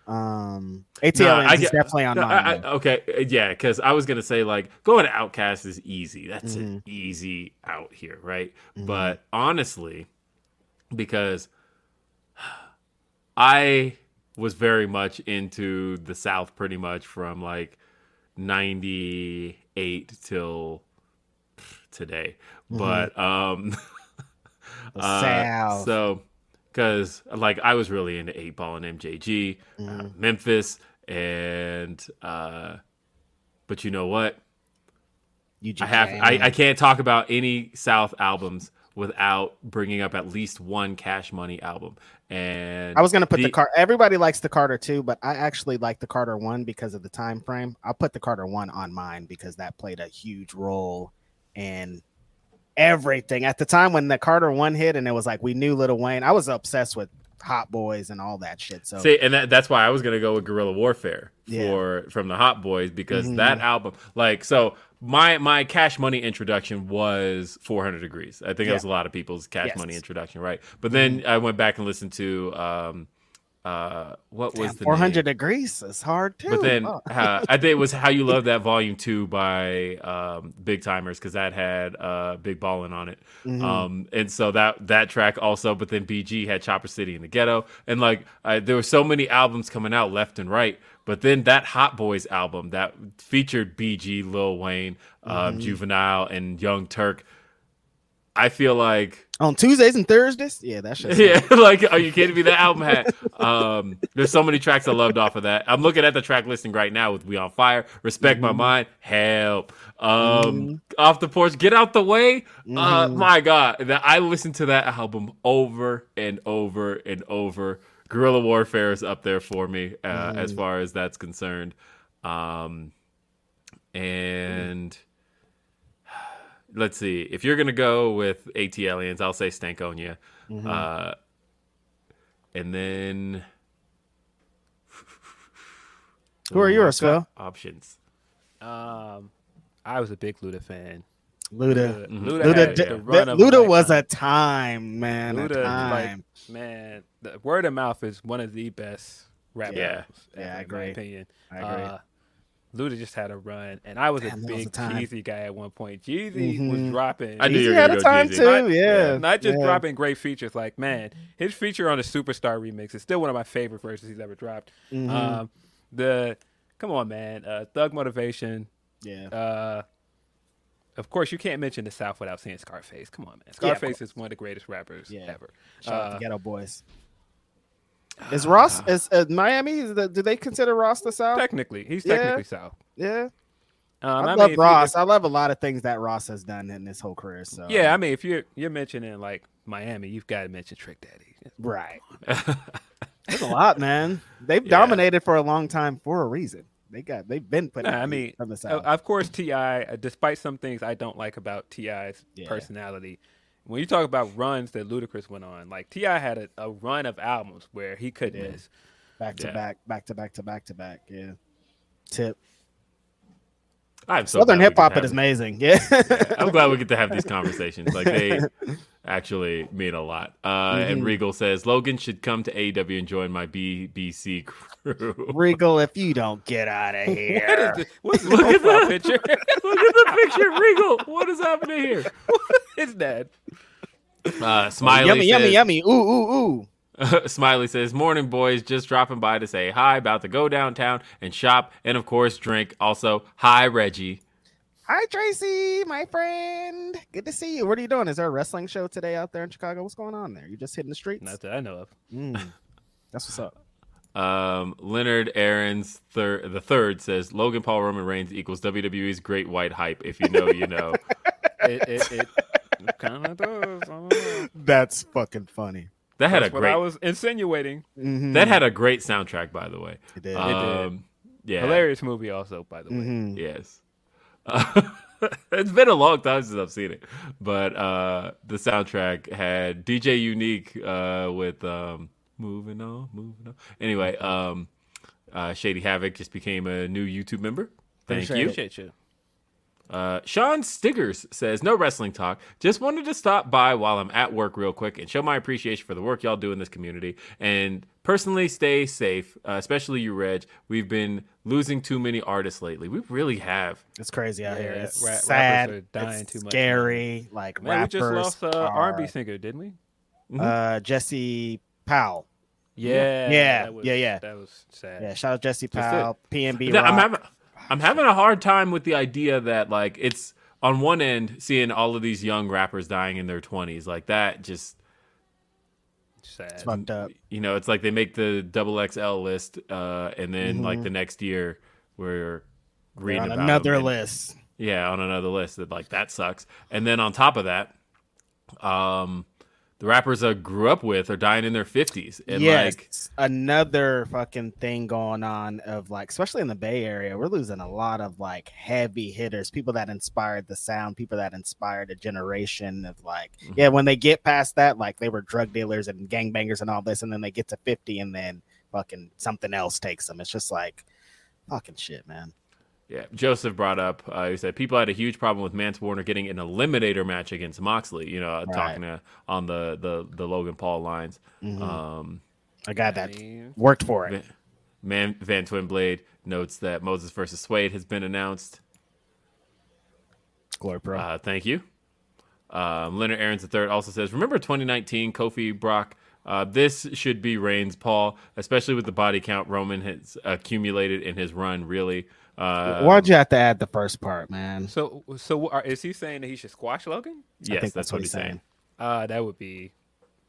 Um, ATL I is get- definitely on no. I- I- okay, uh, yeah, because I was gonna say like going to OutKast is easy. That's Mm-hmm. an easy out here, right? But honestly, because [SIGHS] I was very much into the South, pretty much from like '98 till today. But um, [LAUGHS] Mm-hmm. Uh, South. so because like I was really into Eight Ball and MJG, uh, Mm-hmm. Memphis, and uh, but you know what? I have I, I can't talk about any South albums without bringing up at least one Cash Money album. And I was gonna put the, car. Everybody likes the Carter two, but I actually like the Carter one because of the time frame. I'll put the Carter one on mine because that played a huge role in everything at the time when the Carter one hit, and it was like we knew Little Wayne. I was obsessed with Hot Boys and all that shit. So See, and that, that's why I was gonna go with Guerrilla Warfare Yeah. for from the Hot Boys because Mhm. that album, like, so my my Cash Money introduction was 400 Degrees. I think that was a lot of people's Cash Yes. Money introduction, right? But then I went back and listened to um, uh, what was the 400 name? degrees is hard too. But then uh, [LAUGHS] I think it was How You Love That Volume 2 by um, Big Tymers because that had uh, Big Ballin' on it. Mhm. Um, and so that that track also, but then BG had Chopper City in the Ghetto. And like I, there were so many albums coming out left and right. But then that Hot Boys album that featured BG, Lil Wayne, um, Mhm. Juvenile, and Young Turk. I feel like on Tuesdays and Thursdays, yeah, that shit. yeah, [LAUGHS] like, are you kidding me? That album had um there's so many tracks I loved off of that. I'm looking at the track listing right now with We on Fire, Respect My Mhm. Mind, Help. Um Mhm. off the porch, Get Out the Way. Uh Mhm. my god. That I listened to that album over and over and over. Guerrilla Warfare is up there for me, uh, as Mhm. far as that's concerned. Um and let's see. If you're gonna go with AT Aliens, I'll say Stankonia. Mhm. Uh, and then Who are Ooh, yours, I've Phil? Options. Um, I was a big Luda fan. Luda. Luda, Luda, had di- the run Luda a was a time, man. a time. like man, the Word of Mouf is one of the best rap Yeah. albums Yeah, ever, I in agree. my opinion. I agree. Uh, Luda just had a run, and I was Damn, a that was big time. Jeezy guy at one point. Jeezy was Mhm. dropping. I knew you Easy were had a time Jeezy. too. Not- yeah, not just yeah. dropping great features. Like man, his feature on the Superstar remix is still one of my favorite verses he's ever dropped. Mhm. Um, the come on, man, uh, Thug Motivation. Yeah. Uh, of course, you can't mention the South without saying Scarface. Come on, man. Yeah, Scarface is one of the greatest rappers Yeah. ever. Shout out Uh, to Geto Boys. Is Ross is uh, Miami? Is the, do they consider Ross the South? Technically, he's Yeah. technically South. Yeah, Um, I, I love mean, Ross. I love a lot of things that Ross has done in his whole career. So yeah, I mean, if you're you're mentioning like Miami, you've got to mention Trick Daddy. right. [LAUGHS] There's a lot, man. They've Yeah. dominated for a long time for a reason. They got they've been putting. Nah, I mean, from the South. of course, Ti. Uh, despite some things I don't like about T.I.'s Yeah. personality, when you talk about runs that Ludacris went on, like T.I. had a, a run of albums where he couldn't did. miss. back to yeah. back, back to back to back to back. Yeah. Tip. I'm so Southern hip hop can is amazing. Yeah. [LAUGHS] I'm glad we get to have these conversations. Like they [LAUGHS] actually mean a lot. Uh, And Mhm. Regal says Logan should come to AEW and join my BBC crew. [LAUGHS] Regal, if you don't get out of here. What's the Look at profile that. picture? Look at the picture, Regal. What is happening here? it's that. Uh, Smiley yummy, yummy, says- yummy. Ooh, ooh, ooh. [LAUGHS] Smiley says, "Morning, boys. Just dropping by to say hi. About to go downtown and shop, and of course, drink. Also, hi, Reggie. Hi, Tracy, my friend. Good to see you. What are you doing? Is there a wrestling show today out there in Chicago? What's going on there? You just hitting the streets? Not that I know of. Mm, that's what's up. Um, Leonard Aaron's third, the third says Logan Paul Roman Reigns equals WWE's Great White Hype. If you know, you know. [LAUGHS] It, it, it kind of does. Know. That's fucking funny. That had That's a what great. I was insinuating. Mhm. that had a great soundtrack, by the way. It did. Um, yeah. Hilarious movie, also, by the way. Mhm. Yes. Uh, [LAUGHS] it's been a long time since I've seen it, but uh, the soundtrack had DJ Unique uh, with um, "Moving On, Moving On." Anyway, um, Uh, Shady Havoc just became a new YouTube member. Thank Appreciate you. Appreciate you. Uh, Sean Stiggers says, No wrestling talk. Just wanted to stop by while I'm at work real quick and show my appreciation for the work y'all do in this community. And personally, stay safe, uh, especially you, Reg. We've been losing too many artists lately. We really have. It's crazy out Yeah, here. It's ra- rappers sad. are dying it's too much scary. Like Man, we just lost uh, are, R&B singer, didn't we? uh, Jesse Powell. Yeah, Yeah, that was, yeah, yeah. That was sad. Yeah, shout out Jesse Just Powell, PNB. Yeah, I'm having, a hard time with the idea that, like, it's on one end, seeing all of these young rappers dying in their 20s. Like, that just. Sad. It's fucked up. you know, it's like they make the double XL list, uh, and then like Mhm. the next year we're They're reading on about another them and- list. Yeah, on another list that like that sucks. And then on top of that, um, the rappers I grew up with are dying in their fifties, and yes, like another fucking thing going on of like, especially in the Bay Area, we're losing a lot of like heavy hitters, people that inspired the sound, people that inspired a generation of like, Mm-hmm. yeah, when they get past that, like they were drug dealers and gangbangers and all this, and then they get to 50 and then fucking something else takes them. It's just like fucking shit, man. Yeah, Joseph brought up. Uh, he said people had a huge problem with Mance Warner getting an eliminator match against Moxley. You know, uh, talking to, on the, the the Logan Paul lines. Mhm. Um, A guy that worked for it. Man Van Twin Blade notes that Moses versus Suede has been announced. Glory Pro. Uh, thank you. Um, Leonard Aaron's III also says, "Remember 2019 Kofi Brock? Uh, this should be Reigns Paul, especially with the body count Roman has accumulated in his run. Really, uh, Why'd you have to add the first part, man? So, so are, is he saying that he should squash Logan? Yes, I think that's, what he's saying. Uh, that would be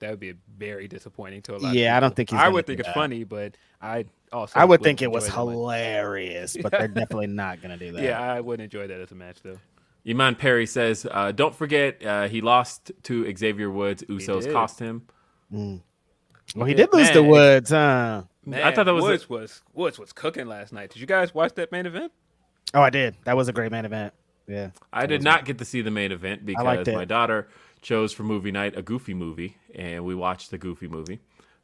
that would be very disappointing to a lot. of Yeah, I people. don't think he's I would do think it's that. funny, but I also I would wouldn't think it was enjoy the match. hilarious, but [LAUGHS] they're definitely not gonna do that. Yeah, I wouldn't enjoy that as a match though. Iman Perry says, uh, "Don't forget, uh, he lost to Xavier Woods. Usos did. cost him. Well, he did lose the Man. Woods, huh? Man, I thought that was a- Woods was Woods was cooking last night. Did you guys watch that main event? Oh, I did. That was a great main event. Yeah. I did not get to see the main event because my daughter chose for movie night a Goofy movie, and we watched the Goofy movie."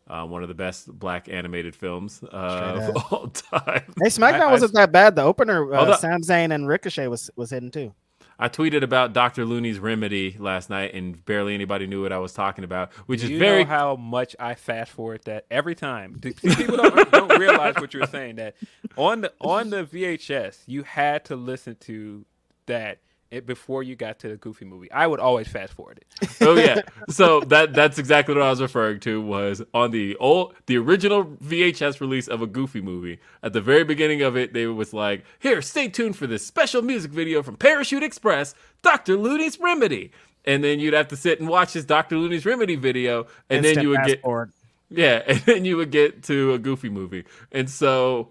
Uh, one of the best black animated films uh, of all [LAUGHS] time. Hey, SmackDown I- I- wasn't that bad. The opener, uh, Hold. Sam Zayn and Ricochet was was hitting too. I tweeted about Dr. Looney's remedy last night, and barely anybody knew what I was talking about, which Do is very. know how much I fast forward that every time? People don't, [LAUGHS] don't realize what you're saying. That on the on the VHS, you had to listen to that it, before you got to the Goofy movie. I would always fast forward it. [LAUGHS] oh yeah, so that that's exactly what I was referring to. Was on the old, the original VHS release of a Goofy movie. At the very beginning of it, they was like, "Here, stay tuned for this special music video from Parachute Express, Dr. Looney's Remedy." And then you'd have to sit and watch this Dr. Looney's Remedy video, and then you would get forward. Yeah, [LAUGHS] and then you would get to a goofy movie. And so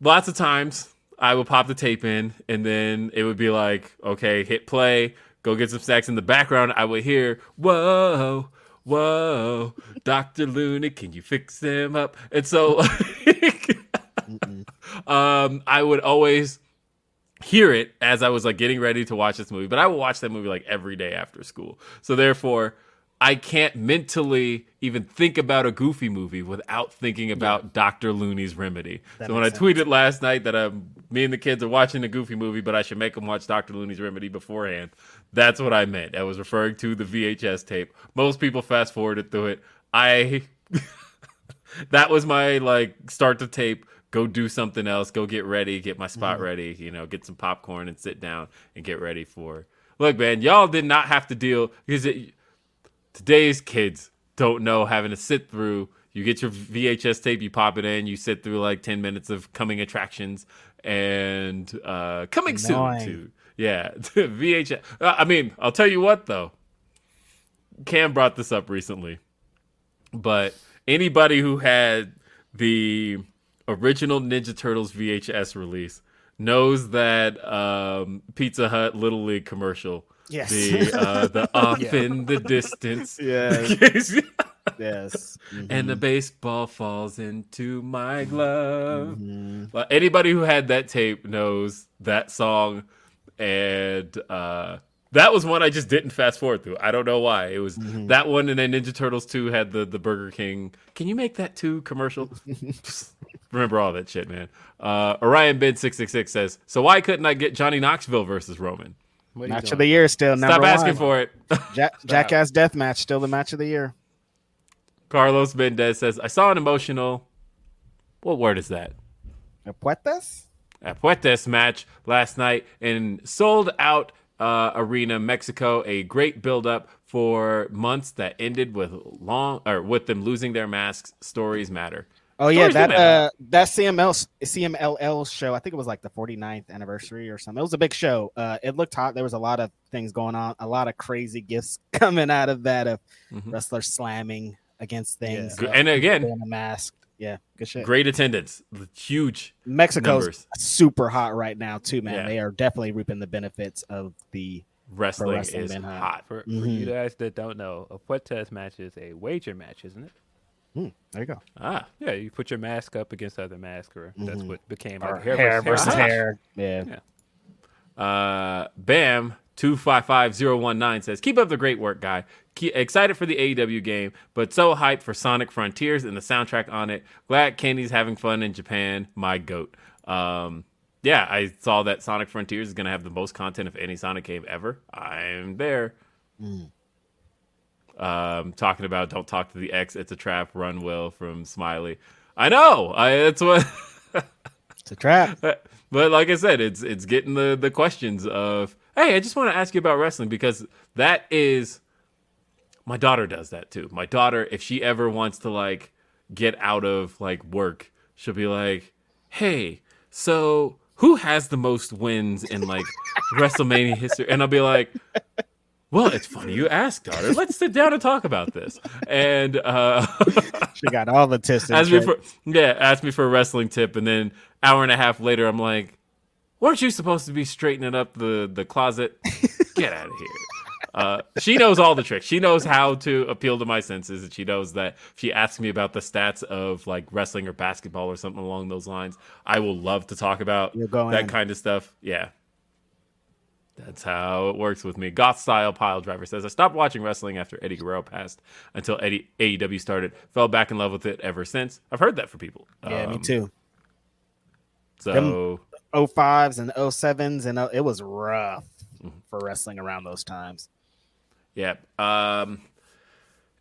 lots of times I would pop the tape in and then it would be like, okay, hit play, go get some snacks in the background. I would hear, whoa, whoa, Dr. Looney, can you fix them up? And so [LAUGHS] um, I would always hear it as I was like getting ready to watch this movie, but I would watch that movie like every day after school. So therefore, I can't mentally even think about a goofy movie without thinking about Dr. Looney's Remedy. so when I tweeted last night that um, me and the kids are watching a goofy movie, but I should make them watch Dr. Looney's Remedy beforehand, that's what I meant. I was referring to the VHS tape. Most people fast forwarded through it. I [LAUGHS] that was my like start the tape go do something else go get ready get my spot ready you know get some popcorn and sit down and get ready for look man y'all did not have to deal because it, today's kids don't know having to sit through you get your vhs tape you pop it in you sit through like 10 minutes of coming attractions and uh coming Annoying. soon too yeah [LAUGHS] vhs i mean i'll tell you what though cam brought this up recently but anybody who had the original Ninja Turtles VHS release knows that um, Pizza Hut Little League commercial. Yes. The [LAUGHS] uh, the off in the distance. Yes. [LAUGHS] Yes. and the baseball falls into my glove. Mm-hmm. Well, anybody who had that tape knows that song, and uh, That was one I just didn't fast forward through. I don't know why. It was Mm-hmm. that one, and then Ninja Turtles two had the the Burger King. Can you make that two commercial? [LAUGHS] Remember all that shit, man. Uh, Orion Ben six six six says, "So why couldn't I get Johnny Knoxville versus Roman? What Match of the year still number Stop asking one. for it." Ja- [LAUGHS] Jackass Death Match still the match of the year. Carlos Mendez says, "I saw an emotional. What word is that? Apuestas? Apuestas match last night in sold out uh, arena Mexico. A great build up for months that ended with long or with them losing their masks. Stories matter. Oh yeah, Stories that uh that CML CMLL show. I think it was like the 49th anniversary or something. It was a big show. Uh, it looked hot. There was a lot of things going on. A lot of crazy gifts [LAUGHS] coming out of that of Mhm. wrestlers slamming against things. Good- uh, and again, wearing a mask. Yeah, good shit. great attendance, huge. Mexico's numbers. super hot right now too, man. Yeah. They are definitely reaping the benefits of the Wrestling, wrestling is being hot. hot. For, for Mhm. you guys that don't know, a foot test match is a wager match, isn't it? Hmm, there you go. Ah, Yeah, you put your mask up against other mask, or that's Mhm. what became like hair, versus hair. hair. Yeah. Yeah. Uh, Bam two five five zero one nine says, "Keep up the great work, guy. Ke- excited for the AEW game, but so hyped for Sonic Frontiers and the soundtrack on it. Glad Kenny's having fun in Japan. My goat. Um, yeah, I saw that Sonic Frontiers is going to have the most content of any Sonic game ever. I'm there. Um, talking about don't talk to the X. It's a trap. Run will from Smiley. I know. I it's what." [LAUGHS] It's a trap. but, but like I said, it's it's getting the the questions of hey, I just want to ask you about wrestling because that is my daughter does that too. My daughter, if she ever wants to like get out of like work, she'll be like, hey, so who has the most wins in like [LAUGHS] WrestleMania history? And I'll be like. Well, it's funny you ask, daughter. Let's sit down and talk about this. And uh, She got all the tips. asked me for yeah, asked me for a wrestling tip, and then hour and a half later, I'm like, "Weren't you supposed to be straightening up the the closet? Get out of here." Uh, she knows all the tricks. She knows how to appeal to my senses, and she knows that if she asks me about the stats of like wrestling or basketball or something along those lines, I will love to talk about that in. kind of stuff. Yeah. That's how it works with me. Goth style pile driver says I stopped watching wrestling after Eddie Guerrero passed until Eddie AEW started. Fell back in love with it ever since. I've heard that for people. Yeah, me Um, too. So 05s and 07s and uh, it was rough Mm-hmm. for wrestling around those times. yeah. Um,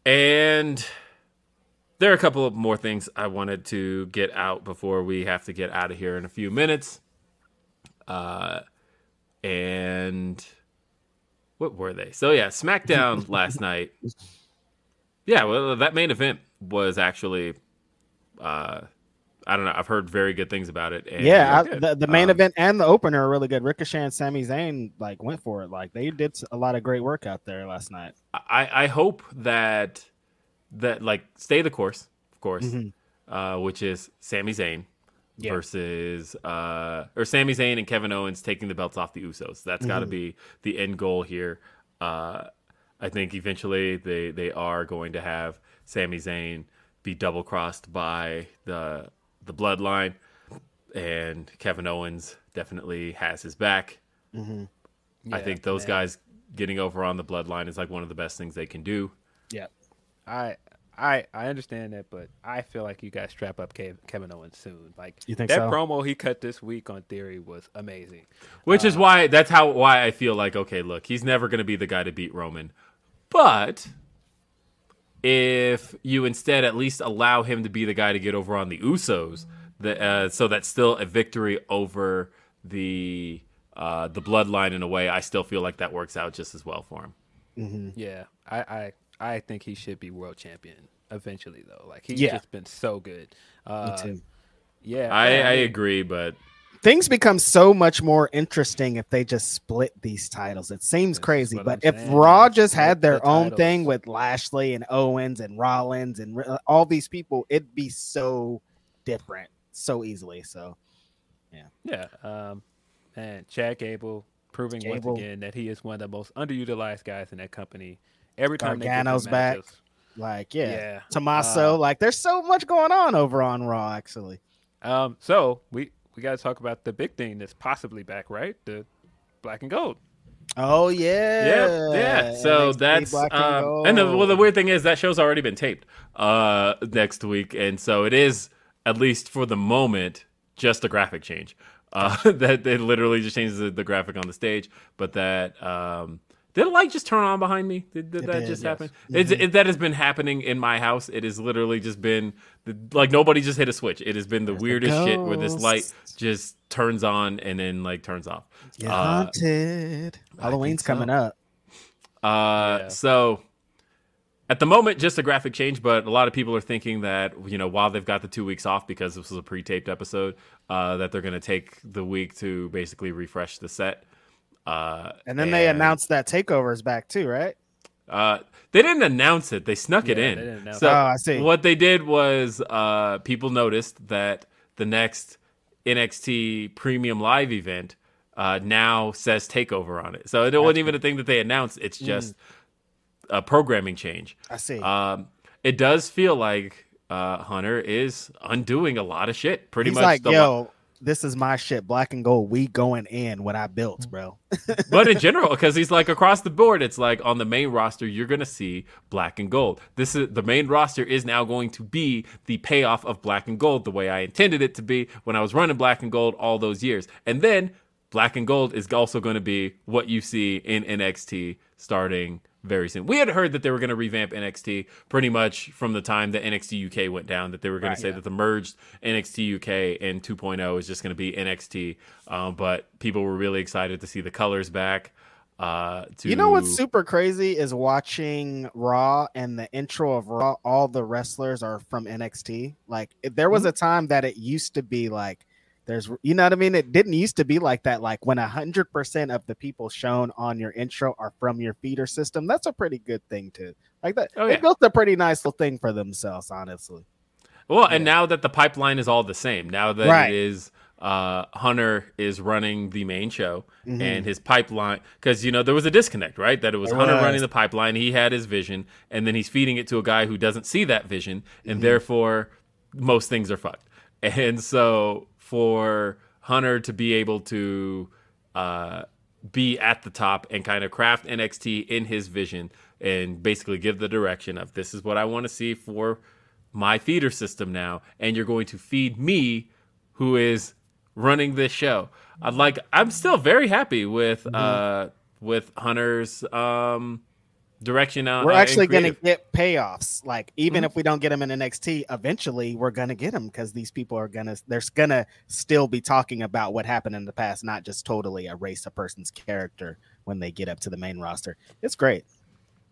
and there are a couple of more things I wanted to get out before we have to get out of here in a few minutes. Uh, and what were they? So yeah, SmackDown [LAUGHS] last night. Yeah, well, that main event was actually, uh, I don't know. I've heard very good things about it. And yeah, I, the, the main Um, event and the opener are really good. Ricochet and Sami Zayn like went for it. Like they did a lot of great work out there last night. I, I hope that that like stay the course, of course, uh, which is Sami Zayn Yeah. versus uh, or Sami Zayn and Kevin Owens taking the belts off the Usos. That's got to be the end goal here. Uh, I think eventually they they are going to have Sami Zayn be double crossed by the the bloodline, and Kevin Owens definitely has his back. I Yeah, think those man. guys getting over on the bloodline is like one of the best things they can do. Yeah. I I I understand that, but I feel like you guys strap up Kev- Kevin Owens soon. Like You think that so? promo he cut this week on Theory was amazing. Which is why that's how why I feel like okay, look, he's never going to be the guy to beat Roman. But if you instead at least allow him to be the guy to get over on the Usos, the, uh, so that's still a victory over the uh, the bloodline in a way, I still feel like that works out just as well for him. Yeah, I I I think he should be world champion eventually though. Like he's Yeah. just been so good. Uh, Me too. Yeah, I, man, I agree, but Things become so much more interesting if they just split these titles. It seems That's crazy, but I'm if saying, Raw man. just had their the own titles. thing with Lashley and Owens and Rollins and all these people, it'd be so different so easily. So yeah, Yeah, um, and Chad Gable proving Gable. once again that he is one of the most underutilized guys in that company. Every time Gargano's back. matches- like, yeah, Yeah. Tommaso, Uh, like, there's so much going on over on Raw. Actually, Um, so we we got to talk about the big thing that's possibly back, right? The black and gold. Oh yeah, Yeah, yeah. So NXT that's and um, and the, well, the weird thing is that show's already been taped uh, next week, and so it is at least for the moment just a graphic change. Uh, [LAUGHS] that it literally just changes the, the graphic on the stage, but that um, did the light just turn on behind me? Did, did that did, just yes. happen? It's, it, that has been happening in my house. It has literally just been the, like nobody just hit a switch. It has been the weirdest shit where this light just turns on and then like turns off. Get Uh, haunted. Halloween's so. coming up. Uh, Yeah. So at the moment, just a graphic change, but a lot of people are thinking that you know while they've got the two weeks off because this was a pre-taped episode, uh, that they're going to take the week to basically refresh the set. Uh, And then they announced that takeover is back too, right? uh, they didn't announce it; they snuck it in. they so. Oh, I see. What they did was uh, people noticed that the next NXT Premium Live event uh, now says Takeover on it. So it wasn't even a thing that they announced; Mm. it's just a programming change. I see. Um, it does feel like uh, Hunter is undoing a lot of shit. Pretty He's much, like, the yo, this is my shit, black and gold. We going in what I Mm. built, bro. [LAUGHS] but in general, because he's like across the board, it's like on the main roster, you're gonna see black and gold. This is the main roster is now going to be the payoff of black and gold, the way I intended it to be when I was running black and gold all those years. And then black and gold is also going to be what you see in NXT starting very soon. We had heard that they were going to revamp NXT pretty much from the time that NXT UK went down. That they were going to say that the merged NXT UK and 2.0 is just going to be NXT. Um, but people were really excited to see the colors back. Uh, to You know what's super crazy is watching Raw and the intro of Raw. All the wrestlers are from NXT. Like there Mm-hmm. was a time that it used to be like there's, you know what I mean? It didn't used to be like that. Like when a hundred percent of the people shown on your intro are from your feeder system. That's a pretty good thing too. Like that, Oh, they yeah. built a pretty nice little thing for themselves, honestly. Well, and now that the pipeline is all the same, now that Right. it is uh, Hunter is running the main show Mhm. and his pipeline, because you know there was a disconnect, right? That it was There Hunter was. running the pipeline, he had his vision, and then he's feeding it to a guy who doesn't see that vision, and Mm-hmm. therefore most things are fucked. [LAUGHS] And so for Hunter to be able to uh, be at the top and kind of craft NXT in his vision and basically give the direction of this is what I want to see for my feeder system now, and you're going to feed me, who is running this show. I'd like. I'm still very happy with Mm-hmm. uh with Hunter's um direction. Uh, We're uh, actually going to get payoffs. Like even Mhm. if we don't get them in NXT, eventually we're going to get them because these people are going to. There's going to still be talking about what happened in the past, not just totally erase a person's character when they get up to the main roster. It's great.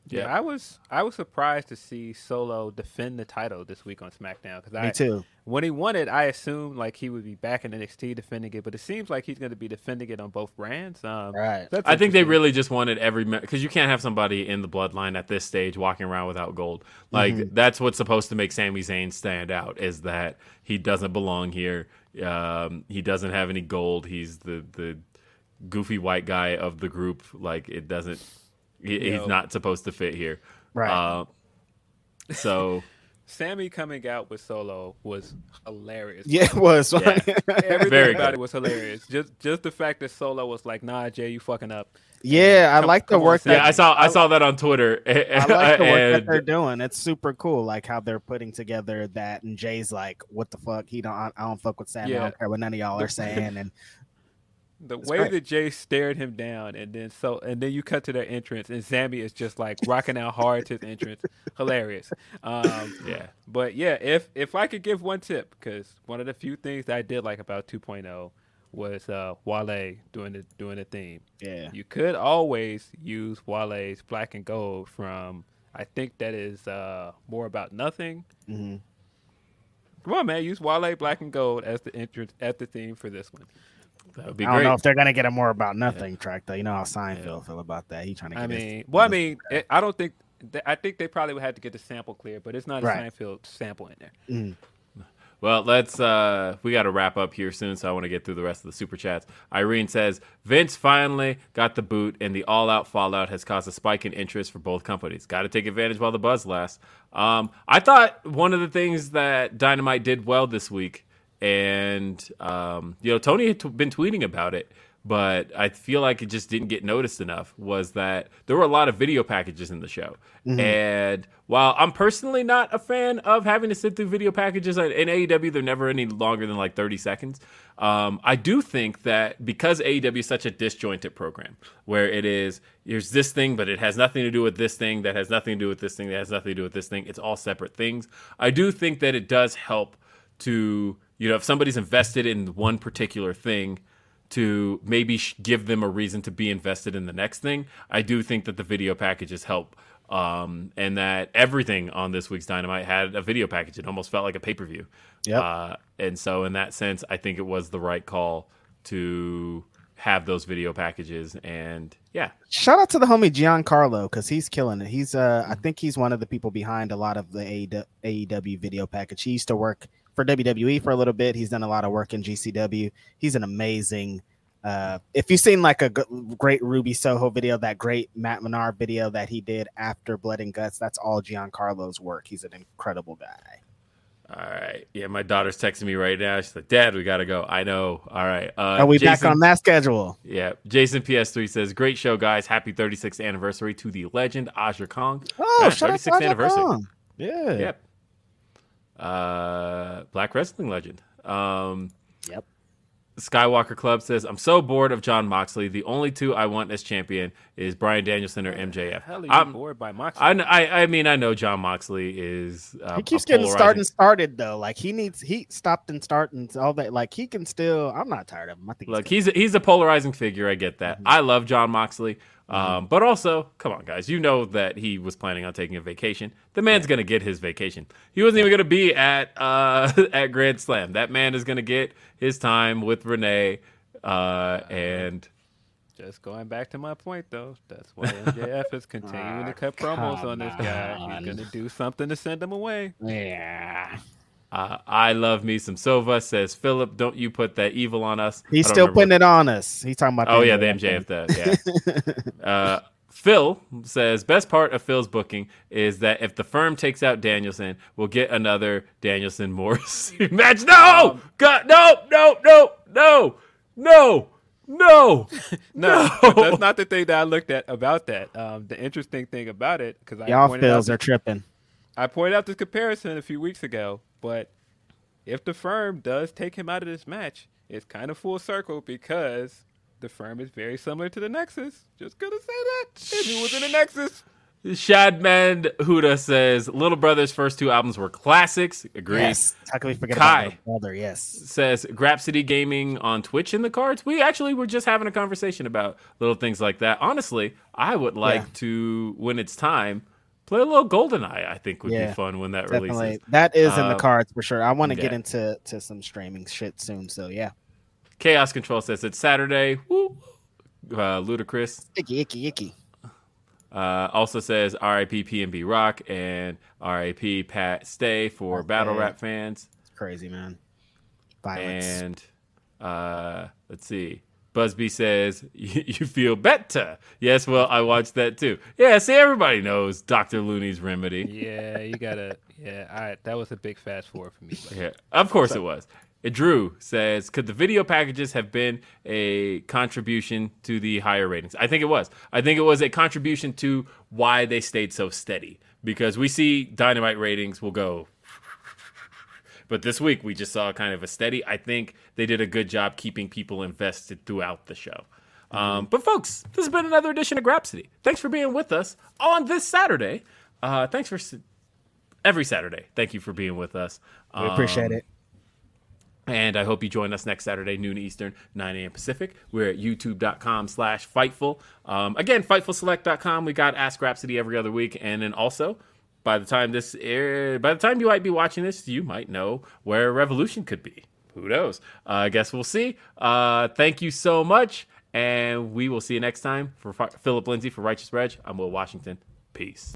Yeah, I was I was surprised to see Solo defend the title this week on SmackDown because I Me too. when he won it, I assumed like he would be back in NXT defending it, but it seems like he's going to be defending it on both brands. Um, Right. that's I think they really just wanted every because you can't have somebody in the bloodline at this stage walking around without gold. Like Mm-hmm. that's what's supposed to make Sami Zayn stand out is that he doesn't belong here. Um, he doesn't have any gold. He's the the goofy white guy of the group. Like it doesn't. He, he's not supposed to fit here. Right. Uh, so [LAUGHS] Sami coming out with Solo was hilarious. Yeah, it was. Yeah. [LAUGHS] Everything Very about good. it was hilarious. Just just the fact that Solo was like, "Nah, Jay, you fucking up." yeah, I Come- like the come on, work. That, yeah, I saw I saw that on Twitter. [LAUGHS] I like the work that they're doing. It's super cool, like how they're putting together that. And Jay's like, "What the fuck? He don't. I, I don't fuck with Sam. I don't care what none of y'all are saying." And The way great. that Jay stared him down, and then so, and then you cut to their entrance, and Sami is just like rocking out hard to his entrance. Hilarious. Um, yeah. But yeah, if if I could give one tip, because one of the few things that I did like about 2.0 was uh, Wale doing the doing the theme. yeah, You could always use Wale's Black and Gold from I think that is uh, more about nothing. Mhm. Come on, man, use Wale Black and Gold as the entrance as the theme for this one. That would be I don't great. know if they're gonna get a more about nothing track though. You know how Seinfeld feel about that. He trying to. Get I his- mean, well, I mean, it, I don't think th- I think they probably would have to get the sample clear, but it's not a Right. Seinfeld sample in there. Well, let's uh we got to wrap up here soon, so I want to get through the rest of the super chats. Irene says Vince finally got the boot, and the all-out fallout has caused a spike in interest for both companies. Got to take advantage while the buzz lasts. Um, I thought one of the things that Dynamite did well this week, and um, you know Tony had t- been tweeting about it, but I feel like it just didn't get noticed enough was that there were a lot of video packages in the show. Mm-hmm. And while I'm personally not a fan of having to sit through video packages in AEW, they're never any longer than like 30 seconds. Um, I do think that because AEW is such a disjointed program, where it is, here's this thing, but it has nothing to do with this thing, that has nothing to do with this thing, that has nothing to do with this thing, it's all separate things. I do think that it does help to, you know, if somebody's invested in one particular thing, to maybe give them a reason to be invested in the next thing. I do think that the video packages help, um, and that everything on this week's Dynamite had a video package. It almost felt like a pay per view. Yeah. Uh, and so, in that sense, I think it was the right call to have those video packages. And yeah, shout out to the homie Giancarlo because he's killing it. He's, uh, I think he's one of the people behind a lot of the AEW video package. He used to work for WWE for a little bit. He's done a lot of work in GCW. He's an amazing. Uh, if you've seen like a g- great Ruby Soho video, that great Matt Menard video that he did after Blood and Guts, that's all Giancarlo's work. He's an incredible guy. All right. Yeah, my daughter's texting me right now. She's like, Dad, we got to go. I know. All right. Uh, Are we Jason, back on that schedule? Yeah. Jason PS3 says, Great show, guys. Happy 36th anniversary to the legend, Aja Kong. Oh, Man, 36th anniversary. Kong. Yeah. Yep uh, Black Wrestling Legend. Um, yep. Skywalker Club says, I'm so bored of Jon Moxley. The only two I want as champion is Bryan Danielson or MJF. Hell, are you I'm, bored by Moxley? I, I, I, mean, I know Jon Moxley is. Uh, he keeps getting started started though. Like he needs, he stopped and start and all that. Like he can still. I'm not tired of him. I think. Look, he's he's a, he's a polarizing figure. I get that. Mm-hmm. I love Jon Moxley. Um, but also, come on, guys. You know that he was planning on taking a vacation. The man's gonna get his vacation. He wasn't even gonna be at uh, [LAUGHS] at Grand Slam. That man is gonna get his time with Renee. Uh, and just going back to my point, though, that's why MJF is continuing to cut promos on this guy. He's gonna do something to send him away. Yeah. Uh, I love me some Sova says Philip. Don't you put that evil on us? He's still putting it on us. He's talking about. Oh yeah, the MJF that. Yeah. [LAUGHS] uh, Phil says best part of Phil's booking is that if the firm takes out Danielson, we'll get another Danielson Morris [LAUGHS] match. No, um, God, no, no, no, no, no. No, [LAUGHS] no, no. that's not the thing that I looked at about that. Um, the interesting thing about it, because y'all Phils are tripping. I pointed out this comparison a few weeks ago, but if the firm does take him out of this match, it's kind of full circle because the firm is very similar to the Nexus. Just gonna say that. If he was in the Nexus. Shadman Huda says Little Brother's first two albums were classics. Agreed. Yes. How can we forget Kai about Little Brother? Yes. Says Grapsody Gaming on Twitch in the cards. We actually were just having a conversation about little things like that. Honestly, I would like yeah. to, when it's time, play a little GoldenEye. I think would yeah, be fun when that definitely. releases. That is in the uh, cards for sure. I want to yeah. get into to some streaming shit soon. So yeah. Chaos Control says it's Saturday. Woo. Uh, Ludacris. Icky, icky, icky. Uh, also says RIP PNB Rock and RIP Pat Stay for okay. battle rap fans. It's crazy, man. Violence. And uh, let's see. Busby says, [LAUGHS] You feel better. Yes, well, I watched that too. Yeah, see, everybody knows Dr. Looney's remedy. Yeah, you gotta. Yeah, I, that was a big fast forward for me. Yeah, of course it was. Drew says, Could the video packages have been a contribution to the higher ratings? I think it was. I think it was a contribution to why they stayed so steady because we see dynamite ratings will go but this week we just saw kind of a steady. I think they did a good job keeping people invested throughout the show. Mm-hmm. Um, but folks, this has been another edition of Grapsody. Thanks for being with us on this Saturday. Uh, thanks for every Saturday. Thank you for being with us. We appreciate um, it. And I hope you join us next Saturday, noon Eastern, 9 a.m. Pacific. We're at youtube.com slash Fightful. Um, again, FightfulSelect.com. We got Ask Grapsody every other week. And then also, by the time this air, by the time you might be watching this, you might know where Revolution could be. Who knows? Uh, I guess we'll see. Uh, thank you so much, and we will see you next time. For Philip Lindsay for Righteous Reg, I'm Will Washington. Peace.